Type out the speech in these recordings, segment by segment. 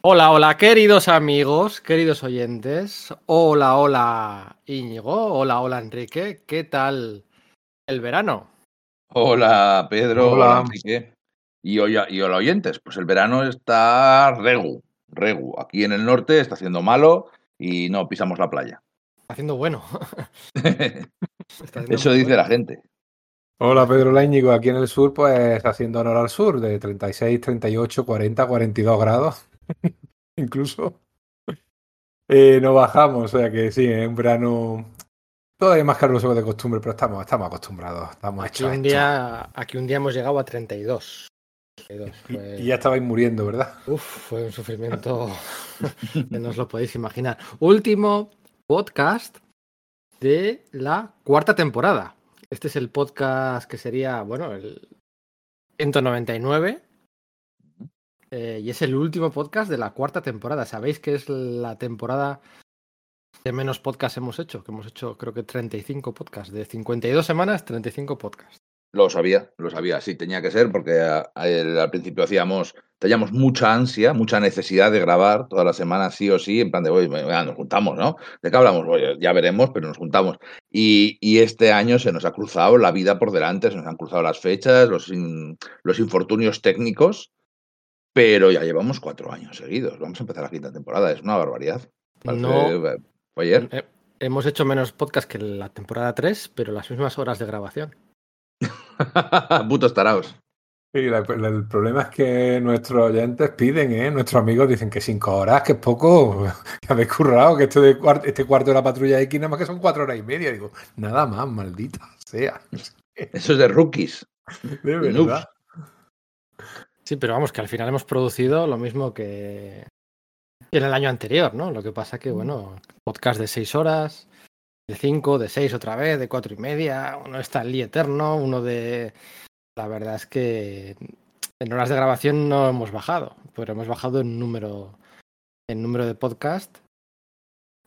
Hola, hola, queridos amigos, queridos oyentes. Hola, hola, Íñigo. Hola, hola, Enrique. ¿Qué tal el verano? Hola, Pedro. Hola. Hola, Enrique. Y, hoy- y hola, oyentes. Pues el verano está regu, regu. Aquí en el norte está haciendo malo y no pisamos la playa. Está haciendo bueno. Está haciendo Eso dice bueno. la gente. Hola Pedro Láñigo, aquí en el sur, pues haciendo honor al sur, de 36, 38, 40, 42 grados, incluso. Eh, no bajamos, o sea que sí, es un verano todavía más caluroso de costumbre, pero estamos, estamos acostumbrados, estamos Aquí un, día, aquí un día hemos llegado a 32. 32. Y, Fue, y ya estabais muriendo, ¿verdad? uf, fue un sufrimiento que no os lo podéis imaginar. Último podcast de la cuarta temporada. Este es el podcast que sería, bueno, el 199. Eh, y es el último podcast de la cuarta temporada. ¿Sabéis que es la temporada que menos podcasts hemos hecho? Que hemos hecho creo que 35 podcasts. De 52 semanas, 35 podcasts. Lo sabía, lo sabía. Sí, tenía que ser porque al principio hacíamos, teníamos mucha ansia, mucha necesidad de grabar todas las semanas sí o sí, en plan de, oye, nos juntamos, ¿no? ¿De qué hablamos? Ya veremos, pero nos juntamos. Y, este año se nos ha cruzado la vida por delante, se nos han cruzado las fechas, los, los infortunios técnicos, pero ya llevamos cuatro años seguidos. Vamos a empezar la quinta temporada, es una barbaridad. Parece- No. fue ayer. Eh, hemos hecho menos podcasts que la temporada 3, pero las mismas horas de grabación. Putos taraos. Y la- la- el problema es que nuestros oyentes piden, ¿eh? Nuestros amigos dicen que cinco horas, que es poco, que habéis currado, que esto de cuar- este cuarto de la patrulla X nada más que son cuatro horas y media. Digo, nada más, maldita sea. Eso es de rookies. De Noobs. Sí, pero vamos, que al final hemos producido lo mismo que que en el año anterior, ¿no? Lo que pasa que, bueno, podcast de seis horas, de cinco, de seis otra vez, de cuatro y media, uno está el eterno, uno de... La verdad es que en horas de grabación no hemos bajado, pero hemos bajado en número, en número de podcast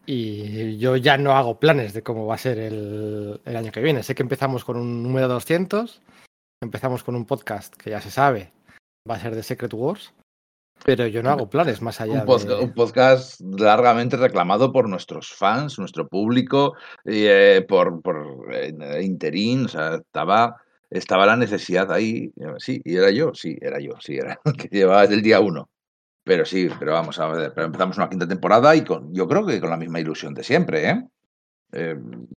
y yo ya no hago planes de cómo va a ser el, el año que viene. Sé que empezamos con un número 200, empezamos con un podcast que ya se sabe, va a ser de Secret Wars, pero yo no hago planes más allá Un, pod- de... un podcast largamente reclamado por nuestros fans, nuestro público, y, eh, por, por eh, interín, o sea, estaba, estaba la necesidad ahí. Sí, y era yo, sí, era yo, sí, era que llevaba desde el día uno. Pero sí, pero vamos a ver, pero empezamos una quinta temporada y con, yo creo que con la misma ilusión de siempre, ¿eh? Eh,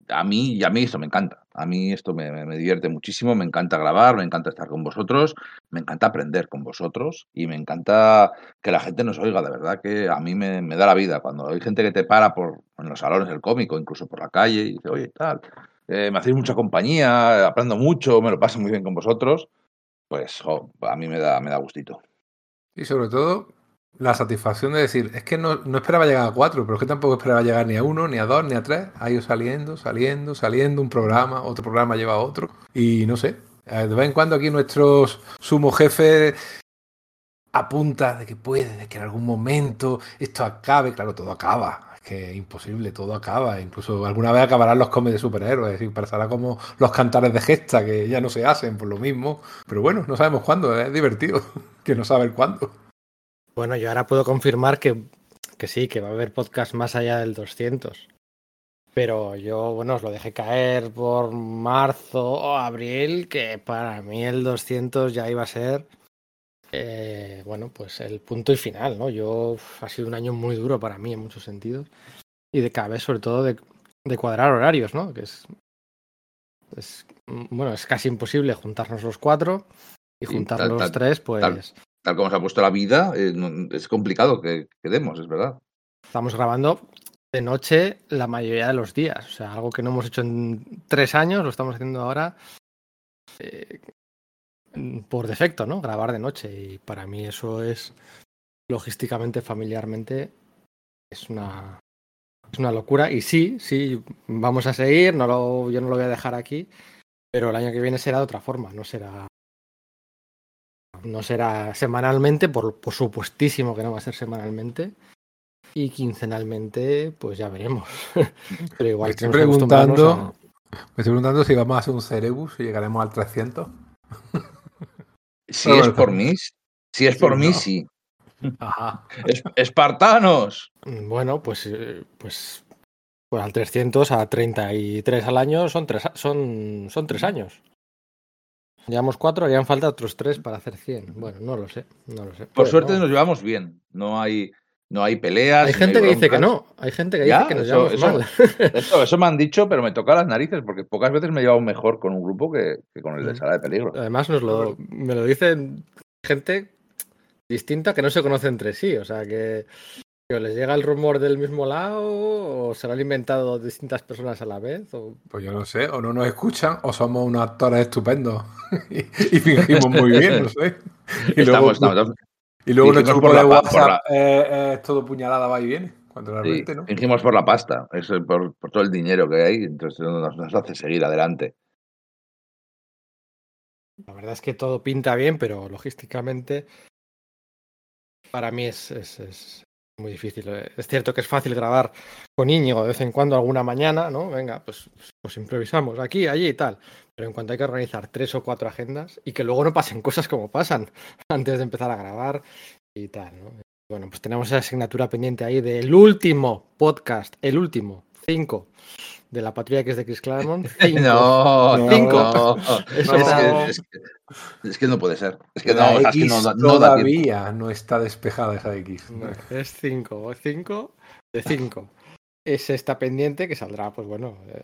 a mí y a mí esto me encanta. A mí esto me, divierte muchísimo, me encanta grabar, me encanta estar con vosotros, me encanta aprender con vosotros y me encanta que la gente nos oiga. De verdad que a mí me, da la vida. Cuando hay gente que te para por, en los salones del cómico, incluso por la calle, y dice, oye, tal, eh, me hacéis mucha compañía, aprendo mucho, me lo paso muy bien con vosotros, pues a mí me da, me da gustito. Y sobre todo, la satisfacción de decir, es que no, no esperaba llegar a cuatro, pero es que tampoco esperaba llegar ni a uno, ni a dos, ni a tres. Ha ido saliendo, saliendo, saliendo, un programa, otro programa lleva a otro. Y no sé, eh, de vez en cuando aquí nuestros sumo jefe apunta de que puede, de que en algún momento esto acabe. Claro, todo acaba. Es que es imposible, todo acaba. Incluso alguna vez acabarán los cómics de superhéroes y pasará como los cantares de gesta que ya no se hacen por lo mismo. Pero bueno, no sabemos cuándo, es divertido que no saber cuándo. Bueno, yo ahora puedo confirmar que, que sí, que va a haber podcast más allá del 200. Pero yo, bueno, os lo dejé caer por marzo o abril, que para mí el 200 ya iba a ser, eh, bueno, pues el punto y final, ¿no? Yo, uf, ha sido un año muy duro para mí en muchos sentidos. Y de cada vez, sobre todo, de, de cuadrar horarios, ¿no? Que es, es, mm, bueno, es casi imposible juntarnos los cuatro y juntar los tres, pues... tal. Tal como se ha puesto la vida, eh, es complicado que quedemos, es verdad. Estamos grabando de noche la mayoría de los días. O sea, algo que no hemos hecho en tres años, lo estamos haciendo ahora eh, por defecto, ¿no? Grabar de noche. Y para mí eso es logísticamente, familiarmente, es una, es una locura. Y sí, sí, vamos a seguir, no lo, yo no lo voy a dejar aquí, pero el año que viene será de otra forma, no será. No será semanalmente, por, por supuestísimo que no va a ser semanalmente. Y quincenalmente, pues ya veremos. Pero igual Me estoy preguntando- a- Me estoy preguntando si vamos a hacer un Cerebus y llegaremos al 300. Si es por mí, si es sí, por mí, no. sí. Ajá. Es- ¡Espartanos! Bueno, pues, eh, pues, pues al 300 a 33 al año son tres, son, son tres años. Llevamos cuatro, harían falta otros tres para hacer 100. Bueno, no lo sé, no lo sé. Por suerte ¿no? nos llevamos bien. No hay, no hay peleas. Hay no gente que dice que no, hay gente que Ya, dice que nos eso- llevamos eso- mal. Eso, eso me han dicho, pero me toca las narices, porque pocas veces me he llevado mejor con un grupo que, que con el de Mm. sala de peligro. Además, nos lo, me lo dicen gente distinta que no se conoce entre sí. O sea, que, les llega el rumor del mismo lado o se lo han inventado distintas personas a la vez. O... Pues yo no sé, o no nos escuchan, o somos unos actores estupendos y, y fingimos muy bien, no sé. Y luego, Estamos, estamos- y luego fingimos nuestro grupo de la WhatsApp eh, es todo puñalada, va y viene, cuando sí, realmente no. fingimos por la pasta, por, por todo el dinero que hay, entonces nos, nos hace seguir adelante. La verdad es que todo pinta bien, pero logísticamente para mí es, es- es muy difícil. Eh, Es cierto que es fácil grabar con Íñigo de vez en cuando alguna mañana, ¿no? Venga, pues, pues improvisamos aquí, allí y tal. Pero en cuanto hay que organizar tres o cuatro agendas y que luego no pasen cosas como pasan antes de empezar a grabar y tal, ¿no? Bueno, pues tenemos esa asignatura pendiente ahí del último podcast, el último, cinco, de la patrulla que es de Chris Claremont. Cinco. No, No. cinco. Eso es, está- que, es, que, es que no puede ser. Es que la no, sea, es que X no, no todavía no está despejada esa X. No, es 5, 5 de 5. Es esta pendiente que saldrá, pues bueno. Eh,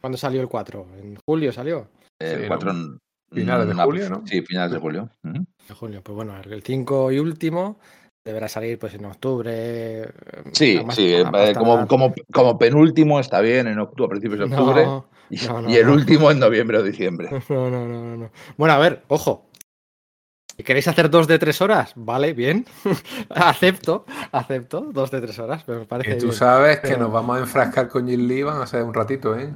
¿Cuándo salió el 4? ¿En julio salió? El Sí, cuatro- ¿no? Finales de julio, ¿no? Sí, finales de julio. Ujú. En julio. Pues bueno, el 5 y último deberá salir pues en octubre. eh, Sí, más- sí, más eh, como, tardar. como, como penúltimo está bien en octubre, a principios de octubre, No, y, no, no, y el no. último en noviembre o diciembre. no, no, no, no, no. Bueno, a ver, ojo. Si queréis hacer dos de tres horas, vale, bien. acepto, acepto, dos de tres horas, me parece Que tú bien. sabes que Pero- nos vamos a enfrascar con Jim Lee, van a ser un ratito, ¿eh?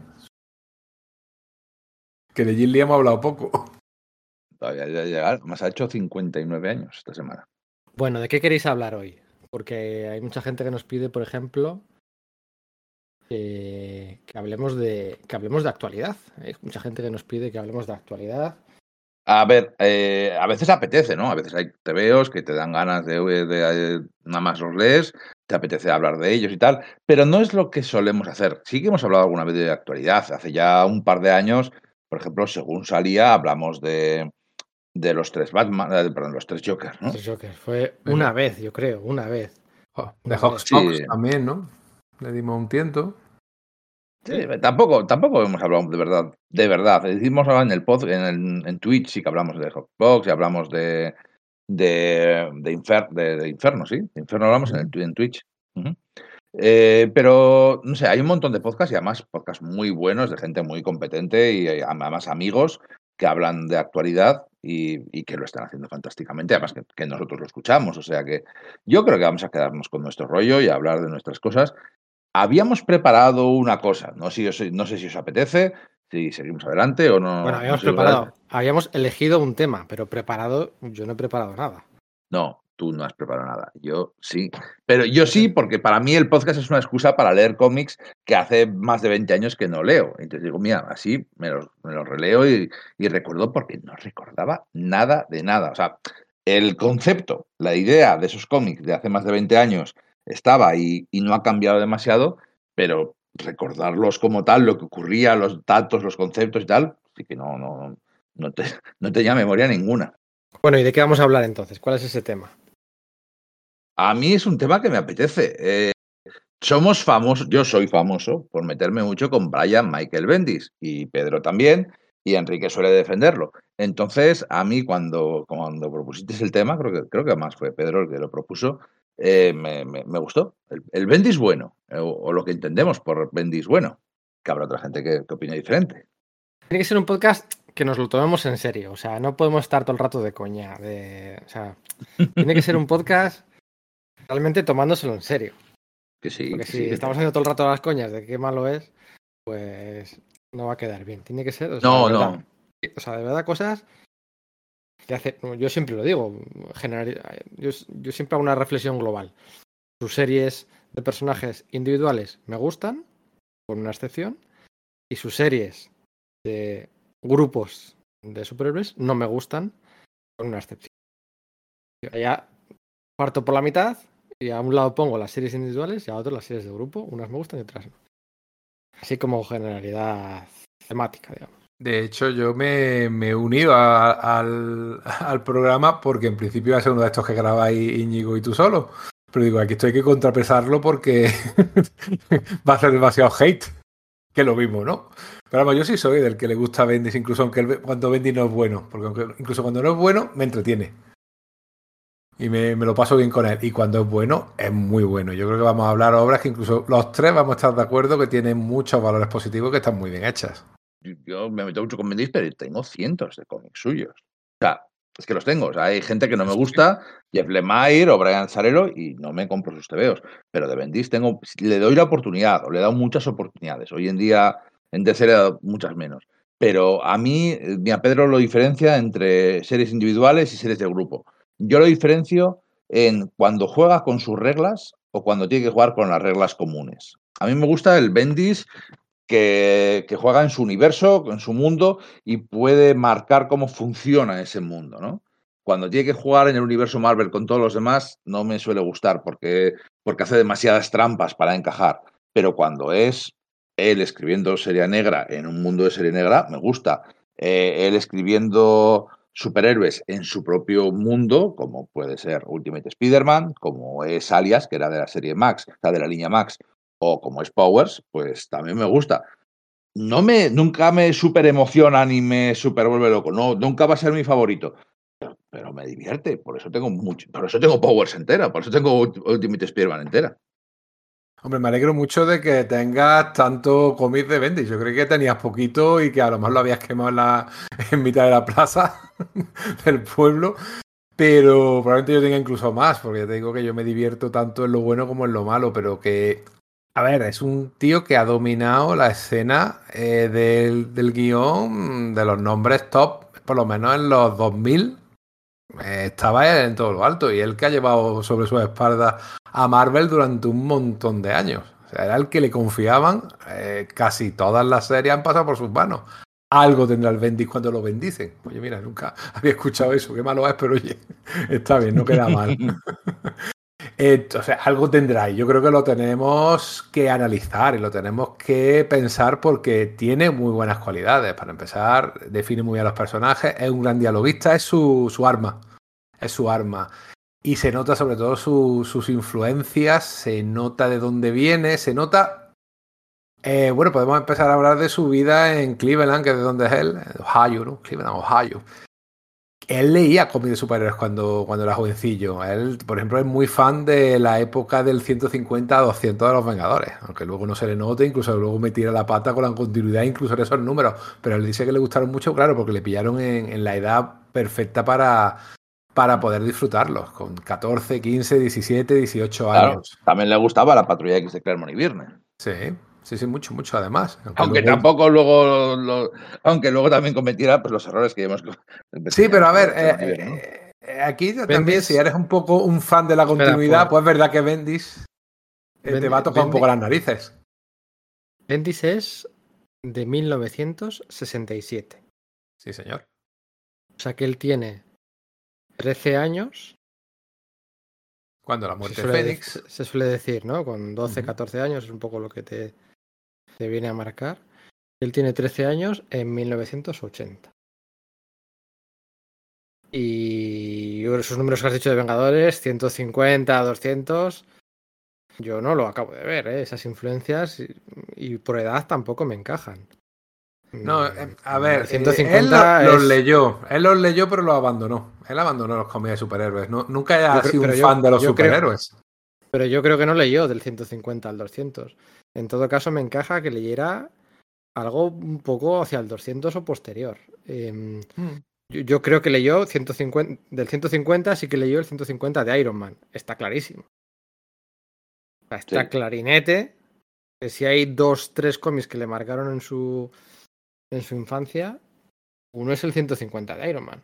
Que de Jim Lee hemos hablado poco. Todavía ya llegar, más ha hecho 59 años esta semana. Bueno, ¿de qué queréis hablar hoy? Porque hay mucha gente que nos pide, por ejemplo, que, hablemos de que hablemos de actualidad. Hay mucha gente que nos pide que hablemos de actualidad. A ver, eh, a veces apetece, ¿no? A veces hay tebeos que te dan ganas de, de- nada más los lees, te apetece hablar de ellos y tal, pero no es lo que solemos hacer. Sí que hemos hablado alguna vez de actualidad. Hace ya un par de años, por ejemplo, según salía, hablamos de, de los tres Batman, eh, perdón, los tres Jokers, ¿no? Los Jokers. Fue una vez, yo creo, una vez. Oh, De Sí. Hawks Fox también, ¿no? Le dimos un tiento. Sí, tampoco, tampoco hemos hablado de verdad, de verdad. Decimos ahora en el pod, en, el- en Twitch sí que hablamos de Hotbox y hablamos de de, de, Infer- de- de Inferno, sí. De Inferno hablamos en, el, en Twitch. Eh, pero, no sé, hay un montón de podcasts y además podcasts muy buenos de gente muy competente y eh, además amigos que hablan de actualidad y, y que lo están haciendo fantásticamente, además que, que nosotros lo escuchamos. O sea que yo creo que vamos a quedarnos con nuestro rollo y a hablar de nuestras cosas. Habíamos preparado una cosa, no, sé si os- no sé si os apetece, si seguimos adelante o no. bueno, no habíamos preparado, habíamos elegido un tema, pero preparado, yo no he preparado nada. No, tú no has preparado nada. Yo sí. Pero yo sí, porque para mí el podcast es una excusa para leer cómics que hace más de 20 años que no leo. Entonces digo, mira, así me los, me los releo y, y recuerdo porque no recordaba nada de nada. O sea, el concepto, la idea de esos cómics de hace más de 20 años estaba y, y no ha cambiado demasiado, pero recordarlos como tal, lo que ocurría, los datos, los conceptos y tal, sí que no, no, no, te- no tenía memoria ninguna. Bueno, ¿y de qué vamos a hablar entonces? ¿Cuál es ese tema? A mí es un tema que me apetece. Eh, somos famosos, yo soy famoso por meterme mucho con Brian Michael Bendis y Pedro también, y Enrique suele defenderlo. Entonces, a mí cuando, cuando propusiste el tema, creo que, creo que fue Pedro el que lo propuso, eh, me, gustó. El, Bendis bueno, eh, o, lo que entendemos por Bendis bueno, que habrá otra gente que, opine diferente. Tiene que ser un podcast que nos lo tomemos en serio. O sea, no podemos estar todo el rato de coña. Tiene que ser un podcast realmente tomándoselo en serio. Que sí, Porque que si sí, estamos haciendo todo el rato las coñas de qué malo es, pues no va a quedar bien. Tiene que ser. o sea, No, no. O sea, de verdad, cosas que hace. Yo siempre lo digo. yo, yo siempre hago una reflexión global. Sus series de personajes individuales me gustan, con una excepción, y sus series de grupos de superhéroes no me gustan, con una excepción. Ya parto por la mitad y a un lado pongo las series individuales y a otro las series de grupo. Unas me gustan y otras no. Así como generalidad temática, digamos. De hecho, yo me, me he unido al, programa porque en principio iba a ser uno de estos que grabáis Íñigo y tú solo. Pero digo, aquí esto hay que contrapesarlo porque va a ser demasiado hate. Que lo mismo, ¿no? Pero vamos, yo sí soy del que le gusta Bendis, incluso aunque el- cuando Bendis no es bueno. Porque incluso cuando no es bueno, me entretiene. Y me, me lo paso bien con él. Y cuando es bueno, es muy bueno. Yo creo que vamos a hablar obras que incluso los tres vamos a estar de acuerdo que tienen muchos valores positivos que están muy bien hechas. Yo- me meto mucho con Bendis, pero tengo cientos de cómics suyos. O sea, es que los tengo. O sea, hay gente que no me gusta, Jeff Lemire o Brian Zarero, y no me compro sus tebeos. Pero de Bendis tengo, le doy la oportunidad, o le he dado muchas oportunidades. Hoy en día en DC le he dado muchas menos. Pero a mí, eh, mi a Pedro lo diferencia entre series individuales y series de grupo. Yo lo diferencio en cuando juega con sus reglas o cuando tiene que jugar con las reglas comunes. A mí me gusta el Bendis que, juega en su universo, en su mundo y puede marcar cómo funciona ese mundo, ¿no? Cuando tiene que jugar en el universo Marvel con todos los demás, no me suele gustar porque, porque hace demasiadas trampas para encajar. Pero cuando es él escribiendo Serie Negra en un mundo de Serie Negra, me gusta. Eh, él escribiendo superhéroes en su propio mundo, como puede ser Ultimate Spider-Man, como es Alias, que era de la serie Max, sea, de la línea Max, o como es Powers, pues también me gusta. No me, nunca me super emociona ni me super vuelve loco. No, nunca va a ser mi favorito. Pero, pero me divierte. Por eso tengo mucho. Por eso tengo Powers entera. Por eso tengo Ult- Ultimate Spider-Man entera. Hombre, me alegro mucho de que tengas tanto cómic de Bendis. Yo creí que tenías poquito y que a lo mejor lo habías quemado en, la, en mitad de la plaza del pueblo. Pero probablemente yo tenga incluso más, porque te digo que yo me divierto tanto en lo bueno como en lo malo, pero que, a ver, es un tío que ha dominado la escena eh, del, del guion, de los nombres top, por lo menos en los 2000, eh, estaba él en todo lo alto y él que ha llevado sobre su espalda a Marvel durante un montón de años. O sea, era el que le confiaban. eh, casi todas las series han pasado por sus manos. Algo tendrá el Bendis cuando lo bendicen. Oye, mira, nunca había escuchado eso. Qué malo es, pero oye, está bien, no queda mal. Eh, o sea, algo tendrá y yo creo que lo tenemos que analizar y lo tenemos que pensar porque tiene muy buenas cualidades. Para empezar, define muy bien los personajes, es un gran dialoguista, es su, arma. Es su arma. Y se nota sobre todo su- sus influencias, se nota de dónde viene, se nota... eh, bueno, podemos empezar a hablar de su vida en Cleveland, que es de donde es él, Ohio, ¿no? Cleveland, Ohio. Él leía cómics de superhéroes cuando, cuando era jovencillo. Él, por ejemplo, es muy fan de la época del 150 a 200 de los Vengadores, aunque luego no se le note, incluso luego me tira la pata con la continuidad, incluso en esos números. Pero él dice que le gustaron mucho, claro, porque le pillaron en, en la edad perfecta para, para poder disfrutarlos, con 14, 15, 17, 18 Claro, años. también le gustaba la patrulla X de Claremont y Virne. Sí, sí, sí, mucho, mucho además. Aunque luego- tampoco luego. lo- aunque luego también cometiera pues, los errores que hemos. Sí, pero a ver, eh, eh, eh, aquí también, si eres un poco un fan de la continuidad, pues es verdad que Bendis eh, te va a tocar un poco las narices. Bendis es de 1967. Sí, señor. O sea que él tiene 13 años. Cuando la Se muerte de Fénix. se- se suele decir, ¿no? Con 12, Ujú. 14 años es un poco lo que te, te viene a marcar. Él tiene 13 años en 1980. Y esos números que has dicho de Vengadores, 150, 200, yo no lo acabo de ver, ¿eh? esas influencias y, y por edad tampoco me encajan. No, Mm, eh, a ver, eh, 150 él lo- los leyó. Él los leyó, pero los abandonó. Él abandonó los cómics de superhéroes. No, nunca ha sido un yo- fan de los creo- superhéroes. Pero yo creo que no leyó del 150 al 200. En todo caso, me encaja que leyera algo un poco hacia el 200 o posterior. Em, Mm. yo, yo creo que leyó 150, del 150, sí que leyó el 150 de Iron Man. Está clarísimo. Está Sí. clarinete. Que si hay dos, tres cómics que le marcaron en su, en su infancia, uno es el 150 de Iron Man.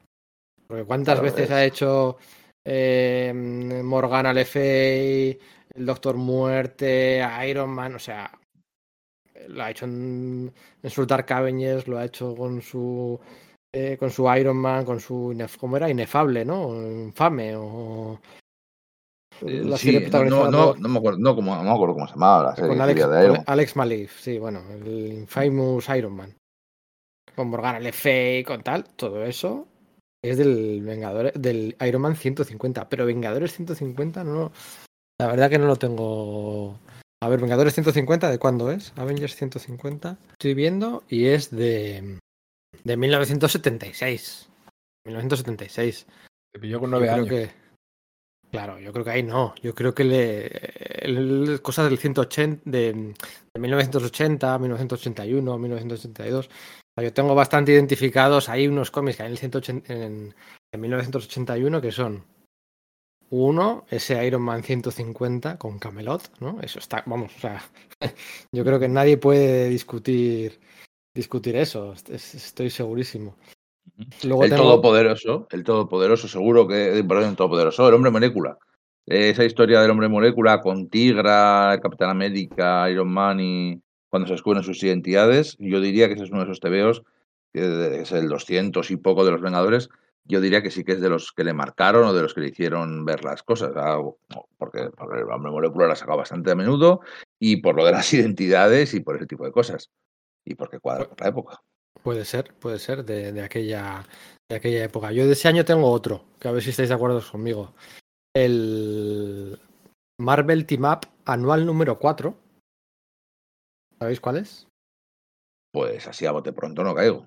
Porque cuántas Claro, veces es- ha hecho eh, Morgana Le Fay, el Doctor Muerte, Iron Man, o sea, lo ha hecho en, en sus Dark Avengers, lo ha hecho con su eh, con su Iron Man, con su inef- ¿cómo era? Inefable, ¿no? Infame o la Sí, serie no, no, no me acuerdo, no, como- no me acuerdo cómo se llamaba la serie con Alex, de Iron Alex Malif, sí, bueno, el Infamous Iron Man. Con Morgan Le Fay, con tal, todo eso es del Vengadores, del Iron Man 150. Pero Vengadores 150 no. La verdad que no lo tengo. A ver, Vengadores 150, ¿de cuándo es? Avengers 150. Estoy viendo y es de. de 1976. 1976. Te pilló con nueve años. que. Claro, yo creo que ahí no. Yo creo que le. cosas del 180. De, de 1980, 1981, 1982. O sea, yo tengo bastante identificados. Hay unos cómics que hay en el 180, en, en 1981 que son. Uno, ese Iron Man 150 con Camelot, ¿no? Eso está, vamos, o sea, yo creo que nadie puede discutir discutir eso, est- es- estoy segurísimo. Luego El tengo- Todopoderoso, el Todopoderoso, seguro que, eh, perdón, el Todopoderoso, el Hombre Molécula. Esa historia del Hombre Molécula con Tigra, el Capitán América, Iron Man y cuando se descubren sus identidades, yo diría que ese es uno de esos tebeos, que es el 200 y poco de los Vengadores, yo diría que sí que es de los que le marcaron o de los que le hicieron ver las cosas, ah, porque, porque el Hombre Molécula la ha sacado bastante a menudo y por lo de las identidades y por ese tipo de cosas. Y porque cuadra con la época. Puede ser, puede ser, de, de aquella, de aquella época. Yo de ese año tengo otro, que a ver si estáis de acuerdo conmigo. El Marvel Team Up anual número 4. ¿Sabéis cuál es? Pues así a bote pronto no caigo.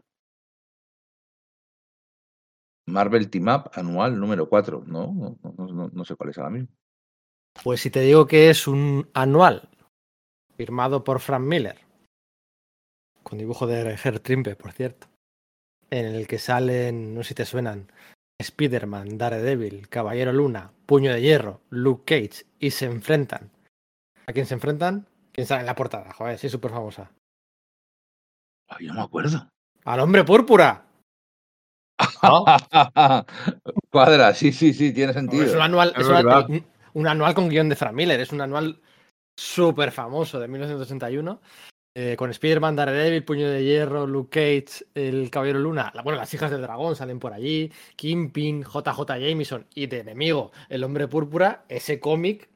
Marvel Team Up anual número 4. No, no, no, sé cuál es ahora mismo. Pues si te digo que es un anual, firmado por Frank Miller, con dibujo de Ger Trimpe, por cierto, en el que salen, no sé si te suenan, Spider-Man, Daredevil, Caballero Luna, Puño de Hierro, Luke Cage, y se enfrentan. ¿A quién se enfrentan? ¿Quién sale en la portada? Joder, sí, súper famosa. Ay, no me acuerdo. ¡Al hombre púrpura! Cuadra, sí, sí, sí, tiene Es un sentido. anual, Es es una- verdad. un, un anual con guion de Frank Miller, es un anual súper famoso de 1961. eh, con Spider-Man, Daredevil, Puño de Hierro, Luke Cage, El Caballero Luna, la- bueno, las hijas del dragón salen por allí, Kingpin, JJ Jameson y de enemigo, El Hombre Púrpura, ese cómic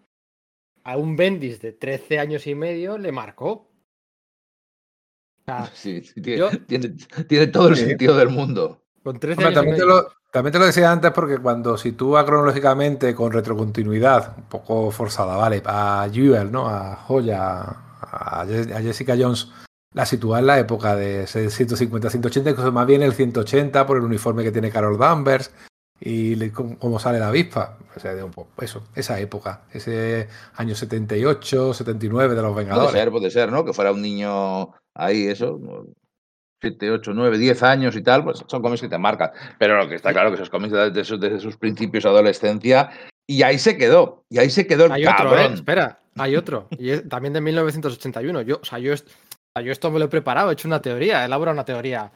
a un Bendis de 13 años y medio le marcó. O sea, Sí, sí, tiene, Yo- tiene, tiene todo el sentido del mundo. Con 13 Hombre, años y también, te lo, también te lo decía antes porque cuando sitúa cronológicamente con retrocontinuidad, un poco forzada, ¿vale? A Jewel, ¿no? A Joya, a, Je- a Jessica Jones, la sitúa en la época de ese 150-180, incluso más bien el 180 por el uniforme que tiene Carol Danvers y le- cómo, cómo sale la avispa. O sea, de un poco, eso, esa época, ese año 78, 79 de los Puede Vengadores. ser, puede ser, ¿no? Que fuera un niño ahí, eso, 7, 8, 9, 10 años y tal, pues son cómics que te marcan. Pero lo que está claro que esos cómics desde sus, desde sus principios de adolescencia, y ahí se quedó, y ahí se quedó el Hay otro, eh, cabrón. espera, hay otro. Y es también de 1981. Yo, o sea, yo, est- o sea, yo esto me lo he preparado, he hecho una teoría, he elaborado una teoría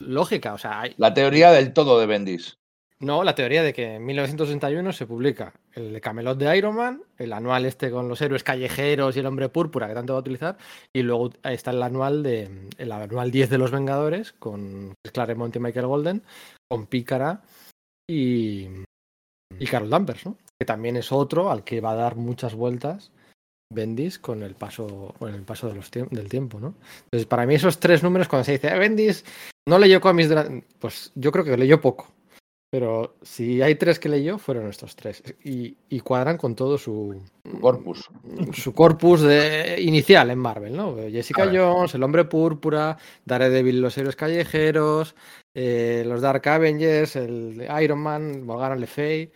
lógica. O sea, hay- La teoría del todo de Bendis. No, la teoría de que en 1981 se publica el de Camelot de Iron Man, el anual este con los héroes callejeros y el hombre púrpura que tanto va a utilizar, y luego está el anual de el anual 10 de los Vengadores con Claremont y Michael Golden, con Pícara y, y Carol Danvers, ¿no? que también es otro al que va a dar muchas vueltas Bendis con el paso, con el paso del tiempo, ¿no? Entonces, para mí esos tres números, cuando se dice, "Eh, Bendis no leyó cómics, pues yo creo que leyó poco. Pero si hay tres que leyó, fueron estos tres. Y, y cuadran con todo su, Corpus. su corpus de, inicial en Marvel, ¿no? Jessica. Jones, El Hombre Púrpura, Daredevil, Los Héroes Callejeros, eh, los Dark Avengers, el Iron Man, Morgan Le Fay,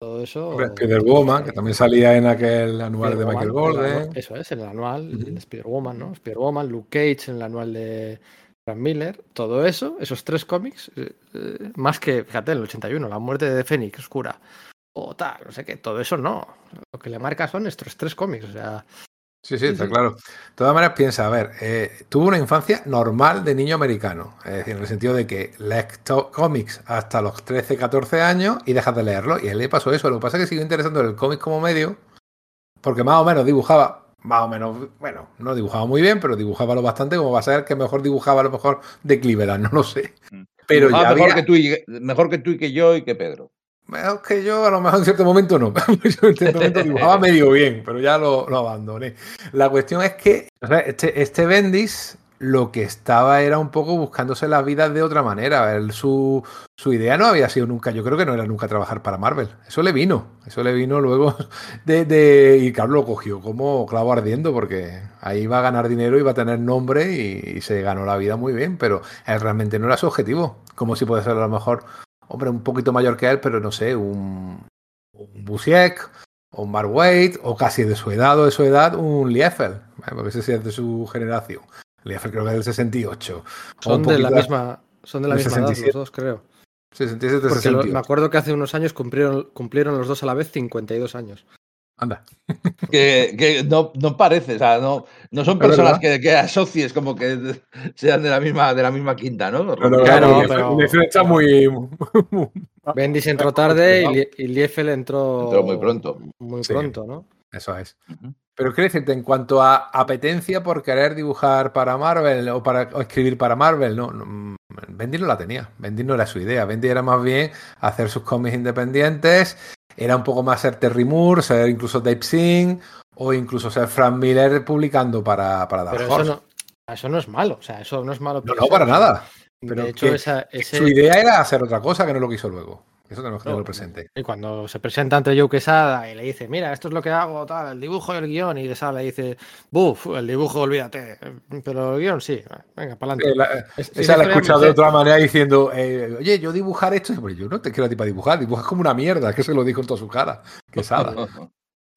todo eso. Spider-Woman, que también salía en aquel anual de Michael anual- Eso es, en el anual Ujú. de Spider-Woman, ¿no? Spider-Woman, Luke Cage, en el anual de Frank Miller. Todo eso, esos tres cómics, eh, eh, más que, fíjate, en el 81, la muerte de Fénix Oscura, o tal, no sé qué, todo eso no. Lo que le marca son estos tres cómics, o sea, Sí, sí, está sí. claro. De todas maneras, piensa, a ver, eh, tuvo una infancia normal de niño americano. Es decir, en el sentido de que lees cómics hasta los 13, 14 años y dejas de leerlo. Y a él le pasó eso. Lo que pasa es que siguió interesando el cómic como medio, porque más o menos dibujaba, más o menos, bueno, no dibujaba muy bien, pero dibujaba lo bastante como va a ser que mejor dibujaba a lo mejor de Cleveland, no lo sé. Pero Ah, ya mejor, había, que tú y, mejor que tú y que yo y que Pedro. Es que yo a lo mejor en cierto momento no. yo en cierto momento dibujaba medio bien, pero ya lo, lo abandoné. La cuestión es que este, este Bendis lo que estaba era un poco buscándose la vida de otra manera. Él, su, su, idea no había sido nunca, yo creo que no era nunca trabajar para Marvel. Eso le vino, eso le vino luego de, de y Carlos lo cogió como clavo ardiendo porque ahí iba a ganar dinero, iba a tener nombre y, se ganó la vida muy bien, pero él realmente no era su objetivo. Como si puede ser a lo mejor, hombre, un poquito mayor que él, pero no sé, un, un Busiek o un Mark o casi de su edad o de su edad, un Liefeld, porque ese sí es de su generación. Liefeld creo que es del 68. Son de la misma, son de la misma edad los dos, creo. 67, Porque 68. lo, me acuerdo que hace unos años cumplieron, cumplieron los dos a la vez 52 años. Anda. Que, que no, no, parece, o sea, no, no son personas que, que, asocies como que sean de la misma, de la misma quinta, ¿no? Pero, claro, pero... está muy. Bendis entró tarde y, Liefeld entró, entró muy pronto. Muy pronto, ¿no? Eso es. Uh -huh. Pero quiero decirte, en cuanto a apetencia por querer dibujar para Marvel o para o escribir para Marvel, no, no Bendy no la tenía. Bendy no era su idea. Bendy era más bien hacer sus cómics independientes. Era un poco más ser Terry Moore, ser incluso Dave Singh o incluso ser Frank Miller publicando para, para Dark Pero Horse. Eso no, eso no es malo. O sea, eso no es malo. No, no, para nada. Pero de hecho, esa, ese... su idea era hacer otra cosa que no lo quiso luego. Eso tenemos que tenerlo presente. Y cuando se presenta ante Joe Quesada y le dice, mira, esto es lo que hago, tal, el dibujo y el guion, y Quesada le dice, buf, el dibujo, olvídate, pero el guion sí, venga, para adelante. Sí, la, es, esa la he escuchado de otra manera diciendo, eh, oye, yo dibujar esto, pues yo no te quiero a ti para dibujar, dibujas como una mierda, que se lo dijo en toda su cara, Quesada.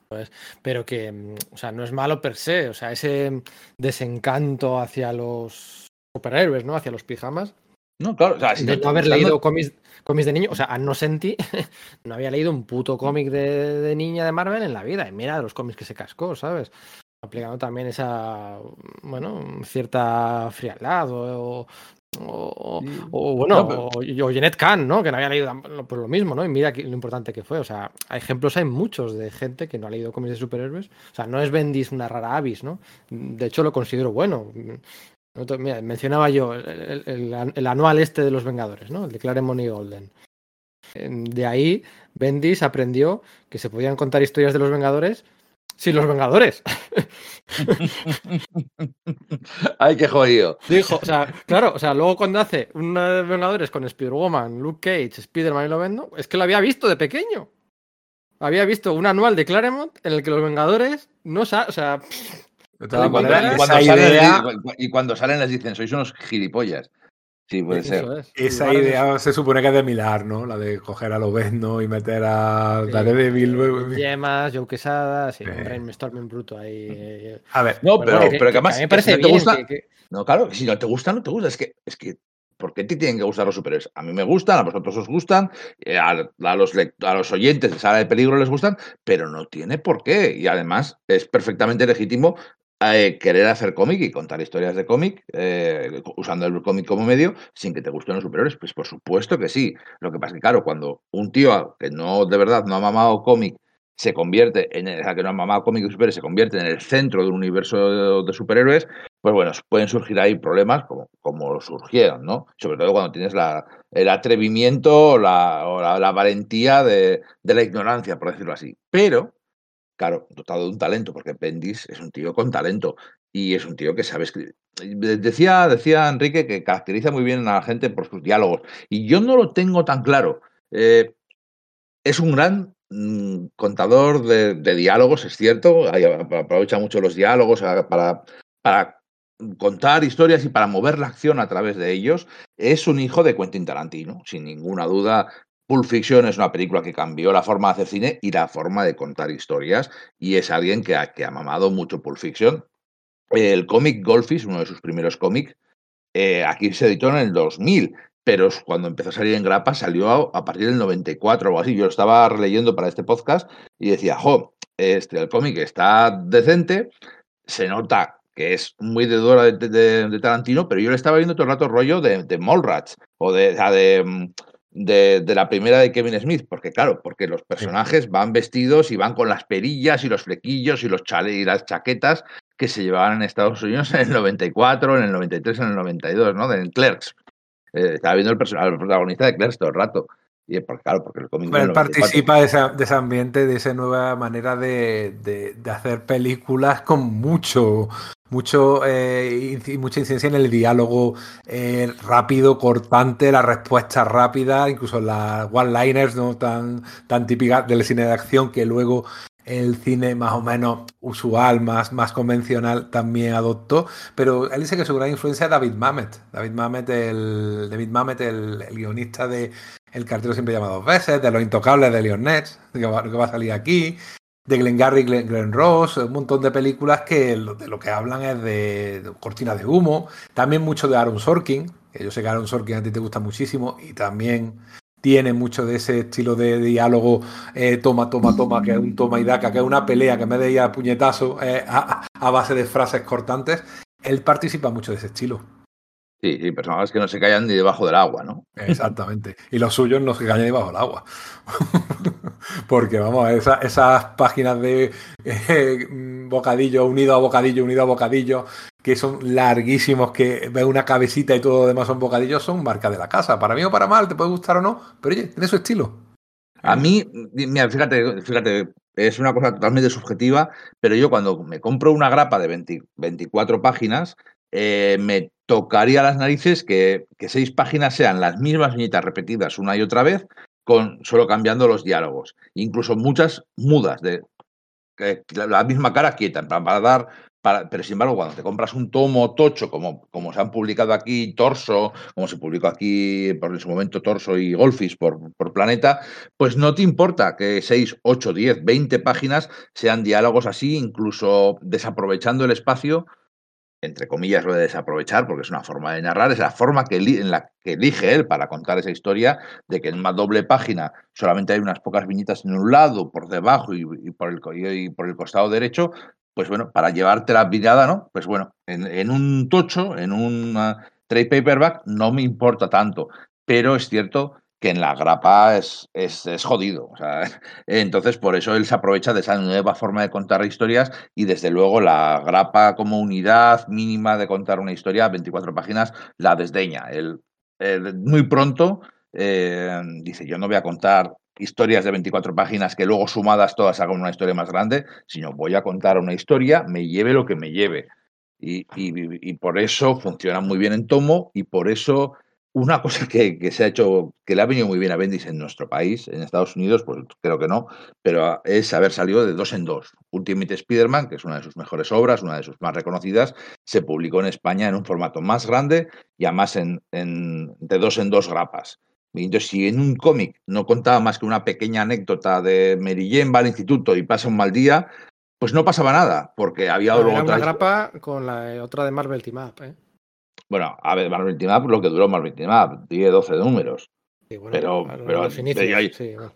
Pues, pero que, o sea, no es malo per se, o sea, ese desencanto hacia los superhéroes, ¿no? Hacia los pijamas. No, claro, o sea, si de no, no haber leído cómics, cómics de niño, o sea, a no sentí, no había leído un puto cómic de, de, niña de Marvel en la vida, y mira los cómics que se cascó, ¿sabes? Aplicando también esa, bueno, cierta frialdad o, o, sí. o bueno, no, pero... o, o Jeanette Kahn, ¿no? Que no había leído por lo mismo, ¿no? Y mira lo importante que fue. O sea, hay ejemplos, hay muchos de gente que no ha leído cómics de superhéroes. O sea, no es Bendis una rara avis, ¿no? De hecho, lo considero bueno. Mira, mencionaba yo el, el, el, anual este de los Vengadores, ¿no? El de Claremont y Golden. De ahí, Bendis aprendió que se podían contar historias de los Vengadores sin los Vengadores. Ay, qué jodido. Dijo, o sea, claro, o sea, luego cuando hace una de Vengadores con Spider-Woman, Luke Cage, Spider-Man y lo vendo, es que lo había visto de pequeño. Había visto un anual de Claremont en el que los Vengadores no, o sea, y cuando, y, cuando salen, idea... y cuando salen les dicen, sois unos gilipollas. Sí, puede ser. Es. Esa idea se supone que es de Milar, ¿no? La de coger a Lobezno y meter a sí. Daredevil. Yemas, Joe Quesada, sí, un brainstorming bruto ahí. A ver. No, pero, pero, que, pero que además. Que a mí me parece si no te gusta, que, que... No, claro, si no te gusta, no te gusta. Es que, es que ¿Por qué te tienen que gustar los superhéroes? A mí me gustan, a vosotros os gustan, eh, a, a, los, a los oyentes de Sala de Peligro les gustan, pero no tiene por qué. Y además es perfectamente legítimo eh, querer hacer cómic y contar historias de cómic eh, usando el cómic como medio sin que te gusten los superhéroes. Pues por supuesto que sí. Lo que pasa es que, claro, cuando un tío que no de verdad no ha mamado cómic se convierte en el, que no ha mamado cómic y superhéroes, se convierte en el centro de un universo de, de, superhéroes, pues bueno, pueden surgir ahí problemas como, como surgieron, ¿no? Sobre todo cuando tienes la, el atrevimiento o la, o la, la valentía de, de, la ignorancia, por decirlo así. Pero, claro, dotado de un talento, porque Bendis es un tío con talento y es un tío que sabe escribir. Decía, decía Enrique que caracteriza muy bien a la gente por sus diálogos, y yo no lo tengo tan claro. Eh, es un gran mm, contador de, de, diálogos, es cierto, aprovecha mucho los diálogos para, para contar historias y para mover la acción a través de ellos. Es un hijo de Quentin Tarantino, sin ninguna duda. Pulp Fiction es una película que cambió la forma de hacer cine y la forma de contar historias, y es alguien que ha, que mamado mucho Pulp Fiction. El cómic Goldfish, uno de sus primeros cómics, eh, aquí se editó en el 2000, pero cuando empezó a salir en grapa salió a, partir del 94 o así. Yo lo estaba releyendo para este podcast y decía, jo, este, el cómic está decente, se nota que es muy de Dora de, Tarantino, pero yo le estaba viendo todo el rato rollo de, de o de, de, de, de, la primera de Kevin Smith, porque claro, porque los personajes van vestidos y van con las perillas y los flequillos y los chale y las chaquetas que se llevaban en Estados Unidos en el 94, en el 93, en el 92, ¿no? De Clerks. Eh, estaba viendo el, al protagonista de Clerks todo el rato. Y porque, claro, porque el cómic. Pero él del 94 participa de, esa- de ese ambiente, de esa nueva manera de, de- de hacer películas con mucho, mucho eh, mucha incidencia en el diálogo eh, rápido, cortante, la respuesta rápida, incluso las one-liners no tan, tan típicas del cine de acción que luego el cine más o menos usual, más, más convencional también adoptó. Pero él dice que su gran influencia es David Mamet. David Mamet, el, David Mamet, el, guionista de El cartero siempre llama dos veces, de Los Intocables de Leon Ness, que va, que va a salir aquí, de Glengarry Glen, Glen Ross, un montón de películas que de lo que hablan es de, cortinas de humo, también mucho de Aaron Sorkin, que yo sé que Aaron Sorkin a ti te gusta muchísimo y también tiene mucho de ese estilo de diálogo eh, toma, toma, toma, que es un toma y daca, que es una pelea que vez de puñetazo a base de frases cortantes, él participa mucho de ese estilo. Sí, sí, personajes que no se callan ni debajo del agua, ¿no? Exactamente. Y los suyos no se caen debajo del agua. Porque, vamos, esa- esas páginas de eh, bocadillo unido a bocadillo, unido a bocadillo, que son larguísimos, que ves una cabecita y todo lo demás son bocadillos, son marca de la casa. Para mí o para mal, te puede gustar o no, pero oye, tiene su estilo. A mí, mira, fíjate, fíjate, es una cosa totalmente subjetiva, pero yo cuando me compro una grapa de 20 24 páginas, eh, me tocaría las narices que, que seis páginas sean las mismas viñetas repetidas una y otra vez, con solo cambiando los diálogos. Incluso muchas mudas, de la misma cara quieta, plan, para dar. Para, pero sin embargo, cuando te compras un tomo tocho, como, como se han publicado aquí Torso, como se publicó aquí por en su momento Torso y Golfis por, por Planeta, pues no te importa que 6, 8, 10, 20 páginas sean diálogos así, incluso desaprovechando el espacio, entre comillas lo de desaprovechar, porque es una forma de narrar, es la forma que en la que elige él para contar esa historia, de que en una doble página solamente hay unas pocas viñetas en un lado, por debajo y, por, el, y por el costado derecho, pues bueno, para llevarte la mirada, ¿no? Pues bueno, en, en un tocho, en un trade paperback, no me importa tanto, pero es cierto que en la grapa es, es, es jodido. O sea, entonces, por eso él se aprovecha de esa nueva forma de contar historias y desde luego la grapa como unidad mínima de contar una historia, 24 páginas, la desdeña. Él, muy pronto eh, dice, yo no voy a contar historias de 24 páginas que luego sumadas todas hagan una historia más grande, sino voy a contar una historia, me lleve lo que me lleve. Y- y por eso funciona muy bien en tomo y por eso una cosa que, que se ha hecho, que le ha venido muy bien a Bendis en nuestro país, en Estados Unidos, pues creo que no, pero es haber salido de dos en dos. Ultimate Spider-Man, que es una de sus mejores obras, una de sus más reconocidas, se publicó en España en un formato más grande y además en, en- de dos en dos grapas. Entonces, si en un cómic no contaba más que una pequeña anécdota de Mary Jane va al instituto y pasa un mal día, pues no pasaba nada, porque había luego una otra grapa con la eh, otra de Marvel Team Up, ¿eh? Bueno, a ver, Marvel Team Up, lo que duró Marvel Team Up, 10, 12 números. Sí, bueno, Pero- claro, pero los ahí- sí, bueno.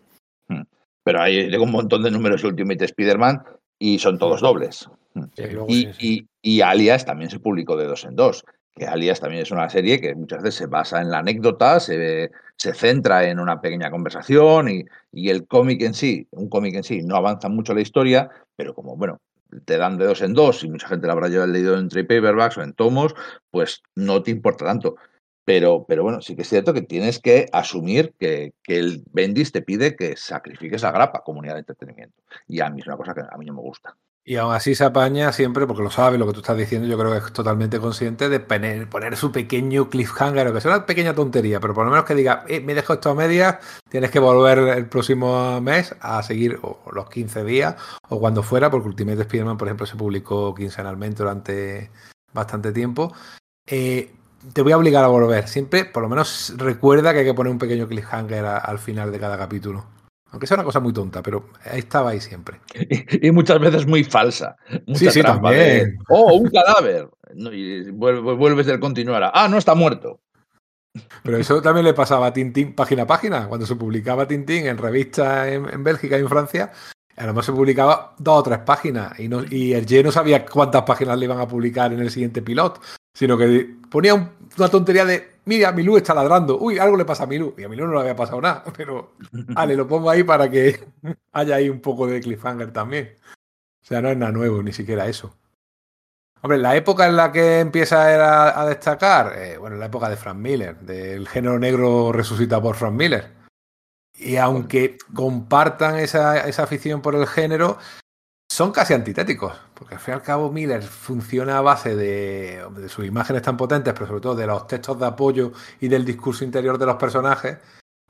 Pero ahí llega un montón de números Ultimate Spider-Man y son todos dobles. Sí, luego Y, y- y Alias también se publicó de dos en dos. Que Alias también es una serie que muchas veces se basa en la anécdota, se, se centra en una pequeña conversación y, y el cómic en sí, un cómic en sí, no avanza mucho la historia, pero como, bueno, te dan de dos en dos y mucha gente la habrá leído en trade paperbacks o en tomos, pues no te importa tanto. Pero, pero bueno, sí que es cierto que tienes que asumir que, que el Bendis te pide que sacrifiques la grapa, comunidad de entretenimiento. Y a mí es una cosa que a mí no me gusta. Y aún así se apaña siempre, porque lo sabe lo que tú estás diciendo, yo creo que es totalmente consciente de poner, su pequeño cliffhanger, que sea una pequeña tontería, pero por lo menos que diga, eh, me dejo esto a medias, tienes que volver el próximo mes a seguir o los 15 días o cuando fuera, porque Ultimate Spider-Man, por ejemplo, se publicó quincenalmente durante bastante tiempo. Eh, te voy a obligar a volver. Siempre, por lo menos, recuerda que hay que poner un pequeño cliffhanger al final de cada capítulo. Aunque sea una cosa muy tonta, pero estaba ahí siempre. Y, y muchas veces muy falsa. Mucha sí, trampa de, también. oh, un cadáver. Y vuelve- vuelves del continuar. Ah, no está muerto. Pero eso también le pasaba a Tintín página a página. Cuando se publicaba Tintín en revistas en, en Bélgica y en Francia, a lo mejor se publicaba dos o tres páginas. Y, no, y el G no sabía cuántas páginas le iban a publicar en el siguiente pilot, sino que ponía un- una tontería de, mira, Milú está ladrando. Uy, algo le pasa a Milú. Y a Milú no le había pasado nada. Pero, vale, lo pongo ahí para que haya ahí un poco de cliffhanger también. O sea, no es nada nuevo, ni siquiera eso. Hombre, la época en la que empieza a destacar, eh, bueno, la época de Frank Miller, del género negro resucitado por Frank Miller. Y aunque compartan esa, esa afición por el género, son casi antitéticos, porque al fin y al cabo Miller funciona a base de, de, sus imágenes tan potentes, pero sobre todo de los textos de apoyo y del discurso interior de los personajes,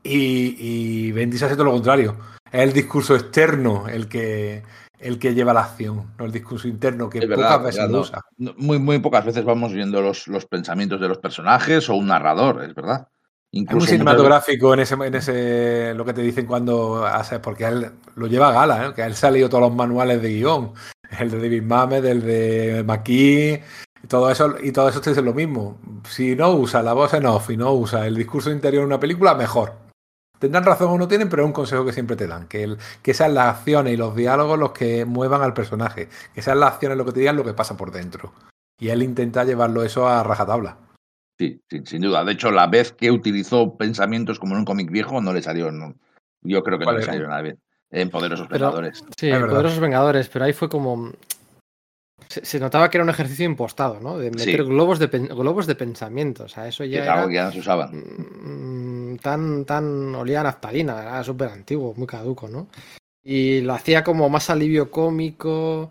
y, y Bendis hace todo lo contrario. Es el discurso externo el que, el que lleva la acción, no el discurso interno, que Es pocas verdad, veces verdad, usa. No, Muy, muy pocas veces vamos viendo los, los pensamientos de los personajes o un narrador, es verdad. Es muy Incluso muchas veces- cinematográfico en ese, en ese lo que te dicen cuando haces, porque él lo lleva a gala, ¿eh? que él se ha leído todos los manuales de guion, el de David Mamet, el de McKee, y todo eso, y todo eso te dice lo mismo. Si no usa la voz en off y no usa el discurso interior en una película, mejor. Tendrán razón o no tienen, pero es un consejo que siempre te dan, que, el, que sean las acciones y los diálogos los que muevan al personaje, que sean las acciones lo que te digan lo que pasa por dentro. Y él intenta llevarlo eso a rajatabla. Sí, sí, sin duda. De hecho, la vez que utilizó pensamientos como en un cómic viejo, no le salió. no- yo creo que no ¿Cuál le era? salió nada bien. En Poderosos Pero- Vengadores. Sí, verdad. Poderosos Vengadores, pero ahí fue como. Se, se notaba que era un ejercicio impostado, ¿no? De meter Sí. globos, de, pen- globos de pensamiento. O sea, eso ya es algo era que ya no se usaban. mm, tan, tan olía a naftalina, era súper antiguo, muy caduco, ¿no? Y lo hacía como más alivio cómico.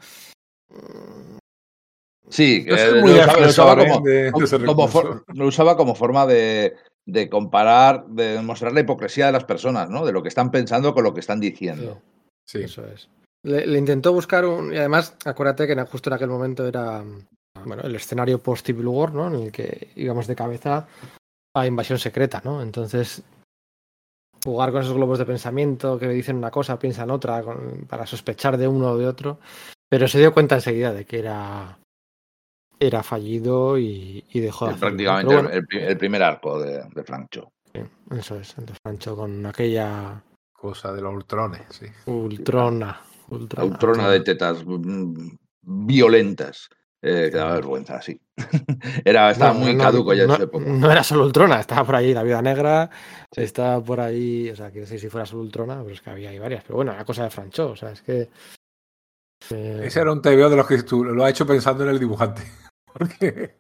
Sí, eh, lo usaba, lo usaba defensor, como, de- de ese como recurso. for- lo usaba como forma de, de comparar, de mostrar la hipocresía de las personas, ¿no? De lo que están pensando con lo que están diciendo. Sí. eso es. Le, le intentó buscar un. Y además, acuérdate que justo en aquel momento era. Bueno, el escenario post-Civil War, ¿no? En el que íbamos de cabeza a invasión secreta, ¿no? Entonces, jugar con esos globos de pensamiento que dicen una cosa, piensan otra, con- para sospechar de uno o de otro. Pero se dio cuenta enseguida de que era. Era fallido y, y dejó de prácticamente bueno, el, el primer arco de, de Frank Cho. sí, eso es. Entonces, Francho con aquella Cosa de los ultrones, sí. ultrona. Ultrona, Ultrona de tetas mm, violentas. Eh, que daba vergüenza, sí. Era, estaba Bueno, muy no, caduco ya en no- su época. No era solo Ultrona, estaba por ahí la Viuda Negra, estaba por ahí, o sea, que no sé si fuera solo Ultrona, pero es que había ahí varias. Pero bueno, era cosa de Francho, o sea, es que. eh, Ese era un TVO de los que tú lo has hecho pensando en el dibujante. Porque,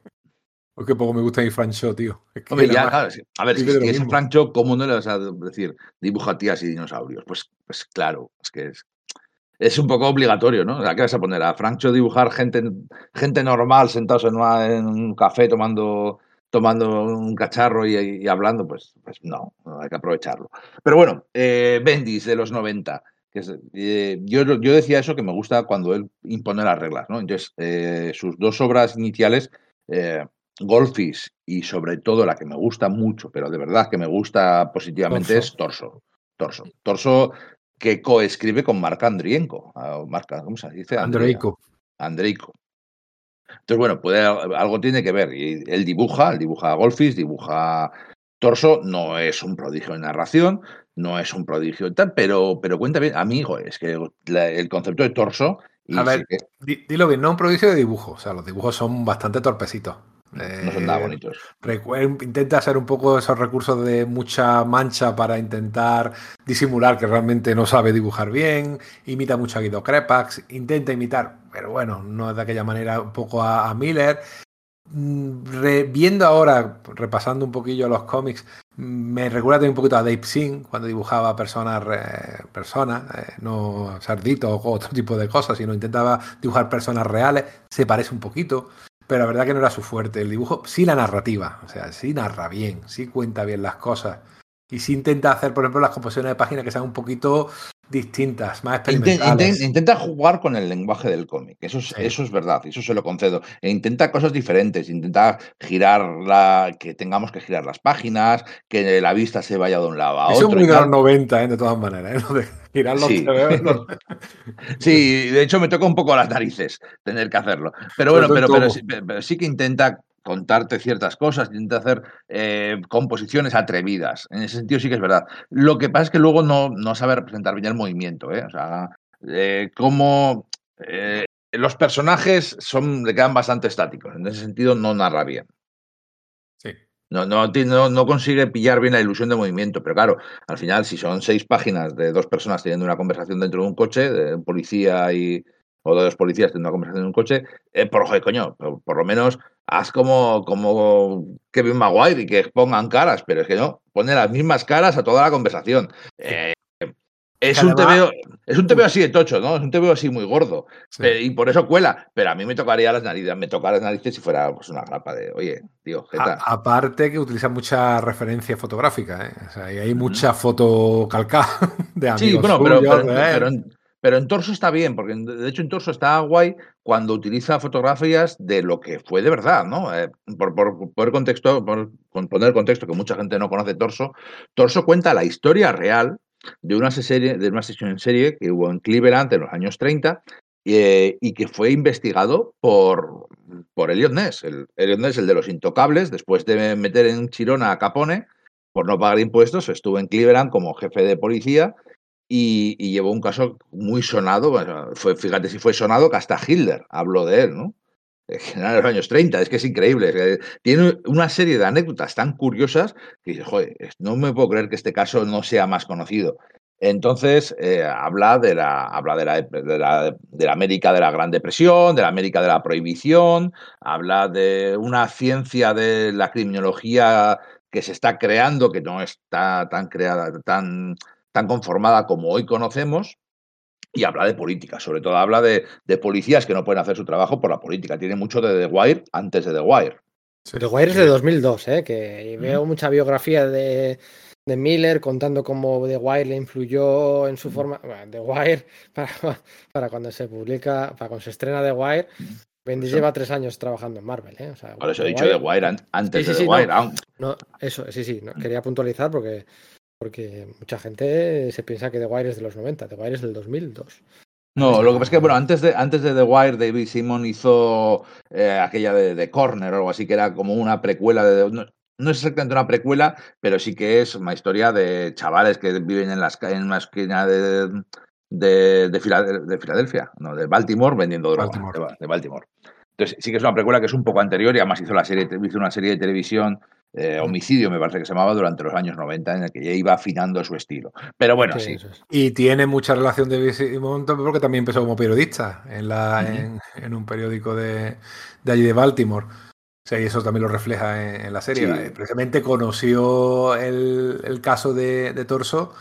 porque poco me gusta mi Frank Show, tío. Es que Hombre, era ya, más- claro, sí. a ver, si, es mismo. Frank Cho, ¿cómo no le vas a decir dibuja tías y dinosaurios? Pues, pues claro, es que es, es un poco obligatorio, ¿no? ¿A qué vas a poner? ¿A Frank Cho dibujar gente, gente normal sentados en, una- en un café tomando, tomando un cacharro y, y hablando? Pues, pues no, no, hay que aprovecharlo. Pero bueno, eh, Bendis de los 90. Que es, eh, yo, yo decía eso que me gusta cuando él impone las reglas, ¿no? Entonces, eh, sus dos obras iniciales, eh, Golfis y sobre todo la que me gusta mucho, pero de verdad que me gusta positivamente Torso. es Torso. Torso. Torso que coescribe con Marc Andrienko. ah, Marc- ¿Cómo se dice? Andreico. Andreico. Entonces, bueno, puede, algo tiene que ver. Y él dibuja, él dibuja Golfis, dibuja Torso, no es un prodigio en narración, no es un prodigio en tal, pero, pero cuenta bien, amigo, es que la- el concepto de torso. Y A sí ver, que di- dilo bien, no un prodigio de dibujo. O sea, los dibujos son bastante torpecitos. no son nada Eh, bonitos. Intenta hacer un poco esos recursos de mucha mancha para intentar disimular que realmente no sabe dibujar bien, imita mucho a Guido Crepax, intenta imitar, pero bueno, no es de aquella manera un poco a, a Miller. Mm, viendo ahora, repasando un poquillo los cómics, mm, me recuerda un poquito a Dave Singh cuando dibujaba personas, personas eh, no sarditos o otro tipo de cosas, sino intentaba dibujar personas reales, se parece un poquito pero la verdad que no era su fuerte. El dibujo, sí la narrativa, o sea, sí narra bien, sí cuenta bien las cosas. Y sí intenta hacer, por ejemplo, las composiciones de páginas que sean un poquito distintas, más experimentales. inten- intenta jugar con el lenguaje del cómic, eso es, Sí. eso es verdad, eso se lo concedo. E intenta cosas diferentes, intenta girar la, que tengamos que girar las páginas, que la vista se vaya de un lado a Eso es otro. muy de tal. los 90, ¿eh? de todas maneras. ¿eh? Girar los Sí. TVOs, ¿no? Sí, de hecho me toca un poco las narices tener que hacerlo. Pero bueno, sí, pero sí que intenta contarte ciertas cosas, intenta hacer eh, composiciones atrevidas. En ese sentido sí que es verdad. Lo que pasa es que luego no, no sabe representar bien el movimiento. ¿eh? O sea, eh, como eh, los personajes son, le quedan bastante estáticos. En ese sentido no narra bien. Sí. No, no, no, no consigue pillar bien la ilusión de movimiento, pero claro, al final, si son seis páginas de dos personas teniendo una conversación dentro de un coche, de un policía y, o dos policías teniendo una conversación en un coche, eh, por, joder, coño, por, por, lo menos haz como, como Kevin Maguire y que pongan caras, pero es que no, pone las mismas caras a toda la conversación. Eh, es un, TVO, es un TVO así de tocho, ¿no? Es un TVO así muy gordo. Sí. y por eso cuela. Pero a mí me tocaría las narices, me tocaría las narices si fuera pues, una grapa de, oye, tío, jeta. A, aparte que utiliza mucha referencia fotográfica, ¿eh? O sea, y hay mucha foto calcada de amigos Sí, bueno, pero, suyos, pero, de él. pero en, pero en torso está bien, porque de hecho en torso está guay cuando utiliza fotografías de lo que fue de verdad, ¿no? Eh, por, por, por, contexto, por poner contexto que mucha gente no conoce Torso, Torso cuenta la historia real de una, serie, de una sesión en serie que hubo en Cleveland en los años 30 eh, y que fue investigado por, por Elliot Ness. El, Elliot Ness, el de los intocables, después de meter en Chirona a Capone por no pagar impuestos, estuvo en Cleveland como jefe de policía y, llevó un caso muy sonado, fue, fíjate si fue sonado que hasta Hitler habló de él, ¿no? en los años 30, es que es increíble. Tiene una serie de anécdotas tan curiosas que joder, no me puedo creer que este caso no sea más conocido. Entonces, eh, habla, de la, habla de la, de, la, de, la, América de la Gran Depresión, de la América de la Prohibición, habla de una ciencia de la criminología que se está creando, que no está tan creada, tan, tan conformada como hoy conocemos, y habla de política, sobre todo habla de, de, policías que no pueden hacer su trabajo por la política. Tiene mucho de The Wire antes de The Wire. Sí. The Wire es de 2002, ¿eh? que veo mucha biografía de, de, Miller contando cómo The Wire le influyó en su forma. Bueno, The Wire, para, para, cuando se publica, para cuando se estrena The Wire. Bendis lleva tres años trabajando en Marvel, ¿eh? O sea, Por eso he dicho The Wire antes sí, sí, de The Wire. No, no, eso, sí, sí. No, quería puntualizar porque porque mucha gente se piensa que The Wire es de los 90, The Wire es del 2002. No, lo que pasa es que, bueno, antes de, antes de The Wire, David Simon hizo eh, aquella de, de, Corner o algo así, que era como una precuela de... No, no, es exactamente una precuela, pero sí que es una historia de chavales que viven en, las, en una esquina de, de, de, Filadelfia, no, de Baltimore, vendiendo droga. Baltimore. De, Baltimore. Entonces, sí que es una precuela que es un poco anterior y además hizo, la serie, hizo una serie de televisión eh, homicidio, me parece que se llamaba, durante los años 90, en el que ya iba afinando su estilo. Pero bueno, sí. sí. Y tiene mucha relación de Simon porque también empezó como periodista en, la, uh -huh. en, en, un periódico de, de, allí de Baltimore. O sea, y eso también lo refleja en, en la serie. Sí. Precisamente conoció el, el caso de, de, Torso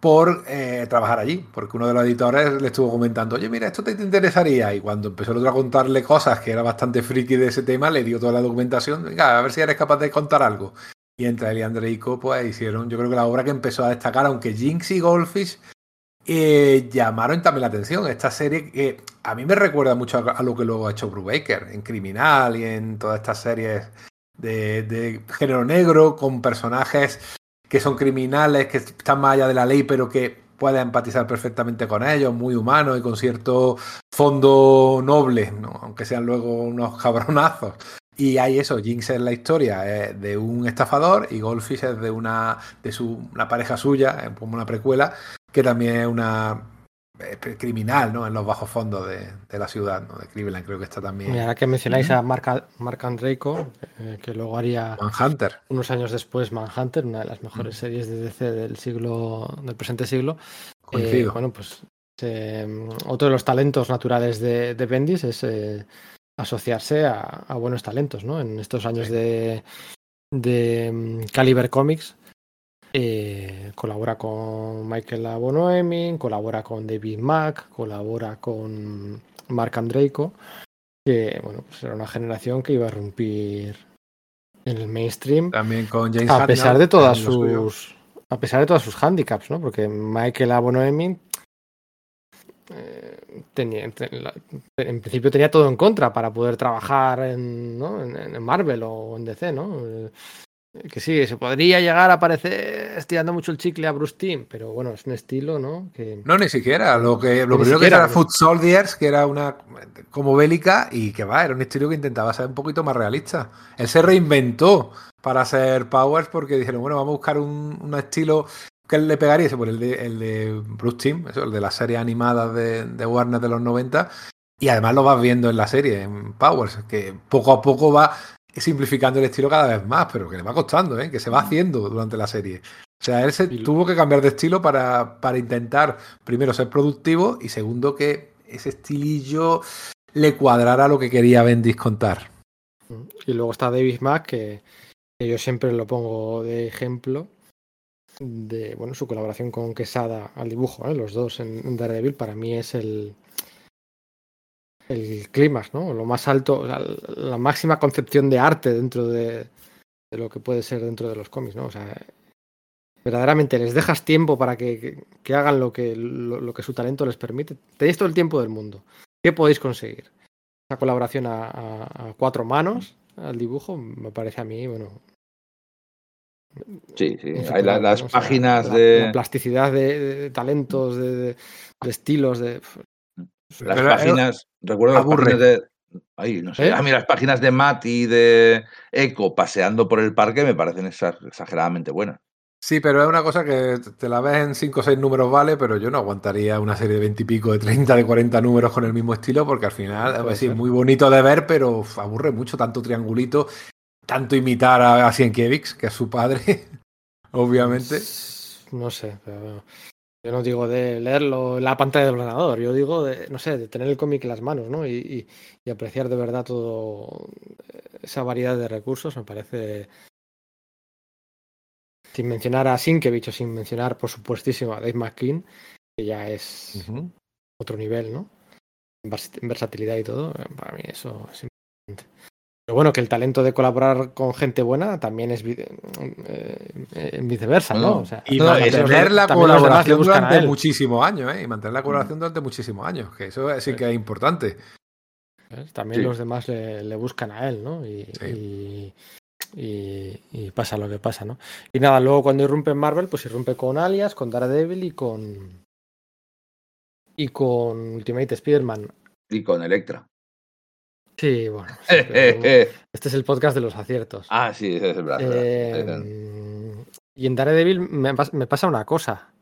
por eh, trabajar allí, porque uno de los editores le estuvo comentando, oye, mira, esto te, te, interesaría, y cuando empezó el otro a contarle cosas que era bastante friki de ese tema, le dio toda la documentación, a ver si eres capaz de contar algo. Y entre él y Andreico, pues hicieron, yo creo que la obra que empezó a destacar, aunque Jinx y Goldfish eh, llamaron también la atención. Esta serie que a mí me recuerda mucho a, a lo que luego ha hecho Brubaker, en Criminal y en todas estas series de, de género negro, con personajes que son criminales, que están más allá de la ley, pero que puede empatizar perfectamente con ellos, muy humanos y con cierto fondo noble, ¿no? aunque sean luego unos cabronazos. Y hay eso, Jinx es la historia de un estafador y Goldfish es de una de su una pareja suya, como una precuela, que también es una criminal, ¿no? En los bajos fondos de, de, la ciudad, ¿no? De Cleveland, creo que está también. Y ahora que mencionáis a Mark, Mark Andreiko, eh, que luego haría Manhunter. unos años después Manhunter, una de las mejores mm. series de DC del siglo, del presente siglo. Eh, bueno, pues eh, otro de los talentos naturales de, de Bendis es asociarse a, a, buenos talentos, ¿no? En estos años sí. de, de um, Caliber Comics eh, colabora con Michael Abonoemin, colabora con David Mack, colabora con Mark Andreico, que bueno, pues era una generación que iba a romper en el mainstream. También con James a pesar Hartnell, de todas sus a pesar de todas sus handicaps, ¿no? Porque Michael Abonoemin eh, tenía, en principio tenía todo en contra para poder trabajar en, ¿no? en, en Marvel o en DC, ¿no? Eh, que sí, se podría llegar a parecer estirando mucho el chicle a Bruce Timm, pero bueno, es un estilo, ¿no? Que... No, ni siquiera. Lo, que, lo primero siquiera, que era Foot Soldiers, que era una como bélica, y que va, era un estilo que intentaba ser un poquito más realista. Él se reinventó para hacer Powers porque dijeron, bueno, vamos a buscar un, un estilo que le pegaría, por el de, el de Bruce Timm, eso, el de las series animadas de, de Warner de los 90, y además lo vas viendo en la serie, en Powers, que poco a poco va simplificando el estilo cada vez más, pero que le va costando, ¿eh? que se va haciendo durante la serie. O sea, él se tuvo que cambiar de estilo para, para intentar, primero, ser productivo y segundo, que ese estilillo le cuadrara lo que quería Bendis contar. Y luego está David Mack, que, que yo siempre lo pongo de ejemplo de bueno su colaboración con Quesada al dibujo, ¿eh? los dos en, en Daredevil, para mí es el el clímax, ¿no? Lo más alto, la, la, máxima concepción de arte dentro de, de, lo que puede ser dentro de los cómics, ¿no? O sea, verdaderamente les dejas tiempo para que, que, que hagan lo que, lo, lo, que su talento les permite. Tenéis todo el tiempo del mundo. ¿Qué podéis conseguir? Esa colaboración a, a, a cuatro manos al dibujo me parece a mí, bueno, Sí, sí. Hay la, las ¿no? páginas o sea, de. La, la plasticidad de, de talentos, de, de, estilos, de. Las Pero páginas. Recuerdo las aburre. páginas de. Ay, no sé. ¿Eh? A mí las páginas de Matt y de Echo paseando por el parque me parecen exageradamente buenas. Sí, pero es una cosa que te la ves en 5 o 6 números, vale, pero yo no aguantaría una serie de 20 y pico, de 30, de 40 números con el mismo estilo, porque al final, pues sí, muy bonito de ver, pero uf, aburre mucho tanto triangulito tanto imitar a, a Sienkiewicz, que es su padre, obviamente. No sé, pero yo no digo de leerlo en la pantalla del ordenador, yo digo de, no sé, de tener el cómic en las manos, ¿no? Y, y, y, apreciar de verdad todo esa variedad de recursos, me parece. Sin mencionar a Sienkiewicz o sin mencionar, por supuestísimo, a Dave McKean, que ya es uh -huh. otro nivel, ¿no? En versatilidad y todo, para mí eso es importante. Pero bueno, que el talento de colaborar con gente buena también es eh, viceversa, ¿no? no o sea, y no, mantener la colaboración durante muchísimos años, ¿eh? Y mantener la colaboración durante muchísimos años, que eso sí que es importante. También sí. los demás le, le, buscan a él, ¿no? Y, sí. y, y, y, pasa lo que pasa, ¿no? Y nada, luego cuando irrumpe en Marvel, pues irrumpe con Alias, con Daredevil y con. Y con Ultimate Spider-Man. Y con Electra. Sí, bueno. Sí, este es el podcast de los aciertos. Ah, sí, es verdad. Eh, y en Daredevil me, me, pasa una cosa.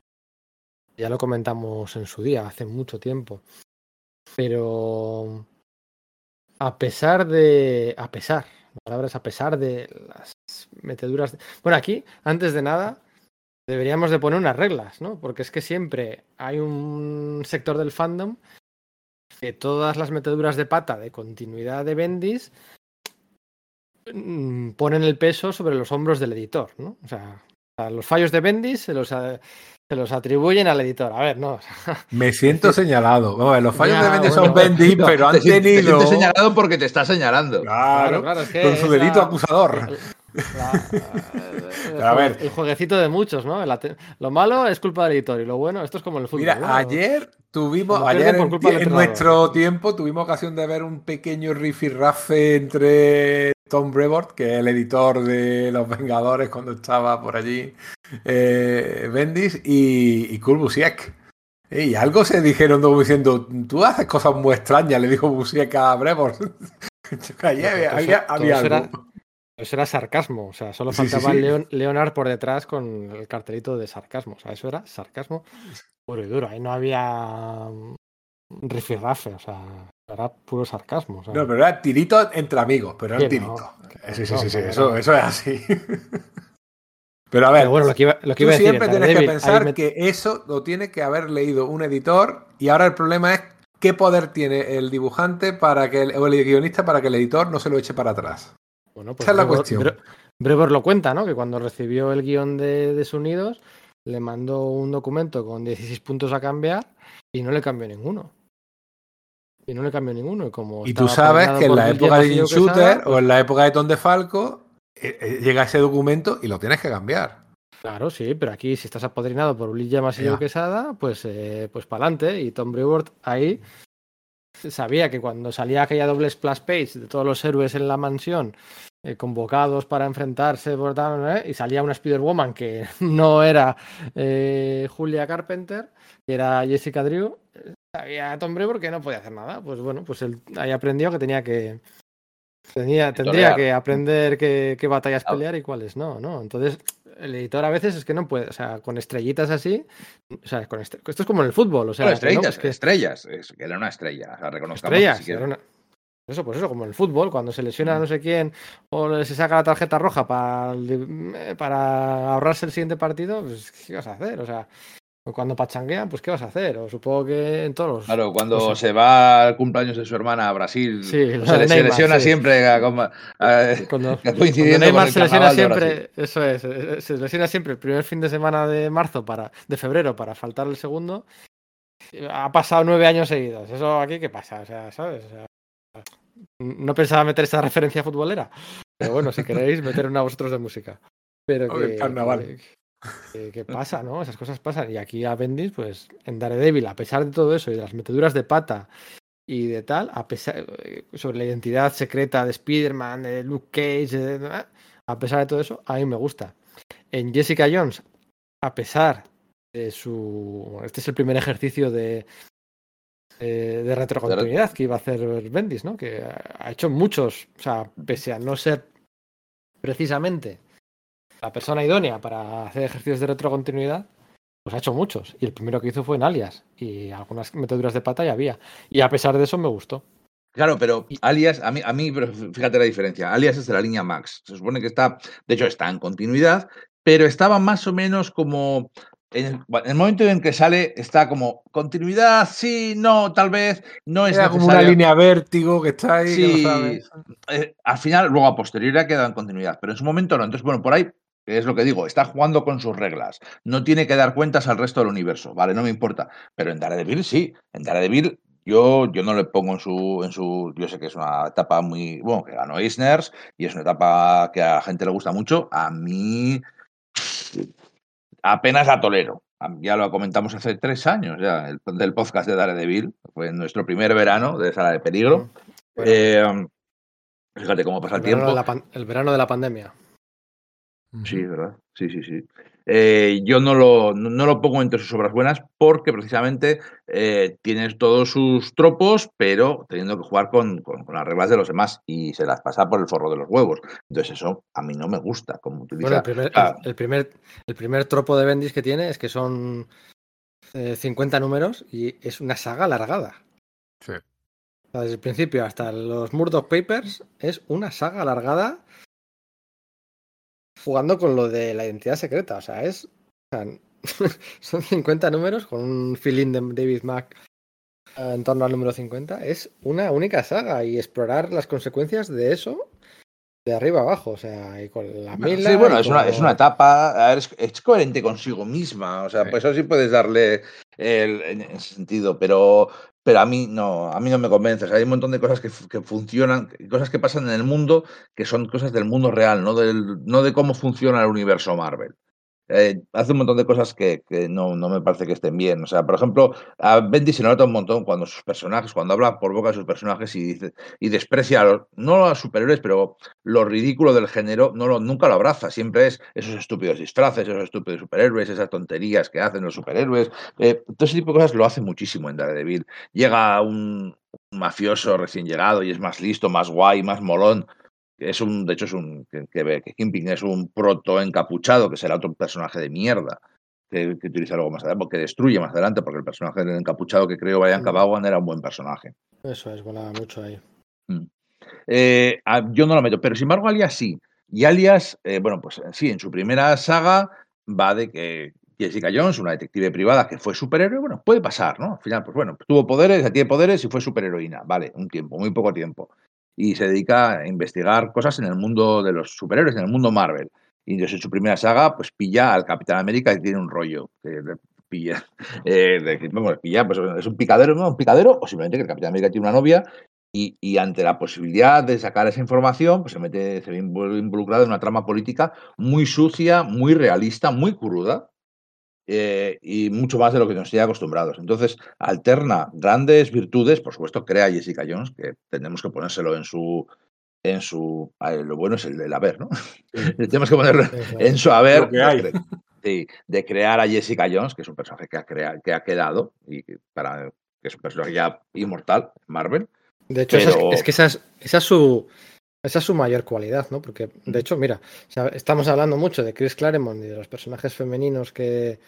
Ya lo comentamos en su día, hace mucho tiempo. Pero a pesar de. A pesar. La palabra es a pesar de las meteduras. De... Bueno, aquí, antes de nada, deberíamos de poner unas reglas, ¿no? Porque es que siempre hay un sector del fandom que todas las meteduras de pata de continuidad de Bendis mm, ponen el peso sobre los hombros del editor, ¿no? O sea, los fallos de Bendis se los, se los atribuyen al editor. A ver, no. Me siento señalado. Bueno, los fallos ya, de Bendis bueno, son Bendis, no, pero han te, tenido. Te señalado porque te está señalando. Claro, claro, claro es que con su delito la, acusador. La, a ver. El jueguecito de muchos, ¿no? lo malo es culpa del editor y lo bueno, esto es como el fútbol. Mira, ¿no? ayer tuvimos, ayer en, en nuestro tiempo tuvimos ocasión de ver un pequeño rifirrafe entre Tom Brevoort, que es el editor de Los Vengadores cuando estaba por allí, eh, Bendis, y, y Kurt Busiek. Y algo se dijeron como diciendo, tú haces cosas muy extrañas, le dijo Busiek a Brevoort. había, había, había algo. Eso era sarcasmo, o sea, solo faltaba sí, sí, sí. Leon, Leonard por detrás con el cartelito de sarcasmo, o sea, eso era sarcasmo puro y duro, ahí no había rifirrafe, o sea, era puro sarcasmo. O sea. No, pero era tirito entre amigos, pero era tirito. No, sí, sí, sí, sí, eso, eso es así. Pero a ver, pero bueno, lo que iba, lo que iba tú siempre tienes David, que pensar me... que eso lo tiene que haber leído un editor y ahora el problema es qué poder tiene el dibujante para que el, o el guionista para que el editor no se lo eche para atrás. Bueno, pues Esa es la Brever, cuestión. Brever lo cuenta, ¿no? Que cuando recibió el guion de, de Sonidos, le mandó un documento con 16 puntos a cambiar y no le cambió ninguno. Y no le cambió ninguno. Y, como y tú sabes que en la época de Shooter o en la época de Tom de Falco eh, eh, llega ese documento y lo tienes que cambiar. Claro, sí, pero aquí si estás apadrinado por Ulilla Masillo Quesada, pues, eh, pues para adelante. Y Tom Brevoort ahí sabía que cuando salía aquella doble splash page de todos los héroes en la mansión eh, convocados para enfrentarse por tal, ¿eh? y salía una Spider-Woman que no era eh, Julia Carpenter, que era Jessica Drew, sabía Tom Brevoort que no podía hacer nada. Pues bueno, pues él ahí aprendió que tenía que tenía, tendría que aprender qué, qué batallas pelear y cuáles no, ¿no? Entonces el editor a veces es que no puede, o sea, con estrellitas así, o sea, con est esto es como en el fútbol, o sea, bueno, estrellas, no, es que... estrellas, es que era una estrella, o sea, reconozcamos estrellas, si una... Eso, pues eso, como en el fútbol, cuando se lesiona no sé quién o se saca la tarjeta roja para, para ahorrarse el siguiente partido, pues, ¿qué vas a hacer? O sea, Cuando pachanguean, pues ¿qué vas a hacer? O supongo que en todos los... Claro, cuando se va al cumpleaños de su hermana a Brasil, Sí, se, se Neymar, lesina sí. siempre. a- a- Cuando, cuando coincidiendo Neymar con el se lesiona siempre, eso es, eh, se lesiona siempre el primer fin de semana de marzo para, de febrero para faltar el segundo. Ha pasado nueve años seguidos. Eso aquí qué pasa, o sea, ¿sabes? O sea, no pensaba meter esa referencia futbolera. Pero bueno, si queréis, meter una vosotros de música. Pero O del que, carnaval. Que- que- que pasa, ¿no? Esas cosas pasan. Y aquí a Bendis, pues en Daredevil, a pesar de todo eso y de las meteduras de pata y de tal, a pesar eh, sobre la identidad secreta de Spider-Man, de Luke Cage, de- a pesar de todo eso, a mí me gusta. En Jessica Jones, a pesar de su. Este es el primer ejercicio de. eh, de retrocontinuidad que iba a hacer Bendis, ¿no? Que ha hecho muchos, o sea, pese a no ser precisamente la persona idónea para hacer ejercicios de retrocontinuidad, pues ha hecho muchos. Y el primero que hizo fue en Alias. Y algunas meteduras de pata ya había. Y a pesar de eso me gustó. Claro, pero Alias, a mí, a mí, pero fíjate la diferencia. Alias es de la línea Max. Se supone que está, de hecho, está en continuidad, pero estaba más o menos como. En el, bueno, en el momento en que sale, está como continuidad, sí, no, tal vez, no es Era como una línea vértigo que está ahí, que Sí, no sabes. eh, al final, luego a posteriori ha quedado en continuidad, pero en su momento no. Entonces, bueno, por ahí es lo que digo, está jugando con sus reglas. No tiene que dar cuentas al resto del universo, ¿vale? No me importa. Pero en Daredevil sí. En Daredevil yo, yo no le pongo en su, en su. Yo sé que es una etapa muy. Bueno, que ganó Eisners y es una etapa que a la gente le gusta mucho. A mí apenas la tolero. Ya lo comentamos hace tres años ya, el, del podcast de Daredevil. Fue en nuestro primer verano de Sala de Peligro. Bueno, Eh, fíjate cómo pasa el, tiempo. de la pan- el verano de la pandemia. Sí, ¿verdad? Sí, sí, sí. Eh, yo no lo, no, no lo pongo entre sus obras buenas porque precisamente eh, tienes todos sus tropos, pero teniendo que jugar con, con- con las reglas de los demás y se las pasa por el forro de los huevos. Entonces eso a mí no me gusta como utiliza. Bueno, el primer, Ah. el, el primer, el primer tropo de Bendis que tiene es que son eh, 50 números y es una saga alargada. Sí. Desde el principio hasta los Murdoch Papers es una saga alargada jugando con lo de la identidad secreta. O sea, es. son 50 números con un feeling de David Mack eh, en torno al número 50. Es una única saga y explorar las consecuencias de eso de arriba abajo. O sea, y con la mila. Sí, bueno, es una, es una etapa, es, es coherente consigo misma, o sea, Sí. pues eso sí puedes darle el- en ese sentido, pero, pero a mí no, a mí no me convence. O sea, hay un montón de cosas que, que funcionan, cosas que pasan en el mundo, que son cosas del mundo real, no, del, no de cómo funciona el universo Marvel. Eh, hace un montón de cosas que, que no, no me parece que estén bien. O sea, por ejemplo, a Bendy se nota un montón cuando sus personajes, cuando habla por boca de sus personajes y dice y desprecia a los, no a los superhéroes, pero lo ridículo del género, no lo, nunca lo abraza. Siempre es esos estúpidos disfraces, esos estúpidos superhéroes, esas tonterías que hacen los superhéroes. Eh, todo ese tipo de cosas lo hace muchísimo en Daredevil. Llega un, un mafioso recién llegado y es más listo, más guay, más molón. Es un, de hecho, es un que, que, que Kingpin es un proto encapuchado, que será otro personaje de mierda que, que utiliza luego más adelante, porque destruye más adelante, porque el personaje del encapuchado que creó Brian Mm. Cabawan era un buen personaje. Eso es, volaba mucho ahí. Eh, a- yo no lo meto, pero sin embargo, Alias sí. Y Alias, eh, bueno, pues sí, en su primera saga va de que Jessica Jones, una detective privada que fue superhéroe, bueno, puede pasar, ¿no? Al final, pues bueno, tuvo poderes, ya tiene poderes y fue superheroína, vale, un tiempo, muy poco tiempo. Y se dedica a investigar cosas en el mundo de los superhéroes, en el mundo Marvel. Y en su primera saga, pues pilla al Capitán América y tiene un rollo. Que pilla, eh, vamos, pilla, pues es un picadero, ¿no? Un picadero, o simplemente que el Capitán América tiene una novia y, y ante la posibilidad de sacar esa información, pues se mete, se ve invol- involucrado en una trama política muy sucia, muy realista, muy cruda. Eh, y mucho más de lo que nos tiene acostumbrados. Entonces, alterna grandes virtudes, por supuesto, crea Jessica Jones, que tenemos que ponérselo en su. En su lo bueno es el del haber, ¿no? tenemos que ponerlo en su haber de de crear a Jessica Jones, que es un personaje que ha, crea- que ha quedado y que, para, que es un personaje ya inmortal, Marvel. De hecho, esa es- Pero- es, que esa es, esa es su. Esa es su mayor cualidad, ¿no? Porque, de hecho, mira, o sea, estamos hablando mucho de Chris Claremont y de los personajes femeninos que,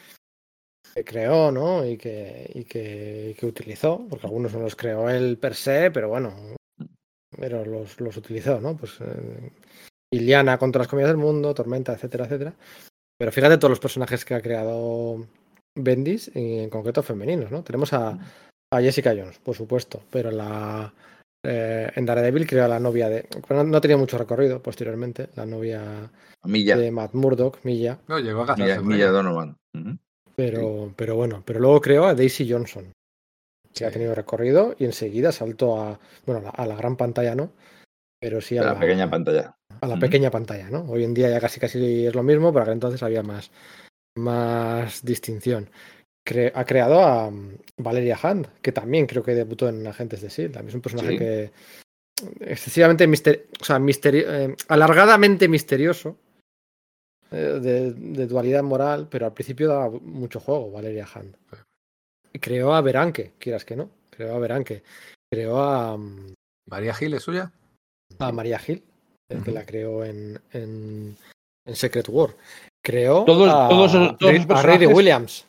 que creó, ¿no? Y que, y que, y que utilizó, porque algunos no los creó él per se, pero bueno, pero los, los utilizó, ¿no? Pues eh, Iliana contra las comidas del mundo, Tormenta, etcétera, etcétera. Pero fíjate todos los personajes que ha creado Bendis, y en concreto femeninos, ¿no? Tenemos a, a Jessica Jones, por supuesto, pero la eh, en Daredevil creo a la novia de. No, no tenía mucho recorrido posteriormente, la novia Milla. de Matt Murdock, Milla. No, llegó a Milla, casarse. Milla Donovan. Pero, pero bueno, pero luego creó a Daisy Johnson, que ha Sí. tenido recorrido y enseguida saltó a, bueno, a la, gran pantalla, ¿no? Pero sí a la, la pequeña pantalla. a la pequeña pantalla, ¿no? Hoy en día ya casi casi es lo mismo, pero aquel entonces había más, más distinción. Cre- ha creado a mm, Valeria Hunt, que también creo que debutó en Agentes de S.H.I.E.L.D. También es un personaje Sí. que excesivamente mister o sea, misteri- eh, alargadamente misterioso, eh, de, de dualidad moral, pero al principio daba mucho juego, Valeria. Y creó a Beranque, quieras que no, creó a Beranque, creó a, mm, María Gil es suya. a María Hill, el que la creó en, en, en Secret War. Creó Todos- a, todos a Riri personajes- Williams,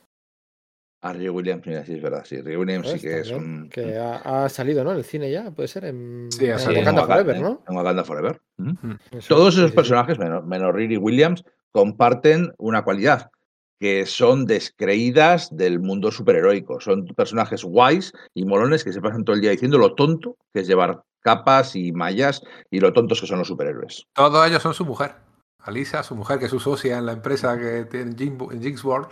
Ah, Ray Williams, mira, sí es verdad. Sí, Ray Williams sí que es un. que ha, ha salido ¿no? en el cine ya, puede ser, en, Sí, ha en salido. Wakanda en Wakanda, Forever, ¿eh? ¿no? En Wakanda Forever. Eso, Todos esos sí, sí. personajes, menos, menos Riri Williams, comparten una cualidad, que son descreídas del mundo superheroico. Son personajes guays y molones que se pasan todo el día diciendo lo tonto que es llevar capas y mallas y lo tontos que son los superhéroes. Todos ellos son su mujer. Alisa, su mujer, que es su socia en la empresa que tiene en Jinx World.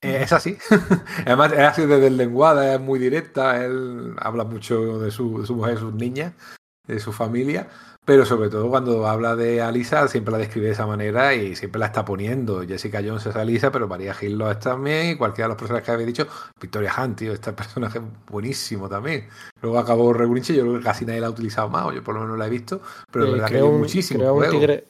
Eh, es así. Además, es así desde el lenguaje, es muy directa. Él habla mucho de su, de su mujer, de sus niñas, de su familia. Pero sobre todo cuando habla de Alisa, siempre la describe de esa manera y siempre la está poniendo. Jessica Jones es Alisa, pero María Hill lo es también. Y cualquiera de los personajes que habéis dicho, Victoria Hunt, tío, este personaje buenísimo también. Luego acabó Regulinche, yo creo que casi nadie la ha utilizado más, o yo por lo menos la he visto. Pero es Eh, verdad que hay un- muchísimos creó un juegos. tigre,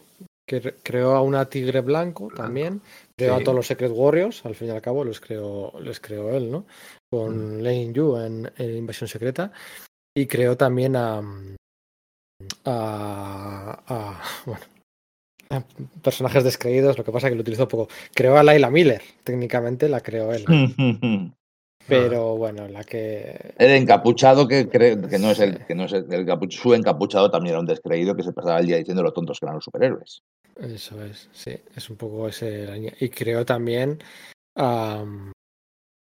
que re- creó a una tigre blanco Blanco. también. Creó Sí. a todos los Secret Warriors, al fin y al cabo los creó, les creó él, ¿no? Con Lane Yu en, en Invasión Secreta. Y creó también a. a, a- bueno. a personajes descreídos, lo que pasa que lo utilizó poco. Creó a Laila Miller, técnicamente la creó él. el Pero bueno, la que. encapuchado que cree que no es el que no es el, el capuch- su encapuchado también era un descreído que se pasaba el día diciendo lo tontos que eran los superhéroes. Eso es, sí, es un poco ese la línea. Y creo también, am,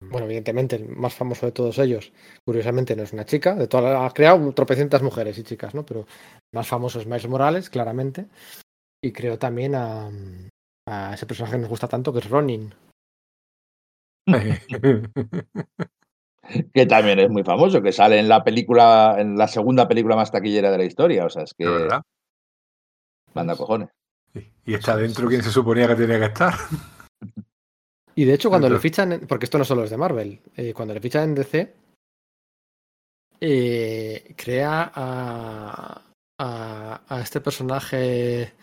bueno, evidentemente, el más famoso de todos ellos, curiosamente no es una chica, de todas las- ha creado tropecientas mujeres y chicas, ¿no? Pero el más famoso es Miles Morales, claramente. Y creo también a, a ese personaje que nos gusta tanto, que es Ronin. Que también es muy famoso, que sale en la película, en la segunda película más taquillera de la historia. O sea, es que De verdad. manda cojones. Y está dentro quien se suponía que tenía que estar. Y de hecho, cuando le fichan, porque esto no solo es de Marvel, eh, cuando le fichan en DC, eh, crea a, a, a este personaje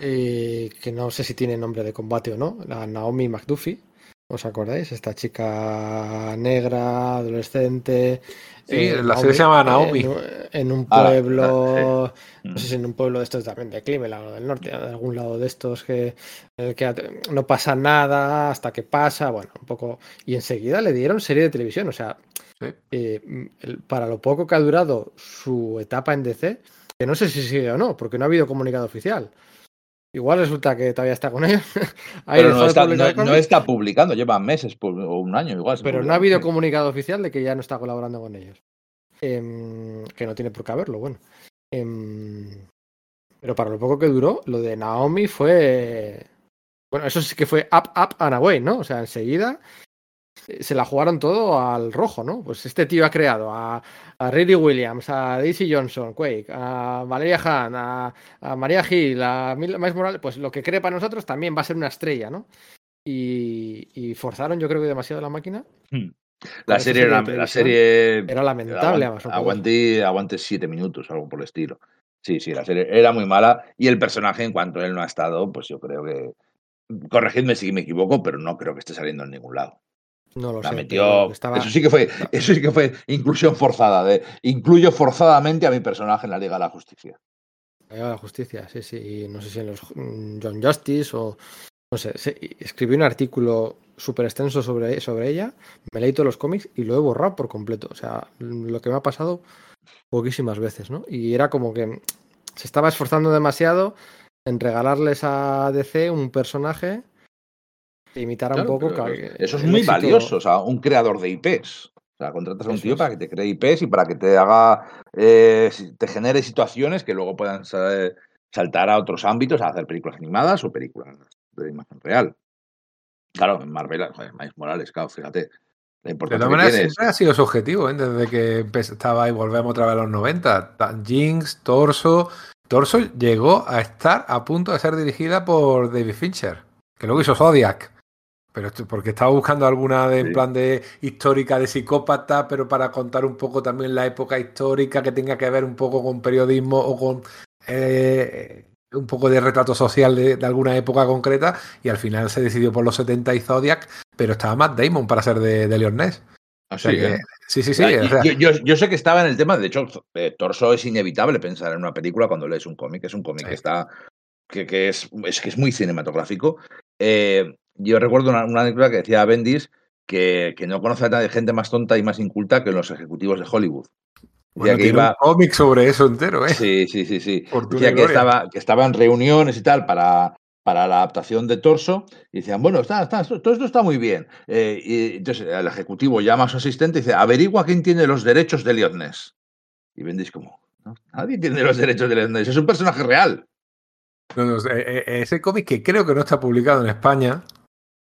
eh, que no sé si tiene nombre de combate o no, la Naomi McDuffie. ¿Os acordáis? Esta chica negra, adolescente. Sí, eh, la serie se llama Naomi. En, un- en un Ah, pueblo. Mm. No sé si en un pueblo de estos también de Cleveland o del norte, de algún lado de estos que, en el que no pasa nada hasta que pasa, bueno, un poco. Y enseguida le dieron serie de televisión, o sea, Sí. eh, para lo poco que ha durado su etapa en DC, que no sé si sigue o no, porque no ha habido comunicado oficial. Igual resulta que todavía está con ellos. Pero no está, publicar no- no cómics, está publicando, lleva meses o un año igual. pero no ha habido comunicado oficial de que ya no está colaborando con ellos. Em, que no tiene por qué haberlo, bueno. Em, pero para lo poco que duró, lo de Naomi fue. Bueno, eso sí que fue up, up and away, ¿no? O sea, enseguida se la jugaron todo al rojo, ¿no? Pues este tío ha creado a, a Riri Williams, a Daisy Johnson, Quake, a Valeria Hahn, a, a María Hill, a Mil- Miles Morales, pues lo que cree para nosotros también va a ser una estrella, ¿no? Y, y forzaron, yo creo que demasiado la máquina. La serie, serie era, la serie Era lamentable, aguant- Amazon. por aguanté, aguanté siete minutos, algo por el estilo. Sí, sí, la serie era muy mala y el personaje, en cuanto él no ha estado, pues yo creo que. Corregidme si me equivoco, pero no creo que esté saliendo en ningún lado. No lo La sé. metió. estaba- Eso sí que fue, eso sí que fue inclusión forzada. De, incluyo forzadamente a mi personaje en la Liga de la Justicia. La Liga de la Justicia, sí, sí. Y no sé si en los mm, John Justice o. No sé. escribí un artículo súper extenso sobre, sobre ella. Me leí todos los cómics y lo he borrado por completo. O sea, lo que me ha pasado poquísimas veces, ¿no? Y era como que se estaba esforzando demasiado en regalarles a DC un personaje imitara un poco. eso es muy valioso, o sea, un creador de IPs. O sea, contratas a un tío para que te cree IPs y para que te haga, eh, te genere situaciones que luego puedan saltar a otros ámbitos, a hacer películas animadas o películas de imagen real. Claro, en Marvel, joder, Morales, claro, fíjate. La importancia de todas siempre ha sido su objetivo, ¿eh? desde que estaba y volvemos otra vez a los 90. Jinx, Torso. Torso llegó a estar a punto de ser dirigida por David Fincher, que luego hizo Zodiac. Pero esto, porque estaba buscando alguna de, en plan de histórica de psicópata, pero para contar un poco también la época histórica que tenga que ver un poco con periodismo o con eh, un poco de retrato social de, alguna época concreta. Y al final se decidió por los 70 y Zodiac, pero estaba Matt Damon para ser de, de Leon Ness. Ah, ¿eh? sí, sí, sí, yo, sé que estaba en el tema, de hecho, eh, Torso es inevitable pensar en una película cuando lees un cómic, es un cómic que está que, que es, es, que es muy cinematográfico. Eh, yo recuerdo una, anécdota que decía Bendis que, que no conoce a gente más tonta y más inculta que los ejecutivos de Hollywood. Bueno, que iba... un cómic sobre eso entero, ¿eh? Sí, sí, sí, sí. Decía que estaba, que estaba en reuniones y tal para, para la adaptación de Torso y decían, bueno, está, está, todo esto está muy bien. Eh, y entonces el ejecutivo llama a su asistente y dice, averigua quién tiene los derechos de Leones. Y Bendis como, nadie tiene los derechos de Leones, es un personaje real. No, eh, ese cómic que creo que no está publicado en España,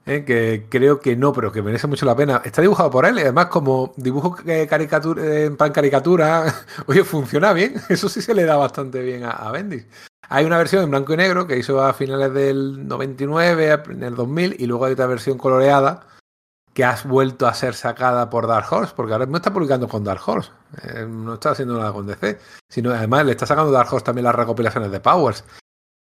¿eh? que creo que no, pero que merece mucho la pena. Está dibujado por él además como dibujo caricatura, en pan caricatura, oye, funciona bien. Eso sí se le da bastante bien a, a Bendis. Hay una versión en blanco y negro que hizo a finales del 99, en el 2000, y luego hay otra versión coloreada que has vuelto a ser sacada por Dark Horse, porque ahora no está publicando con Dark Horse, eh, no está haciendo nada con DC, sino además le está sacando Dark Horse también las recopilaciones de Powers.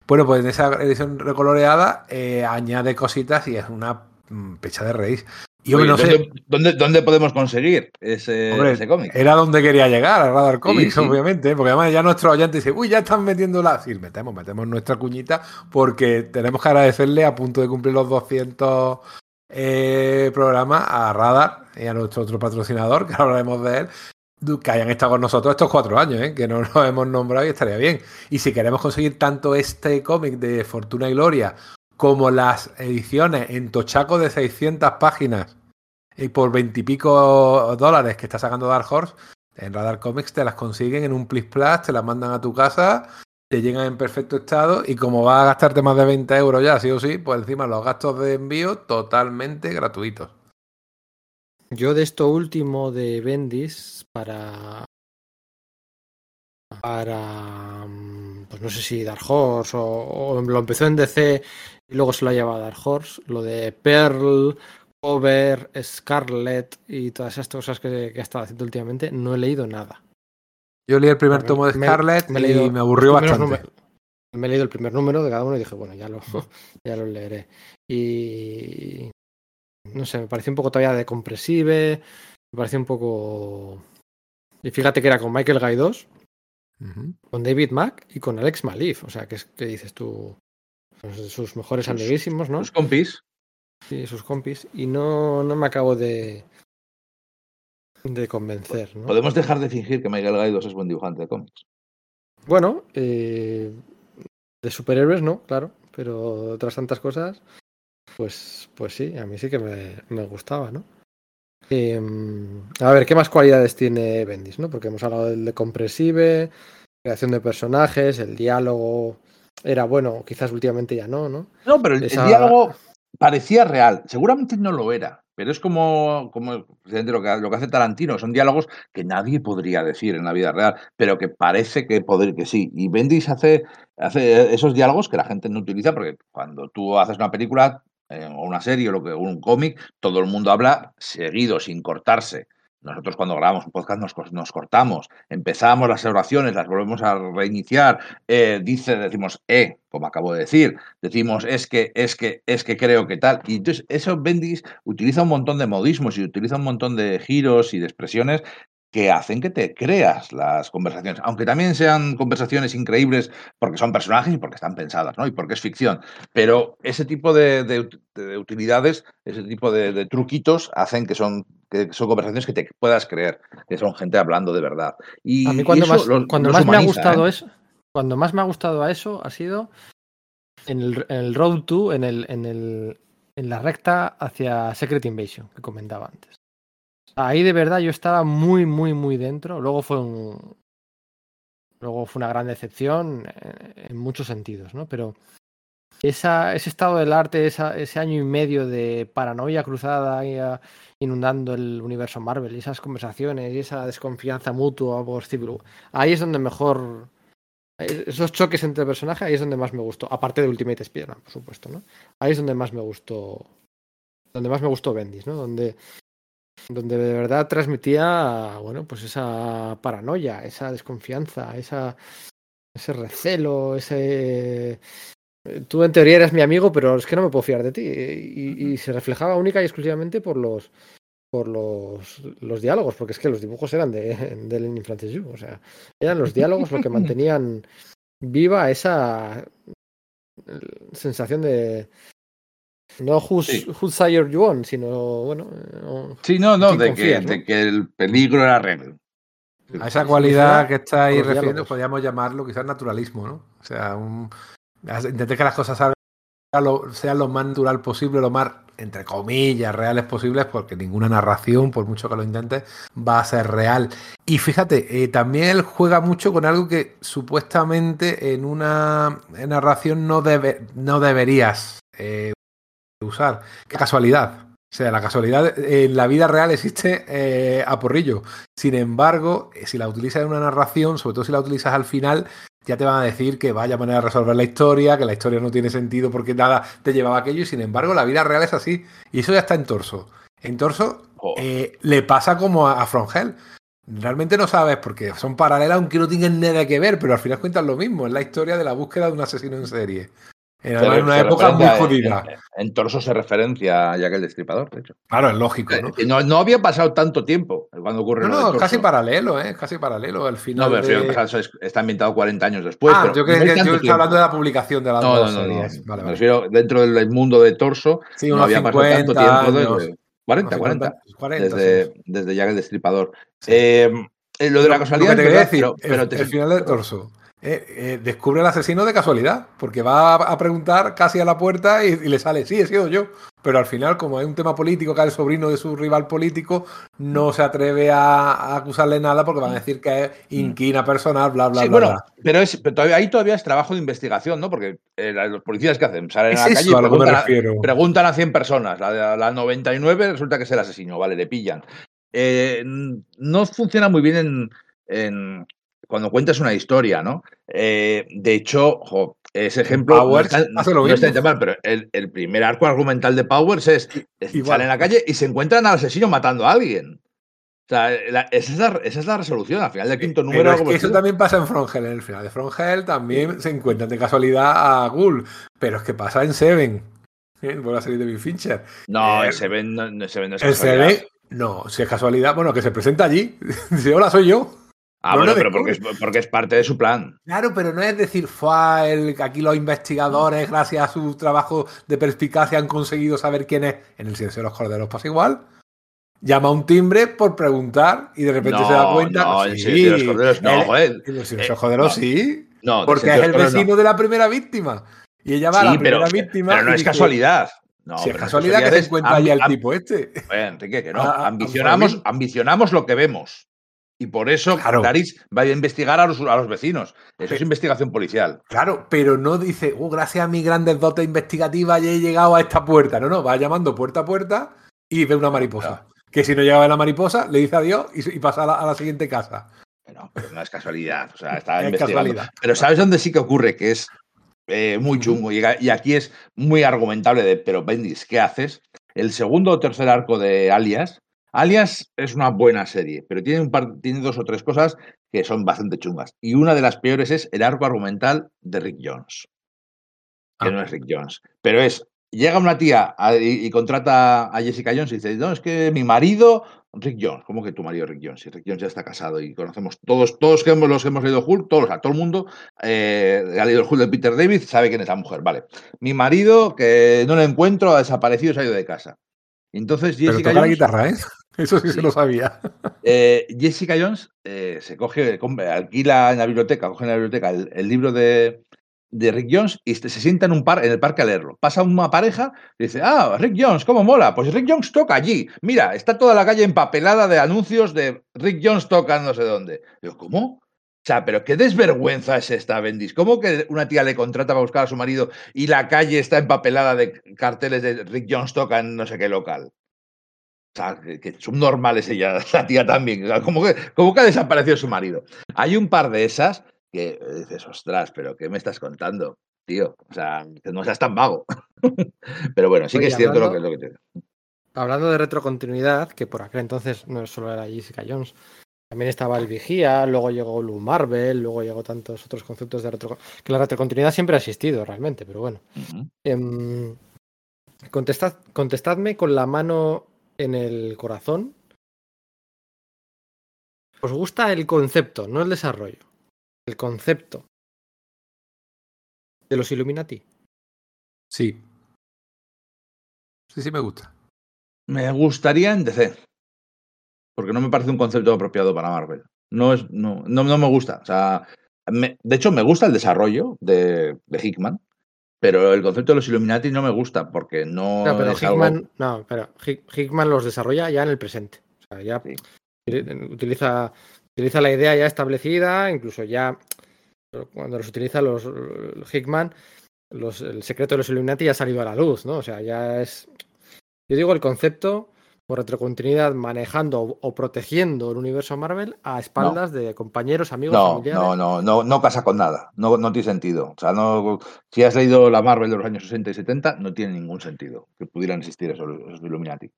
Bueno, pues en esa edición recoloreada eh, añade cositas y es una mm, pecha de raíz. Y no sé. ¿dónde, podemos conseguir ese, cómic? Era donde quería llegar, a Radar Comics, obviamente, porque además ya nuestro oyente dice, uy, ya están metiendo la. Sí, metemos, metemos nuestra cuñita, porque tenemos que agradecerle a punto de cumplir los 200 eh, programas a Radar y a nuestro otro patrocinador, que hablaremos de él, que hayan estado con nosotros estos cuatro años, ¿eh? que no nos hemos nombrado y estaría bien. Y si queremos conseguir tanto este cómic de Fortuna y Gloria como las ediciones en tochaco de 600 páginas y por veintipico dólares que está sacando Dark Horse, en Radar Comics te las consiguen en un Plis Plus, te las mandan a tu casa, te llegan en perfecto estado y como vas a gastarte más de 20 euros ya, sí o sí, pues encima los gastos de envío totalmente gratuitos. Yo de esto último de Bendis para para mm, pues no sé si Dark Horse o, lo empezó en DC y luego se lo ha llevado a Dark Horse, lo de Pearl, Over, Scarlet y todas esas cosas que, que ha estado haciendo últimamente, no he leído nada. Yo leí el primer tomo de Scarlet y me aburrió bastante. me he leído el primer número de cada uno y dije, bueno, ya lo, ya lo leeré. Y no sé, me pareció un poco todavía de compresive, me pareció un poco... Y fíjate que era con Michael Gaidos, con David Mack y con Alex Malif, o sea, que, es, que dices tú, pues, sus mejores amiguísimos, ¿no? Sus compis. Sí, sus compis. Y no, no me acabo de, de convencer. ¿no? Podemos dejar de fingir que Michael Gaidos es buen dibujante de cómics. Bueno, eh, de superhéroes no, claro, pero otras tantas cosas. Pues, pues sí, a mí sí que me, gustaba, ¿no? Em, a ver, ¿qué más cualidades tiene Bendis, no? Porque hemos hablado del de compresive, creación de personajes, el diálogo era bueno, quizás últimamente ya no, ¿no? No, pero el, diálogo parecía real. Seguramente no lo era, pero es como, como lo, que, lo que hace Tarantino. Son diálogos que nadie podría decir en la vida real, pero que parece que, poder, que sí. Y Bendis hace, hace esos diálogos que la gente no utiliza, porque cuando tú haces una película, o una serie o lo que, un cómic, todo el mundo habla seguido, sin cortarse. Nosotros cuando grabamos un podcast nos, nos cortamos, empezamos las oraciones, las volvemos a reiniciar, eh, dice, decimos, eh, como acabo de decir, decimos, es que, es que, es que creo que tal. Y entonces eso Bendis utiliza un montón de modismos y utiliza un montón de giros y de expresiones que hacen que te creas las conversaciones, aunque también sean conversaciones increíbles porque son personajes y porque están pensadas, ¿no? Y porque es ficción. Pero ese tipo de, utilidades, ese tipo de, truquitos hacen que son, que son conversaciones que te puedas creer, que son gente hablando de verdad. Y, a mí cuando más, cuando más me ha gustado ¿eh? eso, cuando más me ha gustado a eso ha sido en el, Road to, en el, en el en la recta hacia Secret Invasion, que comentaba antes. Ahí de verdad yo estaba muy, muy, muy dentro. Luego fue un. Luego fue una gran decepción en muchos sentidos, ¿no? Pero esa, ese estado del arte, esa, ese año y medio de paranoia cruzada uh, inundando el universo Marvel, y esas conversaciones y esa desconfianza mutua por Civil ahí es donde mejor. Esos choques entre personajes, ahí es donde más me gustó. Aparte de Ultimate Spider-Man, por supuesto, ¿no? Ahí es donde más me gustó. Donde más me gustó Bendis, ¿no? Donde donde de verdad transmitía, bueno, pues esa paranoia, esa desconfianza, esa, ese recelo, ese... Tú en teoría eres mi amigo, pero es que no me puedo fiar de ti. Y, y se reflejaba única y exclusivamente por los por los, los diálogos, porque es que los dibujos eran de, de Lenin Francis Yu, o sea, eran los diálogos lo que mantenían viva esa sensación de, no whose, sí. side you on, sino, bueno. No, sí, no, no, de que, ¿no? de que, el peligro era real. A esa cualidad que estáis refiriendo, podríamos llamarlo quizás naturalismo, ¿no? O sea, un, intenté que las cosas salgan, lo, sean lo más natural posible, lo más, entre comillas, reales posibles, porque ninguna narración, por mucho que lo intentes, va a ser real. Y fíjate, eh, también él juega mucho con algo que supuestamente en una narración no, debe, no deberías eh, usar. Qué casualidad. O sea, la casualidad en la vida real existe eh, a porrillo. Sin embargo, eh, si la utilizas en una narración, sobre todo si la utilizas al final, ya te van a decir que vaya manera de resolver la historia, que la historia no tiene sentido porque nada te llevaba a aquello. Y sin embargo, la vida real es así. Y eso ya está en torso. En torso oh. eh, le pasa como a, a From Hell. Realmente no sabes porque son paralelas, aunque no tienen nada que ver, pero al final cuentan lo mismo. Es la historia de la búsqueda de un asesino en serie. Era se, una época muy jodida. En, en, Torso se referencia a Jack el Destripador, de hecho. Claro, es lógico, ¿no? No, no había pasado tanto tiempo cuando ocurre No, no, casi paralelo, ¿eh? Casi paralelo. Al final. No, pero de... está ambientado 40 años después. Ah, pero yo creo que yo estoy hablando de la publicación de las no, dos no, no. No, vale, Me refiero dentro del mundo de Torso. Sí, no había 50, pasado tanto tiempo. años, Desde, 40, 40, 40. Desde, sí. desde Jack el Destripador. Sí. Eh, lo de la casualidad. Lo que te quería decir, pero, pero el, te... el final de Torso. Eh, eh, descubre al asesino de casualidad, porque va a, preguntar casi a la puerta y, y, le sale, sí, he sido yo. Pero al final, como hay un tema político, que es el sobrino de su rival político, no se atreve a, a acusarle nada porque van a decir que es inquina personal, bla, bla, sí, bla. Bueno, bla. pero, es, pero todavía, ahí todavía es trabajo de investigación, ¿no? Porque eh, los policías que hacen salen es a la eso calle y preguntan, a, preguntan a 100 personas. La, la 99 resulta que es el asesino, vale, le pillan. No funciona muy bien en, en, cuando cuentas una historia, ¿no? Eh, de hecho, jo, ese ejemplo Powers no está, hace lo no pero el, el, primer arco argumental de Powers es, es Igual. salen a la calle y se encuentran al asesino matando a alguien. O sea, la, esa, es la, esa, es la, resolución. Al final del quinto número. Pero es que eso también pasa en Frongel. En el final de Frongel también se encuentran de casualidad a Ghoul. Pero es que pasa en Seven. ¿eh? Por la serie de Bill Fincher. No, Eh, Seven no, no, Seven no es El casualidad. Seven, no, si es casualidad, bueno, que se presenta allí. Dice, hola, soy yo. Ah, No bueno, pero porque es, porque es parte de su plan. Claro, pero no es decir, fue el, aquí los investigadores, gracias a su trabajo de perspicacia, han conseguido saber quién es. En el silencio de los corderos pasa igual. Llama a un timbre por preguntar y de repente No, se da cuenta. no, sí, Silencio de los corderos no, el- joder. El silencio de Eh, los corderos no. sí. No, Porque es el corderos no. vecino de la primera víctima. Y ella va a la Sí, pero, primera víctima. pero no es dice, casualidad. No, si es casualidad que se encuentra ambi- el tipo este. Oye, Enrique, que no. Ah, ah, ambicionamos, ambicionamos lo que vemos. Y por eso Claro. Clarice va a investigar a los, a los vecinos. Eso es investigación policial. Claro, pero no dice, oh, gracias a mis grandes dotes investigativas ya he llegado a esta puerta. No, no, va llamando puerta a puerta y ve una mariposa. Que si no llega a la mariposa, le dice adiós y, y pasa a la, a la siguiente casa. No, pero no es casualidad. O sea, está Es investigando. casualidad. Pero ¿sabes dónde sí que ocurre? Que es eh, muy chungo. Y, y aquí es muy argumentable de, pero Bendis, ¿qué haces? El segundo o tercer arco de Alias. Alias es una buena serie, pero tiene, un par, tiene dos o tres cosas que son bastante chungas. Y una de las peores es el arco argumental de Rick Jones. Que Ah. no es Rick Jones. Pero es, llega una tía a- y, y contrata a Jessica Jones y dice, no, es que mi marido, Rick Jones, ¿cómo que tu marido Rick Jones? Si Rick Jones ya está casado y conocemos todos, todos que hemos, los que hemos leído Hulk, todos, sea, todo el mundo eh, ha leído el Hulk de Peter David, sabe quién es la mujer. Vale. Mi marido, que no lo encuentro, ha desaparecido, se ha ido de casa. Entonces Pero Jessica toca la guitarra, ¿eh? Eso sí, Sí. se lo sabía. eh, Jessica Jones eh, se coge, compra, alquila en la biblioteca, coge en la biblioteca el, el libro de, de Rick Jones y se sienta en un par en el parque a leerlo. Pasa una pareja y dice, ah, Rick Jones, ¿cómo mola? Pues Rick Jones toca allí. Mira, está toda la calle empapelada de anuncios de Rick Jones toca no sé dónde. Digo, ¿cómo? O sea, pero qué desvergüenza es esta, Bendis. ¿Cómo que una tía le contrata para buscar a su marido y la calle está empapelada de carteles de Rick Jones toca en no sé qué local? O sea, que, que subnormal es ella, la tía también. O sea, ¿cómo, que, ¿Cómo que ha desaparecido su marido? Hay un par de esas que dices, ostras, pero ¿qué me estás contando, tío? O sea, no seas tan vago. pero bueno, sí que es cierto lo que lo que te Hablando de retrocontinuidad, que por aquel entonces no solo era Jessica Jones, también estaba el Vigía, luego llegó Blue Marvel, luego llegó tantos otros conceptos de retro... que la retrocontinuidad siempre ha existido realmente, pero bueno. Em, contestad, contestadme con la mano en el corazón. ¿Os gusta el concepto, no el desarrollo? El concepto de los Illuminati. Sí. Sí, sí me gusta. Me gustaría en DC. Porque no me parece un concepto apropiado para Marvel. No, es, no, no, no me gusta. O sea, me- de hecho, me gusta el desarrollo de, de Hickman, pero el concepto de los Illuminati no me gusta porque no, No, pero es algo- Hickman, no, pero Hick- Hickman los desarrolla ya en el presente. O sea, ya Sí. utiliza, utiliza la idea ya establecida, incluso ya cuando los utiliza los Hickman, los, el secreto de los Illuminati ya ha salido a la luz, ¿no? O sea, ya es. Yo digo el concepto por retrocontinuidad manejando o, o protegiendo el universo Marvel a espaldas de compañeros, amigos, No, familiares. no, no, no, no casa con nada. No, no tiene sentido. O sea, no, si has leído la Marvel de los años 60 y 70, no tiene ningún sentido que pudieran existir esos, esos Illuminati.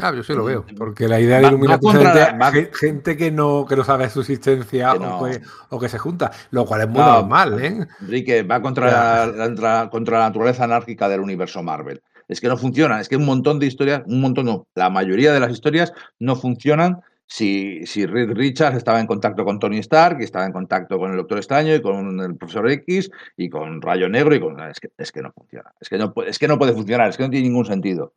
Ah, yo sí lo Mm, veo. Porque la idea de Illuminati va es gente, gente que no, que no sabe su existencia Que o, que, o que se junta, lo cual es muy No. normal, ¿eh? Enrique, va contra la, contra la naturaleza anárquica del universo Marvel. Es que no funciona, es que un montón de historias, un montón no, la mayoría de las historias no funcionan si, si Reed Richards estaba en contacto con Tony Stark y estaba en contacto con el Doctor Extraño y con el Profesor X y con Rayo Negro y con... Es que, es que no funciona, es que no, puede- es que no puede funcionar, es que no tiene ningún sentido.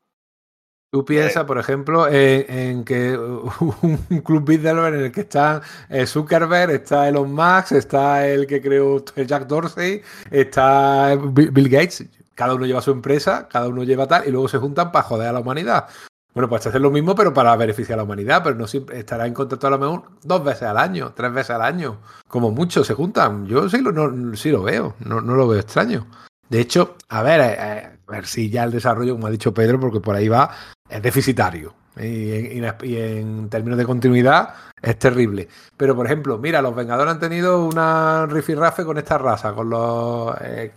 Tú piensas, por ejemplo, en, en que un club Bilderberg en el que están eh, Zuckerberg, está Elon Musk, está el que creó Jack Dorsey, está Bill Gates. Cada uno lleva su empresa, cada uno lleva tal, y luego se juntan para joder a la humanidad. Bueno, pues hacer lo mismo, pero para beneficiar a la humanidad, pero no siempre estará en contacto a lo mejor dos veces al año, tres veces al año. Como mucho se juntan. Yo sí lo, sí lo veo, no, no lo veo extraño. De hecho, a ver, eh, eh, a ver si ya el desarrollo, como ha dicho Pedro, porque por ahí va, es deficitario. Y en, términos de continuidad es terrible. Pero, por ejemplo, mira, los Vengadores han tenido una rifirrafe con esta raza, con los eh,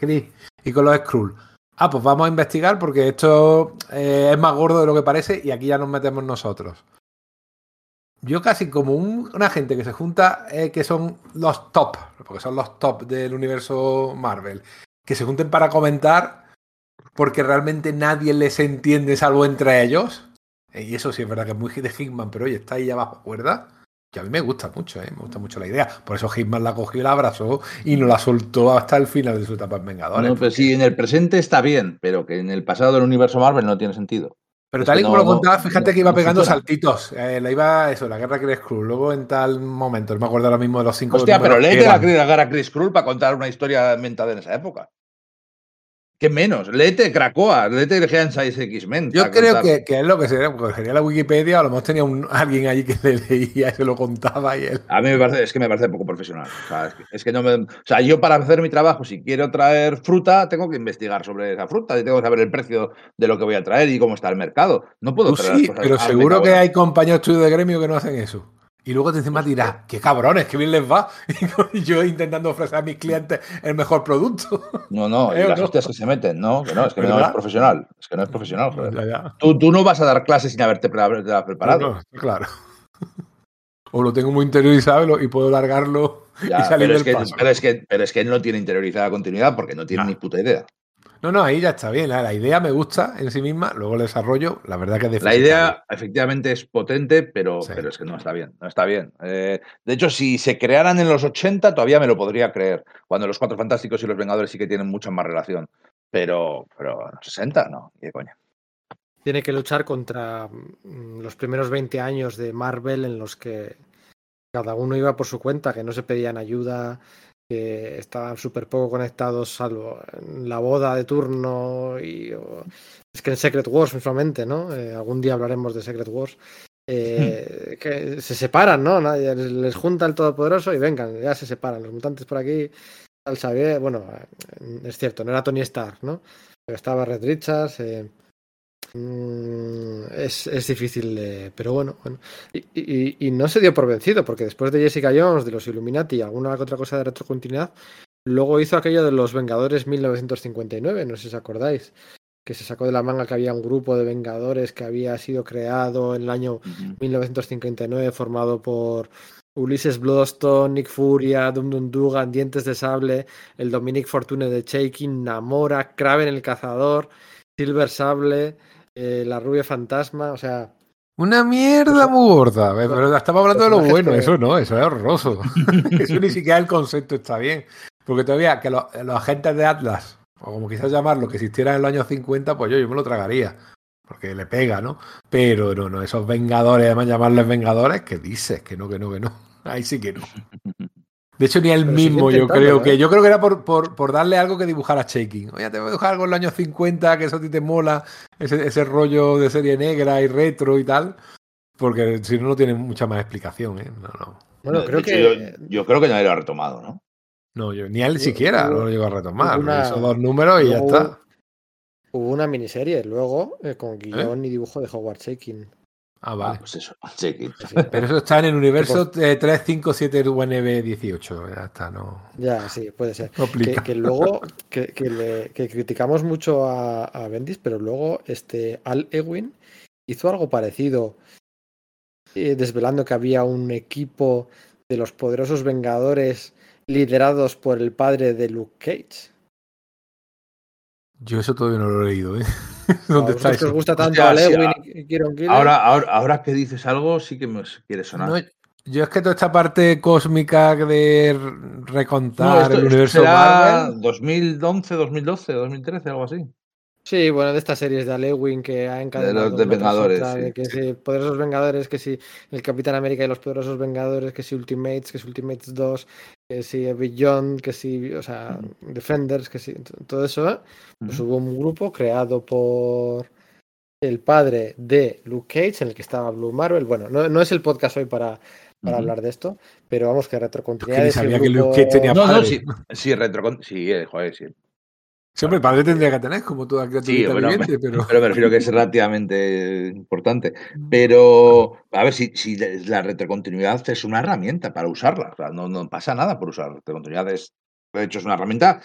y con los Skrull. Ah, pues vamos a investigar porque esto eh, es más gordo de lo que parece y aquí ya nos metemos nosotros. Yo casi como un- una gente que se junta, eh, que son los top, porque son los top del universo Marvel, que se junten para comentar porque realmente nadie les entiende salvo entre ellos. Eh, Y eso sí es verdad que es muy de Hitman, pero oye, está ahí abajo cuerda. Que a mí me gusta mucho, ¿eh? me gusta mucho la idea. Por eso Hitman la cogió y la abrazó y no la soltó hasta el final de su etapa en Vengadores. No, pues sí, en el presente está bien, pero que en el pasado del universo Marvel no tiene sentido. Pero Es tal y como no- lo contaba, fíjate no- que iba pegando saltitos. Eh, la iba, eso, la guerra Chris Cruz. Luego en tal momento, no me acuerdo ahora mismo de los cinco. Hostia, pero léete la, cara Chris Krull para contar una historia inventada en esa época. ¿Qué menos? Léete Krakoa, léete el Giant Size X-Men. Yo creo que, que es lo que sería, porque sería la Wikipedia, a lo mejor tenía un, alguien allí que le leía y se lo contaba y él. A mí me parece, es que me parece poco profesional. O sea, es que, es que no me, o sea, yo para hacer mi trabajo, si quiero traer fruta, tengo que investigar sobre esa fruta y tengo que saber el precio de lo que voy a traer y cómo está el mercado. No puedo Tú traer sí, las cosas. pero seguro que hay compañeros tuyos de gremio que no hacen eso. Y luego te encima dirás, qué cabrones, qué bien les va. Y yo intentando ofrecer a mis clientes el mejor producto. No, no, y ¿Eh las no? hostias que se meten, no, que no, es que no es profesional. Es que no es profesional, joder. Ya, ya. Tú, tú no vas a dar clases sin haberte pre- haberte preparado. No, claro. O lo tengo muy interiorizado y, puedo largarlo Ya, y salir pero, es del que, paso. pero, es que, pero es que él no tiene interiorizada continuidad porque no tiene Ya. ni puta idea. No, no, ahí ya está bien. La, la idea me gusta en sí misma, luego el desarrollo, la verdad que es La idea efectivamente es potente, pero, Sí. pero es que no está bien. No está bien. Eh, de hecho, si se crearan en los 80, todavía me lo podría creer. Cuando los Cuatro Fantásticos y los Vengadores sí que tienen mucha más relación. Pero, pero en los 60, no. ¿Qué coño? Tiene que luchar contra mm, los primeros 20 años de Marvel en los que cada uno iba por su cuenta, que no se pedían ayuda, que estaban súper poco conectados, salvo en la boda de turno y o- es que en Secret Wars principalmente, ¿no? Eh, algún día hablaremos de Secret Wars. eh, que se separan, ¿no? Nadie- les, junta el Todopoderoso y vengan, ya se separan. Los mutantes por aquí, al Xavier, bueno, eh, es cierto, no era Tony Stark, ¿no? Pero estaba Red Richards. eh, es, es difícil de. Pero bueno, bueno. Y, y- y no se dio por vencido, porque después de Jessica Jones, de los Illuminati y alguna otra cosa de retrocontinuidad, luego hizo aquello de los Vengadores 1959, no sé si os acordáis, que se sacó de la manga que había un grupo de Vengadores que había sido creado en el año Ujú. 1959, formado por Ulises Bloodstone, Nick Furia, Dum Dum Dugan, Dientes de Sable, el Dominic Fortune de Shaking, Namora, Kraven el Cazador, Silver Sable, eh, la Rubia Fantasma, o sea, Una mierda muy gorda. Pero estamos hablando de lo bueno. que- Eso no, eso es horroroso. eso ni siquiera el concepto está bien. Porque todavía que los, los agentes de Atlas, o como quizás llamarlo, que existieran en los años 50, pues yo, yo me lo tragaría. Porque le pega, ¿no? Pero no, no, esos vengadores, además llamarles vengadores, que dices que no, que no, que no. Ahí sí que no. De hecho, ni él Pero mismo, yo creo ¿eh? que. Yo creo que era por, por, por darle algo que dibujar a Shaking. Oye, te voy a dibujar algo en los años 50, que eso a ti te mola, ese, ese rollo de serie negra y retro y tal. Porque si no, no tiene mucha más explicación, ¿eh? No, no. bueno, creo hecho, que Yo, yo creo que nadie lo ha retomado, ¿no? No, yo, ni él siquiera hubo- lo llegó a retomar. una- Hizo dos números y ya está. hubo una miniserie luego eh, con guion y dibujo de Howard Shaking. Ah, Ah, vale. pues eso. Sí. Pero eso está en el universo eh, 357 UNB 18. Ya está, no. Ya, sí, puede ser. no Que, aplica. que luego que, que le- que criticamos mucho a, a Bendis, pero luego este Al Ewing hizo algo parecido, eh, desvelando que había un equipo de los poderosos Vengadores liderados por el padre de Luke Cage. Yo eso todavía no lo he leído, ¿eh? ¿Dónde está vosotros que os gusta tanto sí, Ewing a- y y Kieron Gillen, Ahora, ahora, ahora que dices algo, sí que me quiere sonar. No, yo es que toda esta parte cósmica de r- No, recontar esto, el esto universo será Marvel. 2011, 2012, 2013, algo así. Sí, bueno, de estas series de Alewin que ha encadenado los de una tras Vengadores, otra, sí, de que sí. si Poderosos Vengadores, que si el Capitán América y los Poderosos Vengadores, que si Ultimates, que si Ultimates 2, que si Beyond, que si, o sea, Defenders, que si, todo eso, ¿eh? pues hubo un grupo creado por el padre de Luke Cage, en el que estaba Blue Marvel. Bueno, no, no es el podcast hoy para, para hablar de esto, pero vamos, que Es que retrocontinuidad ese sabía que Luke Cage tenía No, no, padre. sí, sí, retro, sí, eh, joder, sí. Siempre padre tendría que tener, como toda criaturita bueno, viviente, pero. Pero me refiero que es relativamente importante. Pero, a ver, si, si la retrocontinuidad es una herramienta para usarla. O sea, no, no pasa nada por usar retrocontinuidad. Es, de hecho, es una herramienta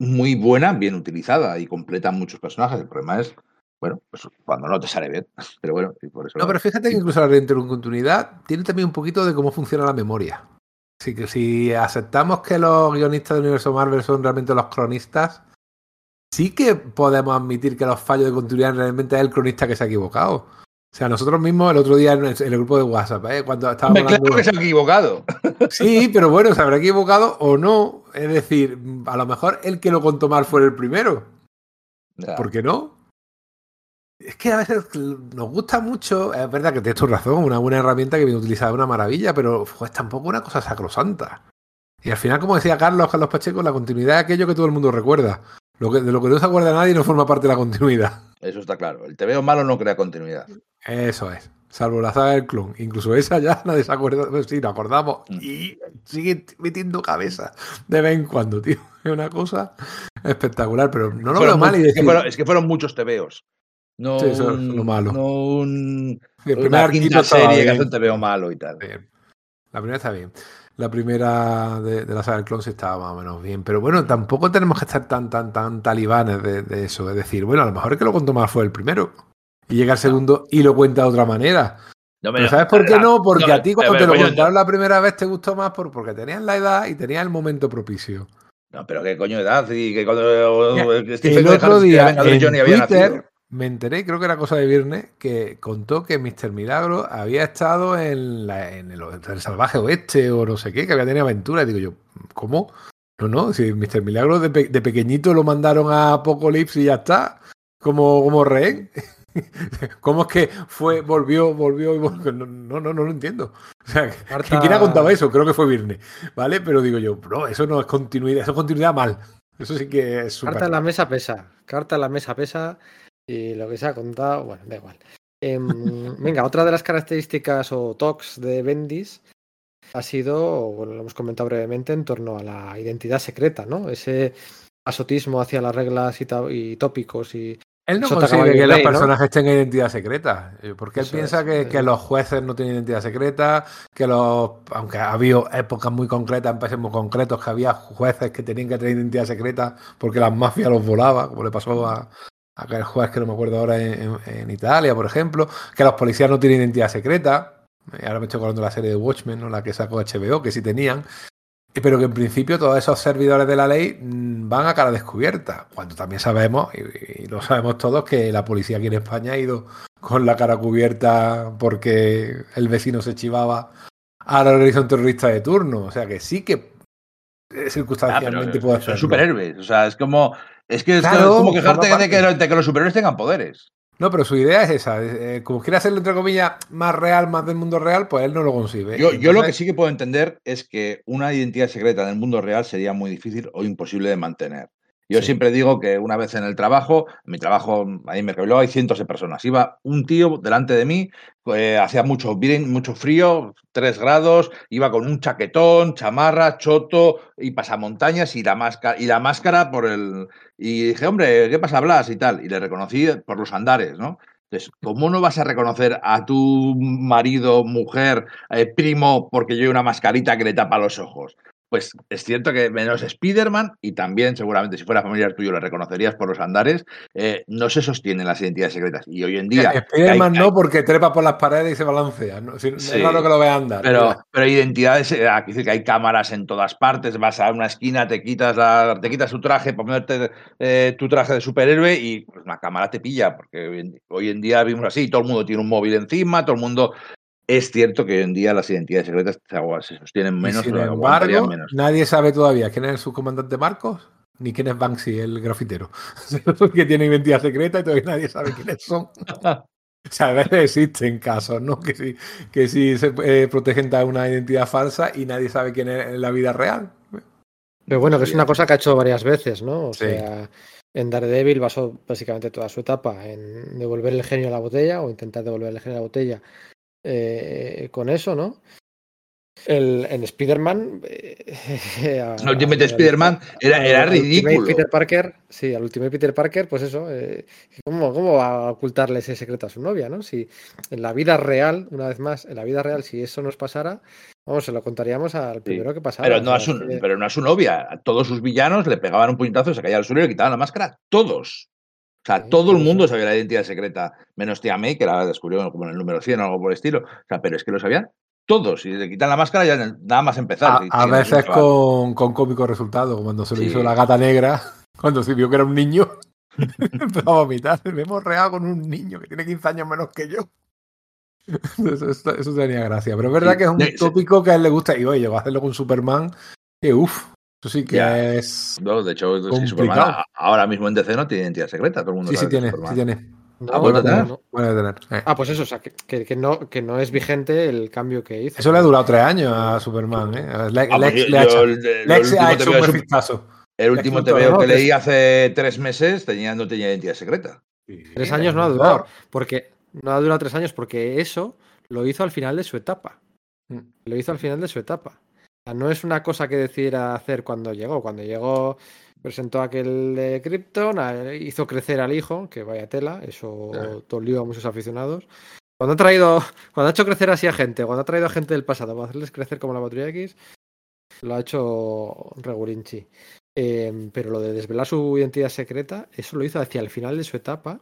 muy buena, bien utilizada y completa muchos personajes. El problema es, bueno, pues cuando no te sale bien. Pero bueno, y por eso. No, pero fíjate que incluso la retrocontinuidad tiene también un poquito de cómo funciona la memoria. Así que si aceptamos que los guionistas del universo Marvel son realmente los cronistas, sí que podemos admitir que los fallos de continuidad realmente es el cronista que se ha equivocado. O sea, nosotros mismos el otro día en el, en el grupo de WhatsApp, ¿eh? cuando estábamos claro hablando- que se ha equivocado. Sí, pero bueno, se habrá equivocado o no. Es decir, a lo mejor el que lo contó mal fue el primero. ¿Por qué no? Es que a veces nos gusta mucho, es verdad que tienes tu razón, una buena herramienta que bien utilizada es una maravilla, pero pues, tampoco una cosa sacrosanta. Y al final, como decía Carlos, Carlos Pacheco, la continuidad es aquello que todo el mundo recuerda. Lo que, de lo que no se acuerda nadie no forma parte de la continuidad. Eso está claro. El te veo malo no crea continuidad. Eso es. Salvo la saga del clon. Incluso esa ya nadie se acuerda. Pues sí, nos acordamos. Mm. Y sigue metiendo cabeza de vez en cuando, tío. Es una cosa espectacular, pero no lo Fueron veo mal. Y es, que decir, fueron, es que fueron muchos tebeos. No, Sí, eso es un- lo malo. no un, el primer una quinta serie que hace un tebeo malo y tal. Bien. La primera está bien. La primera de, de la saga del clon sí estaba más o menos bien. Pero bueno, tampoco tenemos que estar tan, tan, tan talibanes de, de eso. Es decir, bueno, a lo mejor el que lo contó más fue el primero. Y llega el segundo y lo cuenta de otra manera. No, Pero ¿sabes por qué no? Porque no, a ti cuando te lo contaron la primera vez te gustó más por, porque tenías la edad y tenías el momento propicio. No, pero qué coño de edad. Y que cuando el otro día en Twitter. Me enteré, creo que era cosa de viernes, que contó que Mr. Milagro había estado en, la- en el, el salvaje oeste o no sé qué, que había tenido aventuras. Digo yo, ¿cómo? No, no, si Mr. Milagro de, pe- de pequeñito lo mandaron a Apocalypse y ya está, como, como rehén. ¿Cómo es que fue, volvió, volvió y volvió? No, no, no, no lo entiendo. O sea. ¿quién ha contado eso? Creo que fue Virne, ¿vale? Pero digo yo, no, eso no es continuidad, eso es continuidad mal. Eso sí que es super... Carta en la mesa pesa, carta en la mesa pesa y lo que se ha contado, bueno, da igual. Eh, venga, otra de las características o talks de Bendis ha sido, bueno, lo hemos comentado brevemente, en torno a la identidad secreta, ¿no? Ese asotismo hacia las reglas y, y tópicos y él no consigue que los personajes tengan identidad secreta, eh, porque él piensa que, que, los jueces no tienen identidad secreta, que los, aunque ha habido épocas muy concretas, en países muy concretos, que había jueces que tenían que tener identidad secreta porque las mafias los volaban, como le pasó a, a aquel juez que no me acuerdo ahora en, en, Italia, por ejemplo, que los policías no tienen identidad secreta. Ahora me estoy acordando de la serie de Watchmen, ¿no? la que sacó HBO, que sí tenían. Pero que en principio todos esos servidores de la ley mm, van a cara descubierta, cuando también sabemos, y, lo sabemos todos, que la policía aquí en España ha ido con la cara cubierta porque el vecino se chivaba a la organización terrorista de turno. O sea que sí que eh, circunstancialmente ah, puede ser. Son superhéroes. O sea, es como, es que es claro, como quejarte de que, de que los superhéroes tengan poderes. No, pero su idea es esa. Eh, como quiere hacerlo, entre comillas, más real, más del mundo real, pues él no lo concibe. Yo, Entonces... yo, lo que sí que puedo entender es que una identidad secreta en el mundo real sería muy difícil o imposible de mantener. Yo sí. siempre digo que una vez en el trabajo, en mi trabajo, ahí me reveló, hay cientos de personas. Iba un tío delante de mí, eh, hacía mucho, mucho frío, tres grados, iba con un chaquetón, chamarra, choto y pasamontañas y la máscara, y la máscara por el. Y dije, hombre, ¿qué pasa, Blas? y tal. Y le reconocí por los andares, ¿no? Entonces, ¿cómo no vas a reconocer a tu marido, mujer, eh, primo, porque lleva una mascarita que le tapa los ojos? Pues es cierto que menos Spider-Man, y también seguramente si fuera familiar tuyo lo reconocerías por los andares, eh, no se sostienen las identidades secretas. Y hoy en día... Spider-Man no, porque trepa por las paredes y se balancea. ¿no? Sí, es raro que lo vea andar. Pero, pero identidades, eh, aquí dice que hay cámaras en todas partes, vas a una esquina, te quitas, la, te quitas tu traje para ponerte eh, tu traje de superhéroe y pues, una cámara te pilla, porque hoy en, hoy en día vimos así, todo el mundo tiene un móvil encima, todo el mundo es cierto que hoy en día las identidades secretas se sostienen menos. Y sin embargo, menos. nadie sabe todavía quién es el subcomandante Marcos ni quién es Banksy, el grafitero. que tiene identidad secreta y todavía nadie sabe quiénes son. O sea, a veces existen casos, ¿no? Que sí, que sí se eh, protegen de una identidad falsa y nadie sabe quién es en la vida real. Pero bueno, que es una cosa que ha hecho varias veces, ¿no? O sí. sea, en Daredevil basó básicamente toda su etapa en devolver el genio a la botella o intentar devolver el genio a la botella eh, con eso, ¿no? El, en Spider-Man. Eh, el Ultimate Spider-Man era, era ridículo. Peter Parker, sí, al Ultimate Peter Parker, pues eso. Eh, ¿cómo, ¿cómo, va a ocultarle ese secreto a su novia, no? Si en la vida real, una vez más, en la vida real, si eso nos pasara, vamos, se lo contaríamos al primero sí. que pasara. Pero no, a su, pero no a su novia. A todos sus villanos le pegaban un puñetazo, se caía al suelo y le quitaban la máscara. Todos. O sea, todo el mundo sabía la identidad secreta, menos Tia May, que la descubrió como en el número 100 o algo por el estilo. O sea, pero es que lo sabían todos. Y le quitan la máscara ya nada más empezar. A, a veces con, con, cómico resultado, cuando se lo sí. hizo la gata negra, cuando se vio que era un niño, empezó a vomitar. Me hemos reado con un niño que tiene 15 años menos que yo. Eso, eso, eso tenía gracia. Pero es verdad que es un tópico que a él le gusta. Y oye, llegó a hacerlo con Superman. Que uff, eso sí que ya. es. No, de hecho, sí, Superman ahora mismo en DC no tiene identidad secreta. Todo el mundo sí, sí tiene, sí tiene. No, ah, puede tener. No. Tener. Eh. Ah, pues eso, o sea, que, que, no, que no es vigente el cambio que hizo. Eso le ha durado tres años a Superman, ¿eh? Lex, ah, Lex, le, ha hecho, Lex ha hecho un vistazo. El último TVO que leí hace tres meses tenía, no tenía identidad secreta. Sí, tres años no ha durado. Porque no ha durado tres años porque eso lo hizo al final de su etapa. Mm. Lo hizo al final de su etapa. No es una cosa que decidiera hacer cuando llegó. Cuando llegó, presentó aquel de Krypton, hizo crecer al hijo, que vaya tela, eso claro. dolió a muchos aficionados. Cuando ha traído, cuando ha hecho crecer así a gente, cuando ha traído a gente del pasado para hacerles crecer como la Patrulla X, lo ha hecho Regulinchi. Eh, pero lo de desvelar su identidad secreta, eso lo hizo hacia el final de su etapa.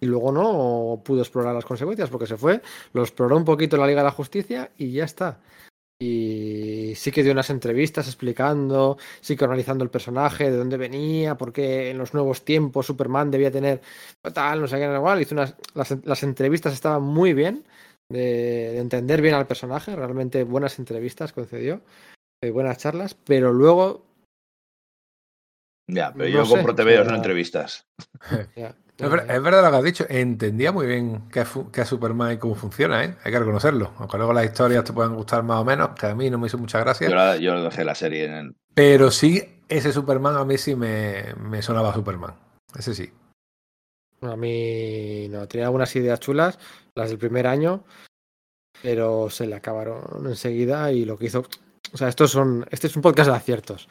Y luego no pudo explorar las consecuencias porque se fue, lo exploró un poquito en la Liga de la Justicia y ya está. Y sí que dio unas entrevistas explicando, sí que analizando el personaje, de dónde venía, por qué en los nuevos tiempos Superman debía tener tal, no sé qué, igual. Hizo unas, las, las entrevistas estaban muy bien, de, de, entender bien al personaje, realmente buenas entrevistas concedió, eh, buenas charlas, pero luego. Ya, pero no yo sé, compro TVOs, no entrevistas. Ya. Es, ver- es verdad lo que has dicho. Entendía muy bien qué es, fu- qué es Superman y cómo funciona, ¿eh? Hay que reconocerlo. Aunque luego las historias te puedan gustar más o menos, que a mí no me hizo mucha gracia. Yo, la- yo dejé la serie en el- Pero sí, ese Superman a mí sí me, me sonaba Superman. Ese sí. A mí no, tenía algunas ideas chulas, las del primer año, pero se le acabaron enseguida y lo que hizo. O sea, estos son. Este es un podcast de aciertos.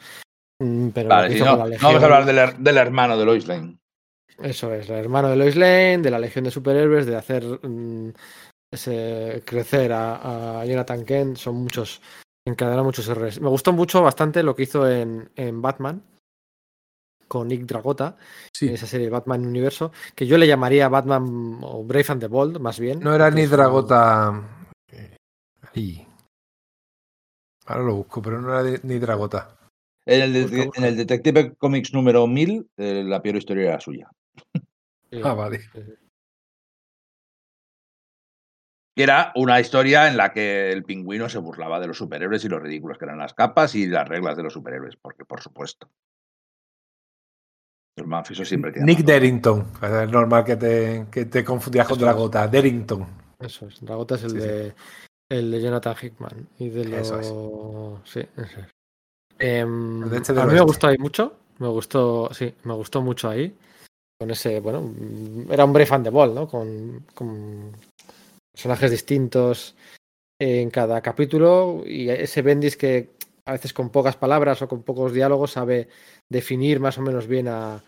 Mm, Pero Vale, si no, no vamos a hablar del, del hermano de Lois Lane. Eso es, el hermano de Lois Lane, de la Legión de Superhéroes, de hacer mm, ese, crecer a, a Jonathan Kent, son muchos, encadenan muchos errores. Me gustó mucho bastante lo que hizo en, en Batman con Nick Dragota, Sí. en esa serie Batman Universo, que yo le llamaría Batman o Brave and the Bold, más bien. No era porque ni es un- Dragota. eh, Ahí. Ahora lo busco, pero no era de- ni Dragota. En el, de- Busca, busca. en el Detective Comics número 1000, eh, la peor historia era suya. Sí, Ah, vale. sí, sí. Que era una historia en la que el pingüino se burlaba de los superhéroes y lo ridículos que eran las capas y las reglas de los superhéroes, porque por supuesto. Los manfisos siempre tienen. Nick. Derrington. Es normal que te, que te confundías con Eso es. Dragota. Derrington. Eso es, Dragota es el, Sí, sí. de, el de Jonathan Hickman. Y de Eso lo... Sí, eso es. Em, este a mí me gustó ahí mucho. Me gustó, sí, me gustó mucho ahí. Con ese, bueno, era un Brave and the Bold, ¿no? Con, personajes distintos en cada capítulo. Y ese Bendis que a veces con pocas palabras o con pocos diálogos sabe definir más o menos bien a,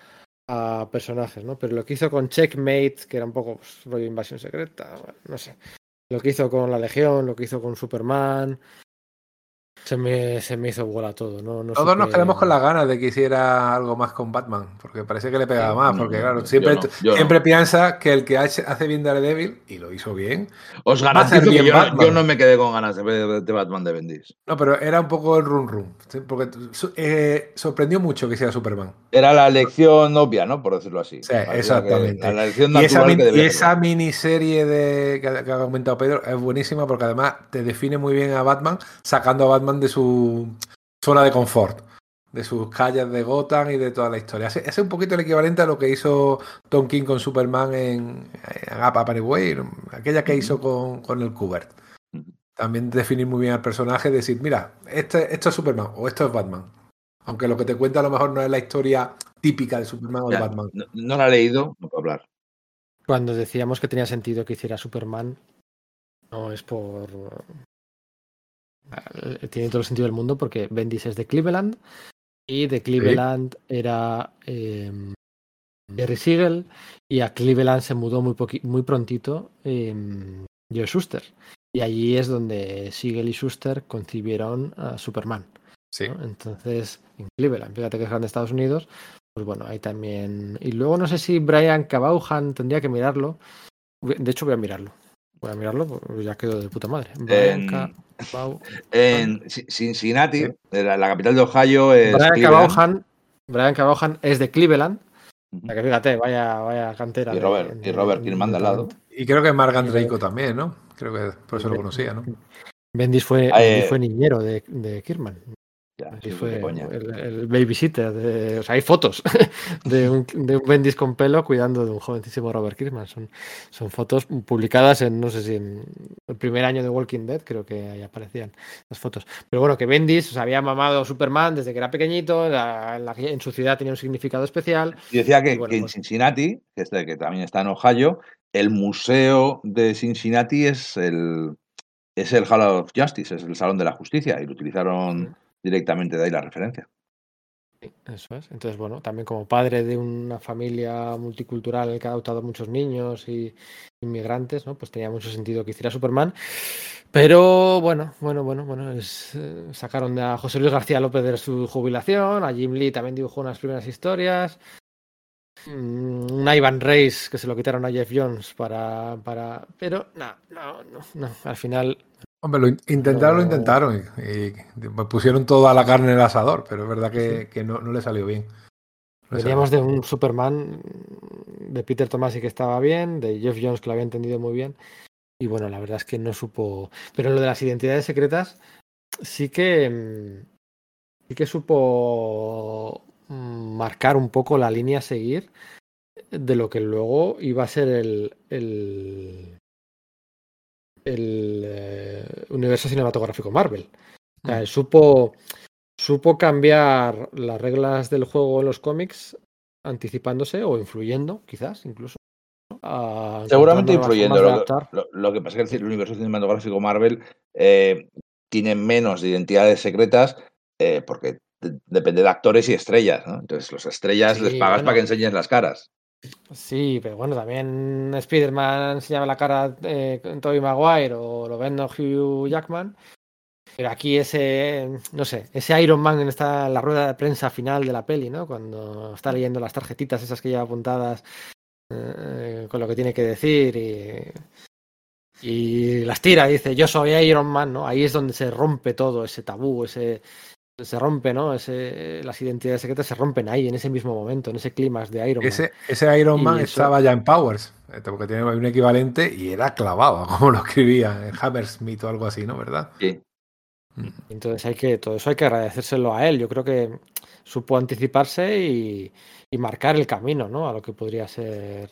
personajes, ¿no? Pero lo que hizo con Checkmate, que era un poco pues, invasión secreta, bueno, no sé. Lo que hizo con la Legión, lo que hizo con Superman. Se me, se me hizo bola todo, ¿no? no Todos nos quedamos con las ganas de que hiciera algo más con Batman, porque parece que le pegaba Sí, más, porque no, claro, yo siempre, no, yo no. siempre piensa que el que hace bien Daredevil, y lo hizo bien, Os garantizo que bien yo, no- Batman. yo no me quedé con ganas de ver de Batman de Bendis. no, pero era un poco el run run, ¿sí? porque eh, sorprendió mucho que hiciera Superman. Era la elección obvia, ¿no? Por decirlo así. Sí, que exactamente. La elección Y esa, que y esa ser. miniserie de, que, que ha comentado Pedro es buenísima porque además te define muy bien a Batman, sacando a Batman de su zona de confort, de sus calles de Gotham y de toda la historia. Ese es un poquito el equivalente a lo que hizo Tom King con Superman en, en Up Anyway, aquella que hizo con, con el Kubert. También definir muy bien al personaje, decir, mira, este, esto es Superman o esto es Batman. Aunque lo que te cuenta a lo mejor no es la historia típica de Superman o de Batman. no, no la he leído, no puedo hablar. Cuando decíamos que tenía sentido que hiciera Superman, no es por. Eh, Tiene todo el sentido del mundo porque Bendis es de Cleveland y de Cleveland era eh, Jerry Siegel y a Cleveland se mudó muy, muy prontito eh, Joe Schuster. Y allí es donde Siegel y Schuster concibieron a Superman. Sí. ¿no? Entonces, en Cleveland, fíjate que es grande Estados Unidos, pues bueno, ahí también. Y luego no sé si Brian Cabauhan tendría que mirarlo. De hecho, voy a mirarlo. Voy a mirarlo, porque ya quedó de puta madre. Brian En- En Ci- Cincinnati, Sí. la, la capital de Ohio, es Brian. Cabauhan, Brian Cabauhan es de Cleveland. Ujú. O sea que fíjate, vaya, vaya cantera. Y Robert- de- y Robert al lado. Y creo que Andreico pero- también, ¿no? Creo que por eso lo conocía, ¿no? Bendis fue, Eh, Bendis fue niñero de, de Kirman. Ya, Bendis sí, fue el, el babysitter. De, o sea, hay fotos de un, de un Bendis con pelo cuidando de un jovencísimo Robert Kirkman. Son, son fotos publicadas en, no sé si en el primer año de Walking Dead, creo que ahí aparecían las fotos. Pero bueno, que Bendis o sea, había mamado a Superman desde que era pequeñito, la- en, la- en su ciudad tenía un significado especial. Y decía que, Y bueno, que en pues- Cincinnati, que, este- que también está en Ohio, el museo de Cincinnati es el, es el Hall of Justice, es el Salón de la Justicia, y lo utilizaron. Directamente de ahí la referencia. Eso es. Entonces, bueno, también como padre de una familia multicultural que ha adoptado muchos niños y inmigrantes, ¿no? Pues tenía mucho sentido que hiciera Superman. Pero bueno, bueno, bueno, bueno, es, eh, sacaron a José Luis García López de su jubilación, a Jim Lee también dibujó unas primeras historias. Mm, Un Ivan Reis que se lo quitaron a Jeff Jones para. para pero no, no, no, no. Al final Hombre, lo in- intentaron, lo intentaron y, y pusieron toda la carne en el asador, pero es verdad que, que no, no le salió bien. No Veníamos salió. de un Superman de Peter Tomasi que estaba bien, de Jeff Jones que lo había entendido muy bien. Y bueno, la verdad es que no supo. Pero lo de las identidades secretas sí que. mm, Sí que supo mm, marcar un poco la línea a seguir. de lo que luego iba a ser el, el, el eh, universo cinematográfico Marvel. O sea, supo, supo cambiar las reglas del juego en los cómics anticipándose o influyendo, quizás incluso. a Seguramente influyendo. Lo, adaptar. lo- lo que pasa es que el universo cinematográfico Marvel eh, tiene menos de identidades secretas eh, porque de- depende de actores y estrellas. ¿no? Entonces, los estrellas Sí, les pagas bueno. para que enseñes las caras. Sí, pero bueno, también Spider-Man enseñaba la cara eh, Tobey Maguire o lo vendo Hugh Jackman. Pero aquí ese, no sé, ese Iron Man en esta la rueda de prensa final de la peli, ¿no? Cuando está leyendo las tarjetitas esas que lleva apuntadas eh, con lo que tiene que decir y, y las tira y dice yo soy Iron Man, ¿no? Ahí es donde se rompe todo ese tabú, ese se rompe, ¿no? Ese, las identidades secretas se rompen ahí en ese mismo momento, en ese clímax de Iron Man. Ese, ese Iron Y Man eso- estaba ya en Powers, eh, porque tiene un equivalente y era clavado, como lo escribía en Hammersmith o algo así, ¿no? ¿Verdad? Sí. Entonces hay que, todo eso hay que agradecérselo a él. Yo creo que supo anticiparse y, y marcar el camino, ¿no? A lo que podría ser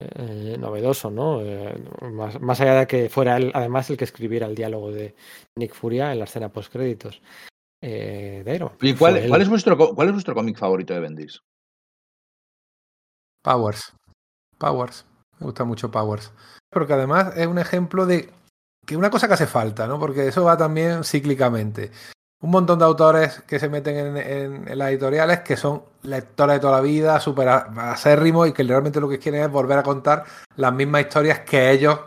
eh, novedoso, ¿no? Eh, más, más allá de que fuera él, además, el que escribiera el diálogo de Nick Furia en la escena post créditos. Eh, de Iron Man. ¿Y cuál, es vuestro, cuál es vuestro cómic favorito de Bendis? Powers. Powers. Me gusta mucho Powers. Porque además es un ejemplo de que una cosa que hace falta, ¿no? Porque eso va también cíclicamente. Un montón de autores que se meten en, en- en las editoriales que son lectores de toda la vida, súper acérrimos y que realmente lo que quieren es volver a contar las mismas historias que ellos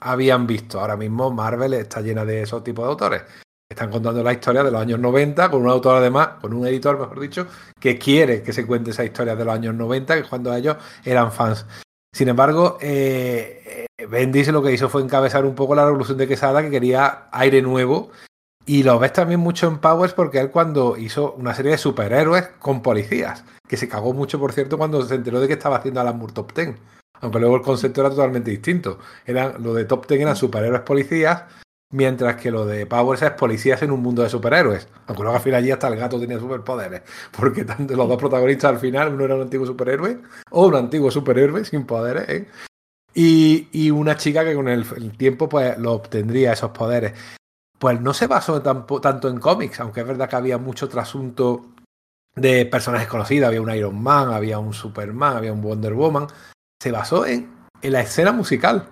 habían visto. Ahora mismo Marvel está llena de esos tipos de autores. Están contando la historia de los años 90 con un autor además, con un editor, mejor dicho, que quiere que se cuente esa historia de los años 90, que cuando ellos eran fans. Sin embargo, eh, Bendis lo que hizo fue encabezar un poco la revolución de Quesada, que quería aire nuevo. Y lo ves también mucho en Powers porque él cuando hizo una serie de superhéroes con policías, que se cagó mucho, por cierto, cuando se enteró de que estaba haciendo Alan Moore Top Ten. Aunque luego el concepto era totalmente distinto. Era, lo de Top Ten eran superhéroes policías, mientras que lo de Powers es policías en un mundo de superhéroes. Aunque luego al final allí hasta el gato tenía superpoderes. Porque tanto los dos protagonistas al final, uno era un antiguo superhéroe o un antiguo superhéroe sin poderes, ¿eh? Y, y una chica que con el, tiempo pues lo obtendría esos poderes. Pues no se basó tanto en cómics, aunque es verdad que había mucho trasunto de personajes conocidos. Había un Iron Man, había un Superman, había un Wonder Woman. Se basó en, en la escena musical.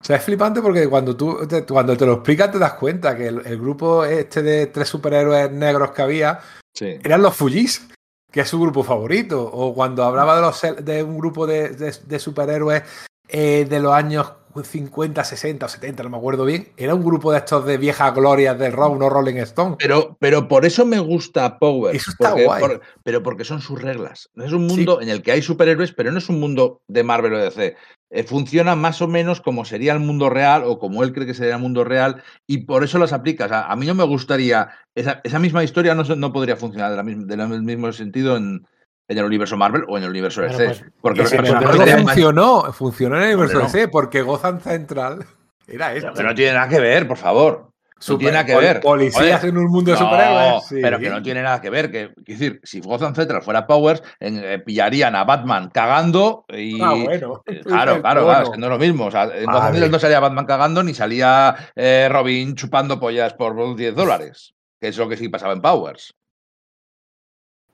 O sea, es flipante porque cuando tú te, cuando te lo explicas te das cuenta que el, el grupo este de tres superhéroes negros que había Sí. eran los Fujis, que es su grupo favorito. O cuando hablaba de, los, de un grupo de, de- de superhéroes eh, de los años 50, 60 o 70, no me acuerdo bien, era un grupo de estos de viejas glorias del rock, no Rolling Stone. Pero, pero por eso me gusta Power. Eso está porque, guay. por- pero porque son sus reglas. Es un mundo en el que hay superhéroes, pero no es un mundo de Marvel o DC. Eh, funciona más o menos como sería el mundo real o como él cree que sería el mundo real y por eso las aplica. O sea, a mí no me gustaría. Esa, esa misma historia no, no podría funcionar de del mismo sentido en, en el universo Marvel o en el universo Bueno, DC. pues, porque los pero de funcionó, funcionó en el universo no. DC, porque Gotham Central era Pero esto. que no tiene nada que ver, por favor. No tiene nada que pol- ver. Policías en un mundo de No, superhéroes. sí. pero que no tiene nada que ver. Que, quiero decir, si Gotham Central fuera Powers, en- eh, pillarían a Batman cagando y. Ah, bueno. eh, claro, claro, bueno. claro, es que no es lo mismo. O sea, en Gotham. Central no salía Batman cagando ni salía eh, Robin chupando pollas por 10 dólares. Que es lo que sí pasaba en Powers.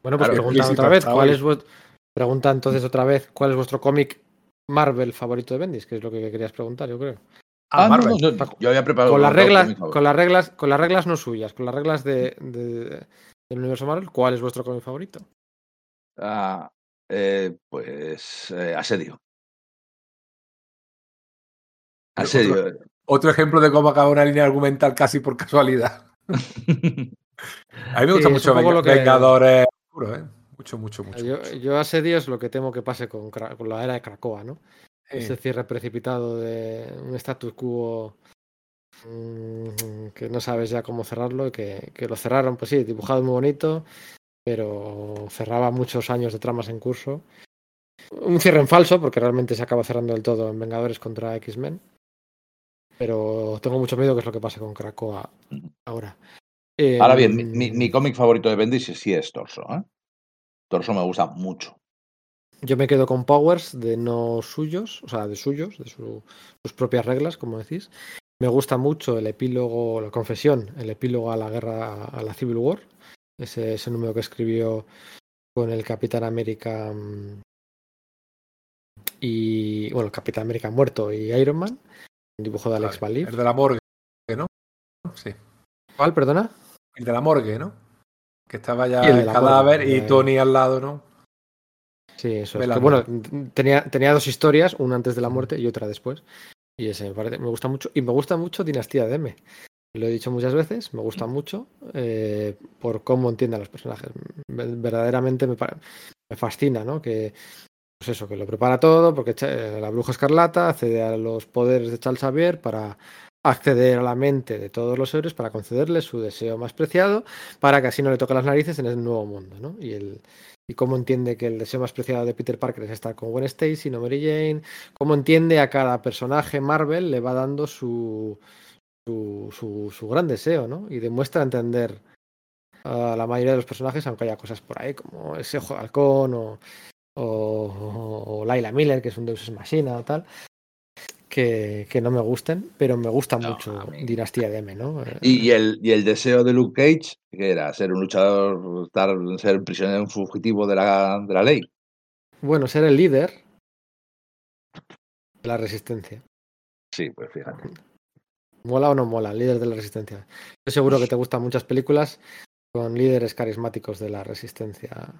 Bueno, pues Claro, preguntan otra vez, ¿cuál es Pregunta entonces otra vez, ¿cuál es vuestro cómic Marvel favorito de Bendis? Que es lo que querías preguntar, yo creo. Ah, no, Marvel. no, no, yo había preparado Con las reglas, con las reglas, con las reglas no suyas, con las reglas de, de- del universo Marvel, ¿cuál es vuestro cómic favorito? Ah, eh, pues eh, asedio. Asedio. Otro ejemplo de cómo acaba una línea argumental casi por casualidad. A mí me gusta Sí, mucho Vengadores ¿eh? Mucho, mucho, mucho. Yo, mucho. yo asedio es lo que temo que pase con, la era de Krakoa, ¿no? Sí. Ese cierre precipitado de un status quo mm, que no sabes ya cómo cerrarlo y que, que lo cerraron, pues sí, dibujado muy bonito, pero cerraba muchos años de tramas en curso. Un cierre en falso, porque realmente se acaba cerrando del todo en Vengadores contra X-Men. Pero tengo mucho miedo que es lo que pase con Krakoa ahora. Ahora bien, mi, Em, mi- mi cómic favorito de Bendis sí es Torso. ¿eh? Torso me gusta mucho. Yo me quedo con Powers de no suyos, o sea, de suyos, de su- sus propias reglas, como decís. Me gusta mucho el epílogo, la confesión, el epílogo a la guerra, a la Civil War, ese, ese número que escribió con el Capitán América mm, y, bueno, el Capitán América muerto y Iron Man, un dibujo de Alex Van El de la morgue, ¿no? Sí. ¿Cuál, perdona? El de la morgue, ¿no? Que estaba ya el el cadáver morgue, y Tony al lado, ¿no? Sí, eso es. Que, bueno, tenía, tenía dos historias, una antes de la muerte y otra después. Y ese me, parece, me gusta mucho. Y me gusta mucho Dinastía de M. Lo he dicho muchas veces, me gusta mucho eh, por cómo entienden los personajes. Ver- Verdaderamente me, me fascina, ¿no? Que, pues eso, que lo prepara todo, porque Cha- la bruja escarlata accede a los poderes de Charles Xavier para acceder a la mente de todos los héroes, para concederles su deseo más preciado, para que así no le toque las narices en el nuevo mundo, ¿no? Y el, y cómo entiende que el deseo más preciado de Peter Parker es estar con Gwen Stacy, no Mary Jane, cómo entiende a cada personaje Marvel le va dando su, su, su, gran deseo, ¿no? Y demuestra entender a la mayoría de los personajes, aunque haya cosas por ahí como ese ojo halcón o, o, o Laila Miller, que es un Deus Ex Machina o tal, que, que no me gusten, pero me gusta No, mucho Dinastía de M, ¿no? Y, y el, y el deseo de Luke Cage, que era ser un luchador, estar, ser un prisionero, un fugitivo de la, de la ley. Bueno, ser el líder de la resistencia. Sí, pues fíjate. ¿Mola o no mola? El líder de la resistencia. Estoy seguro que te gustan muchas películas con líderes carismáticos de la resistencia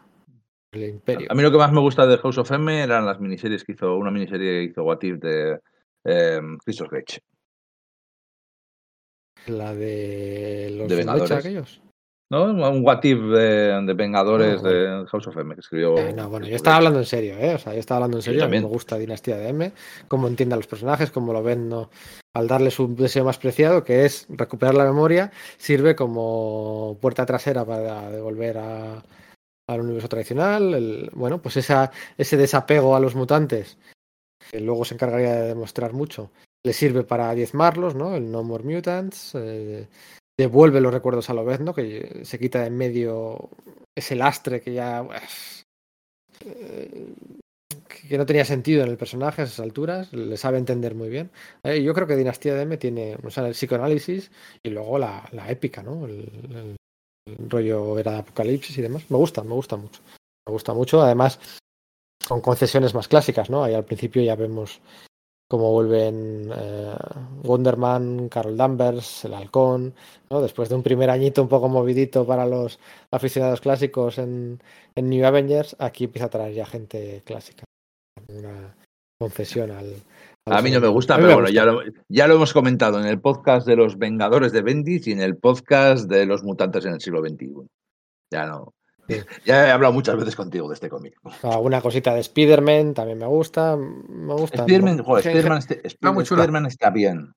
del imperio. A mí lo que más me gusta de House of M eran las miniseries que hizo, una miniserie que hizo What If de eh, Christopher Cage. La de los De mecha Vengadores. aquellos. ¿No? Un What If de, de Vengadores Ah, de House of M que escribió. Eh, no, bueno, yo estaba hablando en serio, ¿eh? O sea, yo estaba hablando en Yo serio. A mí me gusta Dinastía de M, cómo entiende a los personajes, cómo lo ven, ¿no? Al darle su deseo más preciado, que es recuperar la memoria, sirve como puerta trasera para devolver a, al universo tradicional. el- bueno, pues esa, ese desapego a los mutantes, que luego se encargaría de demostrar mucho, le sirve para diezmarlos, ¿no? El No More Mutants. eh, devuelve los recuerdos a Lobezno, que se quita de en medio ese lastre que ya eh, que no tenía sentido en el personaje a esas alturas, le sabe entender muy bien. Eh, yo creo que Dinastía de M tiene o sea, el psicoanálisis y luego la, la épica, ¿no? El, el- el rollo era de apocalipsis y demás. Me gusta, me gusta mucho. Me gusta mucho, además, con concesiones más clásicas, ¿no? Ahí al principio ya vemos cómo vuelven eh, Wonderman, Carol Danvers, el Halcón, ¿no? Después de un primer añito un poco movidito para los aficionados clásicos en, en New Avengers, aquí empieza a traer ya gente clásica. Una concesión al. A mí no me gusta, pero me bueno, ya lo, ya lo hemos comentado en el podcast de los Vengadores de Bendis y en el podcast de los mutantes en el siglo XXI. Ya no. Sí. Ya he hablado muchas veces contigo de este cómic. Alguna cosita de Spider-Man también me gusta. Me gusta. Spider-Man, este- Está bien.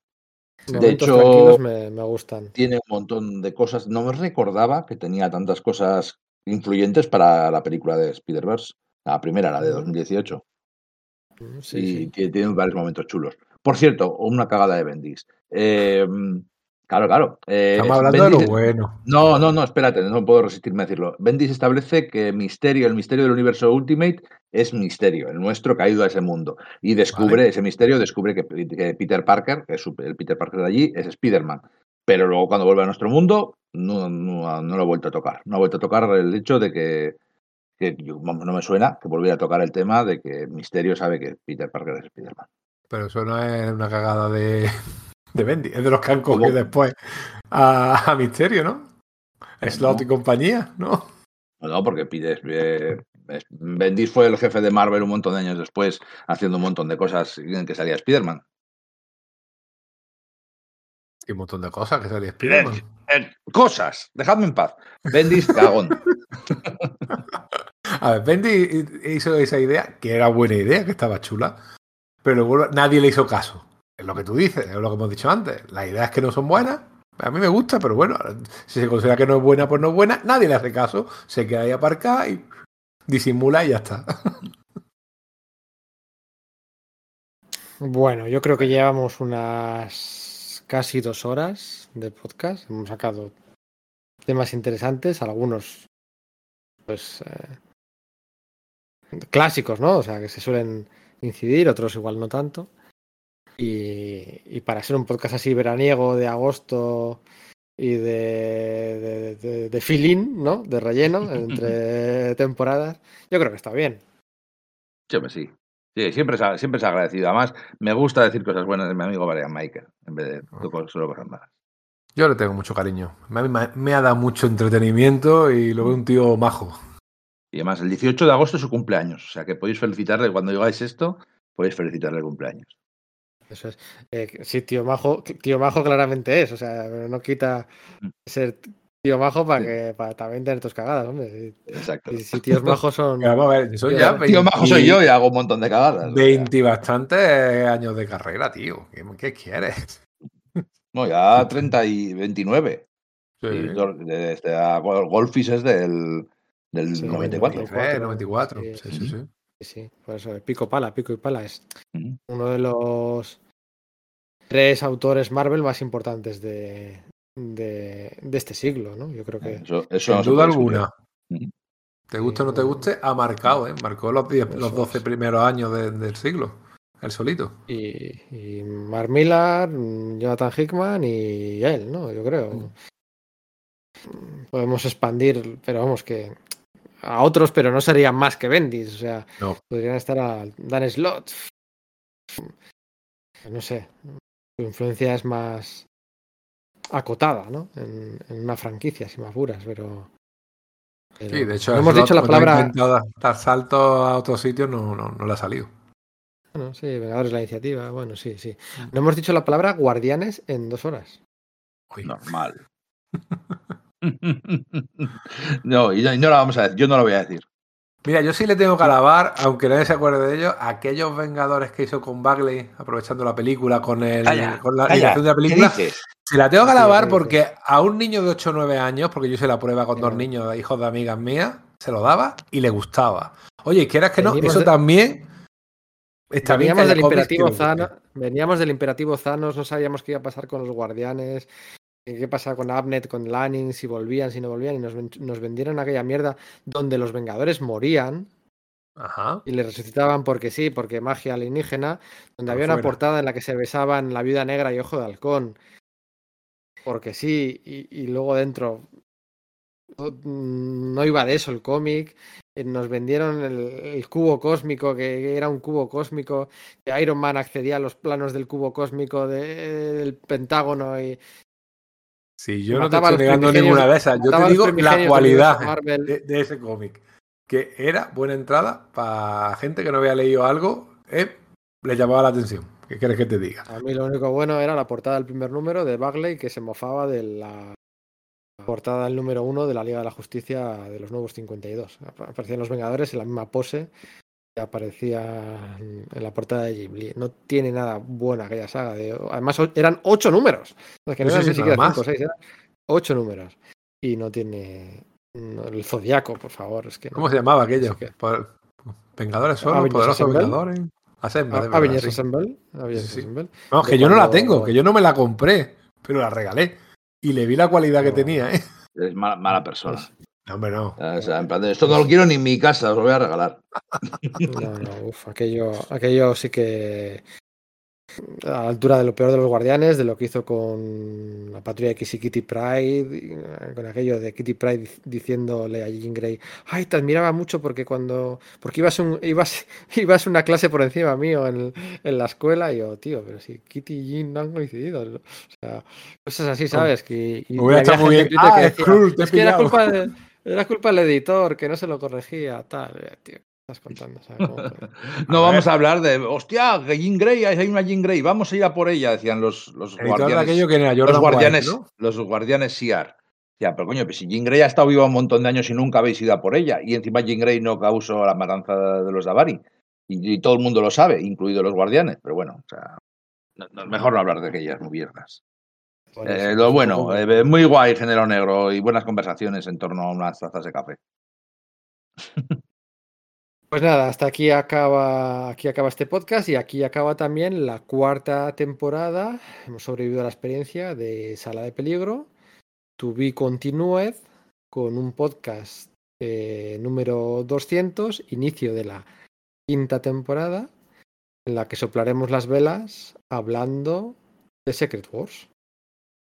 en de hecho- me, me gustan. Tiene un montón de cosas. No me recordaba que tenía tantas cosas influyentes para la película de Spider-Verse. La primera, la de Ujú. 2018. Sí, y sí. tiene, tiene varios momentos chulos. Por cierto, una cagada de Bendis. Eh, claro, claro. eh, Estamos hablando de lo bueno. No, no, no, espérate, no puedo resistirme a decirlo. Bendis establece que Misterio, el misterio del universo Ultimate, es Misterio, el nuestro caído a ese mundo. Y descubre, Vale. ese misterio, descubre que, que Peter Parker, que es el Peter Parker de allí, es Spider-Man. Pero luego cuando vuelve a nuestro mundo, no, no, no lo ha vuelto a tocar. No ha vuelto a tocar el hecho de que, que yo- no me suena que volviera a tocar el tema de que Misterio sabe que Peter Parker es Spider-Man. Pero eso no es una cagada de, de Bendy, es de los que han ¿Cómo? cogido después a, a Misterio, ¿no? Slot No. y compañía, ¿no? No, porque Peter, eh, Bendis fue el jefe de Marvel un montón de años después, haciendo un montón de cosas en que salía Spider-Man. Y un montón de cosas que salía Spiderman. Eh, cosas, dejadme en paz. Bendis, cagón. A ver, Bendy hizo esa idea, que era buena idea, que estaba chula, pero luego nadie le hizo caso. Lo que tú dices, es lo que hemos dicho antes. Las ideas que no son buenas, a mí me gusta, pero bueno, si se considera que no es buena, pues no es buena, nadie le hace caso, se queda ahí aparcada y disimula y ya está. Bueno, yo creo que llevamos unas casi dos horas de podcast. Hemos sacado temas interesantes, algunos, pues, eh, clásicos, ¿no? O sea, que se suelen incidir, otros igual no tanto. Y, y para ser un podcast así veraniego de agosto y de, de, de, de feeling, ¿no? De relleno entre temporadas, yo creo que está bien. Pues sí. Sí, siempre se, siempre se ha agradecido. Además, me gusta decir cosas buenas de mi amigo Brian Michael, en vez de solo cosas malas. Yo le tengo mucho cariño. Me, me, me, ha dado mucho entretenimiento y lo veo un tío majo. Y además, el 18 de agosto es su cumpleaños. O sea que podéis felicitarle cuando digáis esto, podéis felicitarle el cumpleaños. Eso es. Eh, sí, tío majo, tío majo claramente es. O sea, no quita ser tío majo para que para también tener tus cagadas, hombre. Exacto. Si, si tíos majos son. Vamos a ver, soy ya 20, tío majo soy yo y hago un montón de cagadas. 20 y bastantes años de carrera, tío. ¿Qué, qué quieres? No, ya 30 y 29. Sí. Y desde, desde Golfis es del, del Sí, 94. 93, 94. Sí. Sí, sí, sí. Sí, por eso, Pico Pala, Pico y Pala es Ujú. uno de los tres autores Marvel más importantes de, de, de este siglo, ¿no? Yo creo que Eso, Sin duda alguna. Ujú. Te guste o no te guste, ha marcado, ¿eh? Marcó los, 10, los Eso 12 es. primeros años de- del siglo. El solito. y, y Mark Millar, mm, Jonathan Hickman y él, ¿no? Yo creo. Podemos expandir, pero vamos que a otros, pero no serían más que Bendis, o sea, No. podrían estar a Dan Slott. No sé, su influencia es más acotada, ¿no? En, en una franquicia, sin más puras, pero... pero Sí, de hecho, no hemos Slot, dicho la palabra... intentado dar saltos a otros sitios, no, no, no le ha salido. Bueno, sí, Vengadores la iniciativa, bueno, sí, sí. No hemos dicho la palabra guardianes en dos horas. Uy, Normal. no, y no, y no la vamos a decir. Yo no lo voy a decir. Mira, yo sí le tengo que alabar, aunque nadie se acuerde de ellos, a aquellos Vengadores que hizo con Bagley, aprovechando la película, con, el, Calla, con la de la ¿Qué película. Se la tengo que alabar porque a un niño de 8 o 9 años, porque yo hice la prueba con dos niños, hijos de amigas mías, se lo daba y le gustaba. Oye, quieras que no, Venimos eso de- también está bien. Veníamos haya del imperativo. Thanos, veníamos del imperativo Thanos, no sabíamos qué iba a pasar con los guardianes, qué pasaba con Abnet, con Lanning, si volvían, si no volvían, y nos, nos vendieron aquella mierda donde los Vengadores morían Ajá. y le resucitaban porque sí, porque magia alienígena, donde Por había una fuera. portada en la que se besaban la viuda negra y ojo de halcón, porque sí, y, y luego dentro no, no iba de eso el cómic. eh, Nos vendieron el, el cubo cósmico, que era un cubo cósmico, que Iron Man accedía a los planos del cubo cósmico de- del Pentágono y Sí, yo no te estoy negando ninguna de esas. Yo te digo la cualidad de, de ese cómic. Que era buena entrada para gente que no había leído algo, eh, le llamaba la atención. ¿Qué quieres que te diga? A mí lo único bueno era la portada del primer número de Bagley, que se mofaba de la portada del número uno de la Liga de la Justicia de los Nuevos 52. Ap- Aparecían los Vengadores en la misma pose aparecía en la portada de Jim Lee. No tiene nada buena aquella saga. De... Además, eran ocho números. No, es que no eran ni siquiera cinco o seis, eran ocho números. Y no tiene. no, el Zodiaco, por favor. Es que no. ¿Cómo se llamaba aquello? Sí que- Por- Vengadores solo, Avengers poderosos. Vengadores. Assemble, Avengers sí. Assemble. Avengers Sí, sí. Assemble. No, que de yo no la tengo, que yo no me la compré, pero la regalé. Y le vi la cualidad que tenía, ¿eh? Es mala, mala persona. No, hombre, no. O sea, en plan de, esto no lo quiero ni en mi casa, os lo voy a regalar. No, no, uf, aquello, aquello sí que a la altura de lo peor de los guardianes, de lo que hizo con la patrulla X y Kitty Pride, eh, con aquello de Kitty Pride dic- diciéndole a Jean Grey, ay, te admiraba mucho porque cuando, porque ibas un, ibas, ibas una clase por encima mío en, en la escuela, y yo, tío, pero si Kitty y Jean no han coincidido, o sea, cosas así, ¿sabes? Que, y, y muy bien. Ah, que es decía, Skrull, te he es que era pillado". culpa, de- era culpa del editor, que no se lo corregía, tal, eh, tío, ¿qué estás contando? O sea, ¿cómo que- No A vamos ver. a hablar de, hostia, Jean Grey, hay una Jean Grey, vamos a ir a por ella, decían los, los guardianes. aquello que era los guardianes, White, ¿no? los guardianes Siar. Ya, pero coño, pues si Jean Grey ha estado viva un montón de años y nunca habéis ido a por ella, y encima Jean Grey no causó la matanza de los Davari, y, y todo el mundo lo sabe, incluidos los guardianes, pero bueno, o sea, no- no- mejor no hablar de aquellas mierdas. Eh, lo bueno, eh, muy guay género negro y buenas conversaciones en torno a unas tazas de café. Pues nada, hasta aquí acaba, aquí acaba este podcast y aquí acaba también la cuarta temporada. Hemos sobrevivido a la experiencia de Sala de Peligro. To be continued con un podcast eh, número 200, inicio de la quinta temporada, en la que soplaremos las velas hablando de Secret Wars.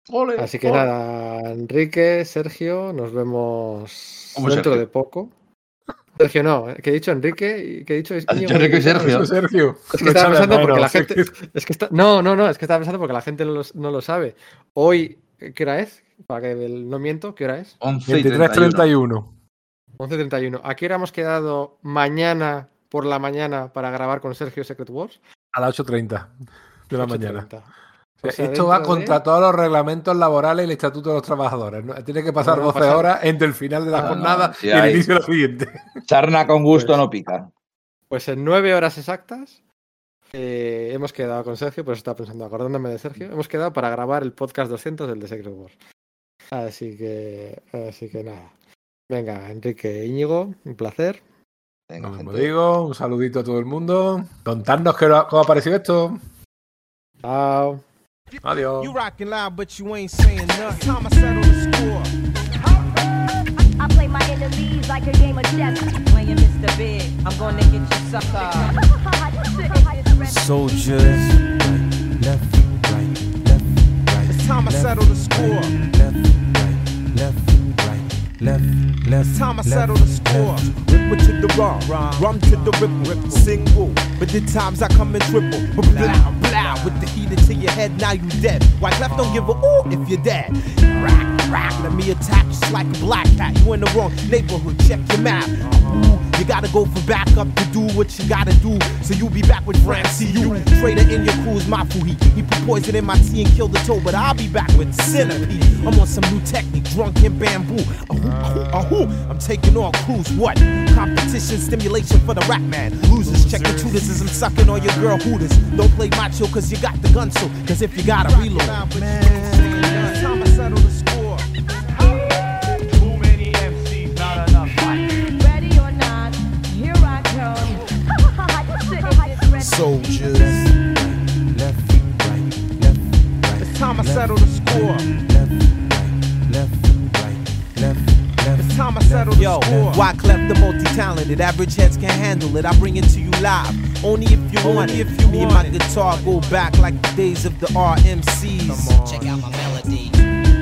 Ole, Así que ole. nada, Enrique, Sergio, nos vemos ¿Cómo dentro Sergio? de poco. Sergio no, eh, que he dicho Enrique y que he dicho Íñigo, Enrique y Sergio. Sergio. Es que estaba pensando porque la gente. Es que está, no, no, no, es que estaba pensando porque la gente no lo, no lo sabe. Hoy, ¿qué hora es? Para que no miento, ¿qué hora es? 11 y 31. 23.31. 11.31. ¿A qué hora hemos quedado mañana por la mañana para grabar con Sergio Secret Wars? A las 8.30 de la mañana. 8:30. O sea, O sea, Esto va de- contra todos los reglamentos laborales y el estatuto de los trabajadores. ¿no? Tiene que pasar No, no 12 pasa- horas entre el final de la Ah, no, jornada sí y el hay. inicio de la siguiente. Sarna con gusto Pues- no pica. Pues en nueve horas exactas eh, hemos quedado con Sergio, pues estaba pensando, acordándome de Sergio, hemos quedado para grabar el podcast 200 del de Secret Wars. Así que, así que nada. Venga, Enrique Íñigo, un placer. Venga, gente. digo, un saludito a todo el mundo. Contadnos qué- cómo ha parecido esto. Chao. Adiós. You rockin' loud, but you ain't saying nothing. Time I settle the score. I play my enemies like a game of chess. Playing Mr. Big, I'm gonna get you sucker. Soldiers. Left, right, left, right. It's time I settle the score. Left, right, left, right, left, left. It's time I settle the score. Ripple to the rum, rum to the ripple, single. But the times I come in triple. Blah, blah, with the heater to your head, now you dead. White left don't give a ooh if you're dead. Rack, rack, let me attack just like a black cat. You in the wrong neighborhood, check your map. Ooh, you gotta go for backup to do what you gotta do. So you'll be back with Francie, you Traitor in your crew's my fuhi. He put poison in my tea and killed the toe, but I'll be back with centipede. I'm on some new technique, drunk in bamboo. Ahoo, ahoo, ahoo. I'm taking on crews. What? Competition stimulation for the rap man. Losers, check the tutors as I'm sucking on your girl hooters. Don't play macho cause you got the gun so. Cause if you gotta reload, man, Soldiers. Left, right, left, right. It's time I settle the score. Left, right, left, right, left, left. It's time I settle the Yo, score. Why cleft the multi-talented? Average heads can't handle it. I bring it to you live. Only if you want it. If you Me and my guitar go back like the days of the RMCs. Check out my melody.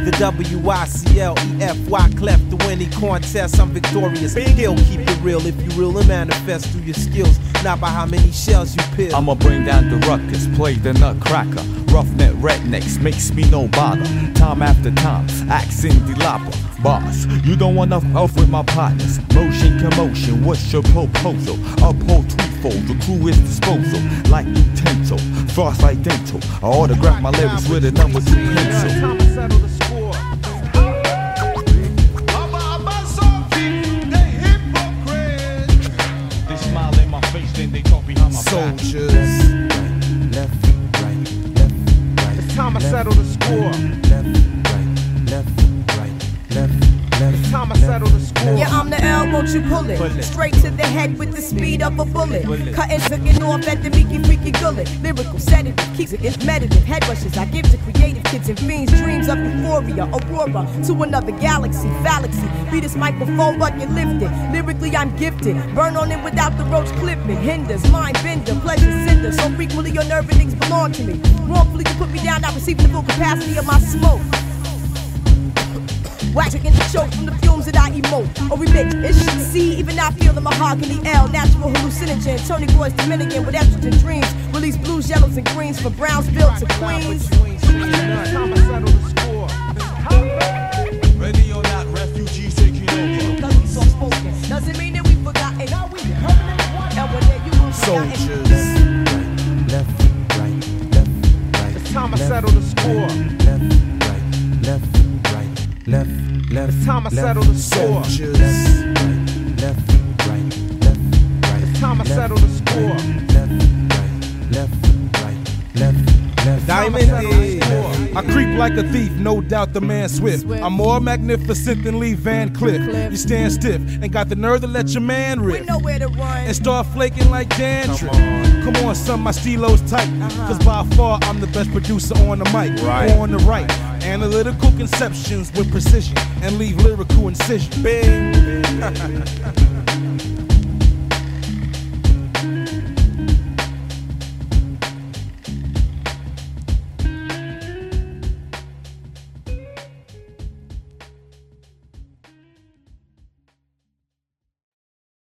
The W-I-C-L-E-F-Y cleft the winning contest. I'm victorious. He'll keep it real if you real and manifest through your skills, not by how many shells you peel. I'ma bring down the ruckus, play the nutcracker. Roughneck rednecks makes me no bother. Time after time, accent the lopper. Boss, you don't wanna off with my partners. Motion commotion, what's your proposal? Uphold threefold, the crew is disposal. Like utensil, frost like dental. I autograph my lyrics with a number two pencil. Settle the score. Won't you pull it? Straight to the head with the speed of a bullet. Cutting, hooking off at the meeky, freaky gullet. Lyrical sedative, keeps it meditative. Head rushes I give to creative kids and fiends. Dreams of euphoria, aurora to another galaxy, galaxy. Be this microphone but you lift it. Lyrically, I'm gifted. Burn on it without the roach clipping. Hinders, mind bender, pleasure cinder. So frequently your nerve endings belong to me. Wrongfully, you put me down, not receiving the full capacity of my smoke. Wax in the choke from the fumes that I emote or remit. It should see, even I feel the mahogany L. Natural hallucinogen. Tony Boy's Dominican with estrogen dreams. Release blues, yellows, and greens from Brownsville to Queens. Time I settle the score. Ready or not, refugees taking over. Cause we so. Doesn't mean that we forgotten. No, we And one day you will forgotten. Soldiers. Left, right, left, right. It's time I settle the score. Left, left, right, left, left. It's time I settle the score. Soldiers. Left, right, left, right. It's time I settle the score. Left, right, left, right, left, left. Diamond I creep like a thief, no doubt the man swift. Swift. I'm more magnificent than Lee Van Cliff. Cliff. You stand stiff and got the nerve to let your man We rip know where to run. and start flaking like dandruff. Come on, son, my stilo's tight. Uh-huh. Cause by far I'm the best producer on the mic. Right. On the right. Analytical conceptions with precision and leave lyrical incision. Bing.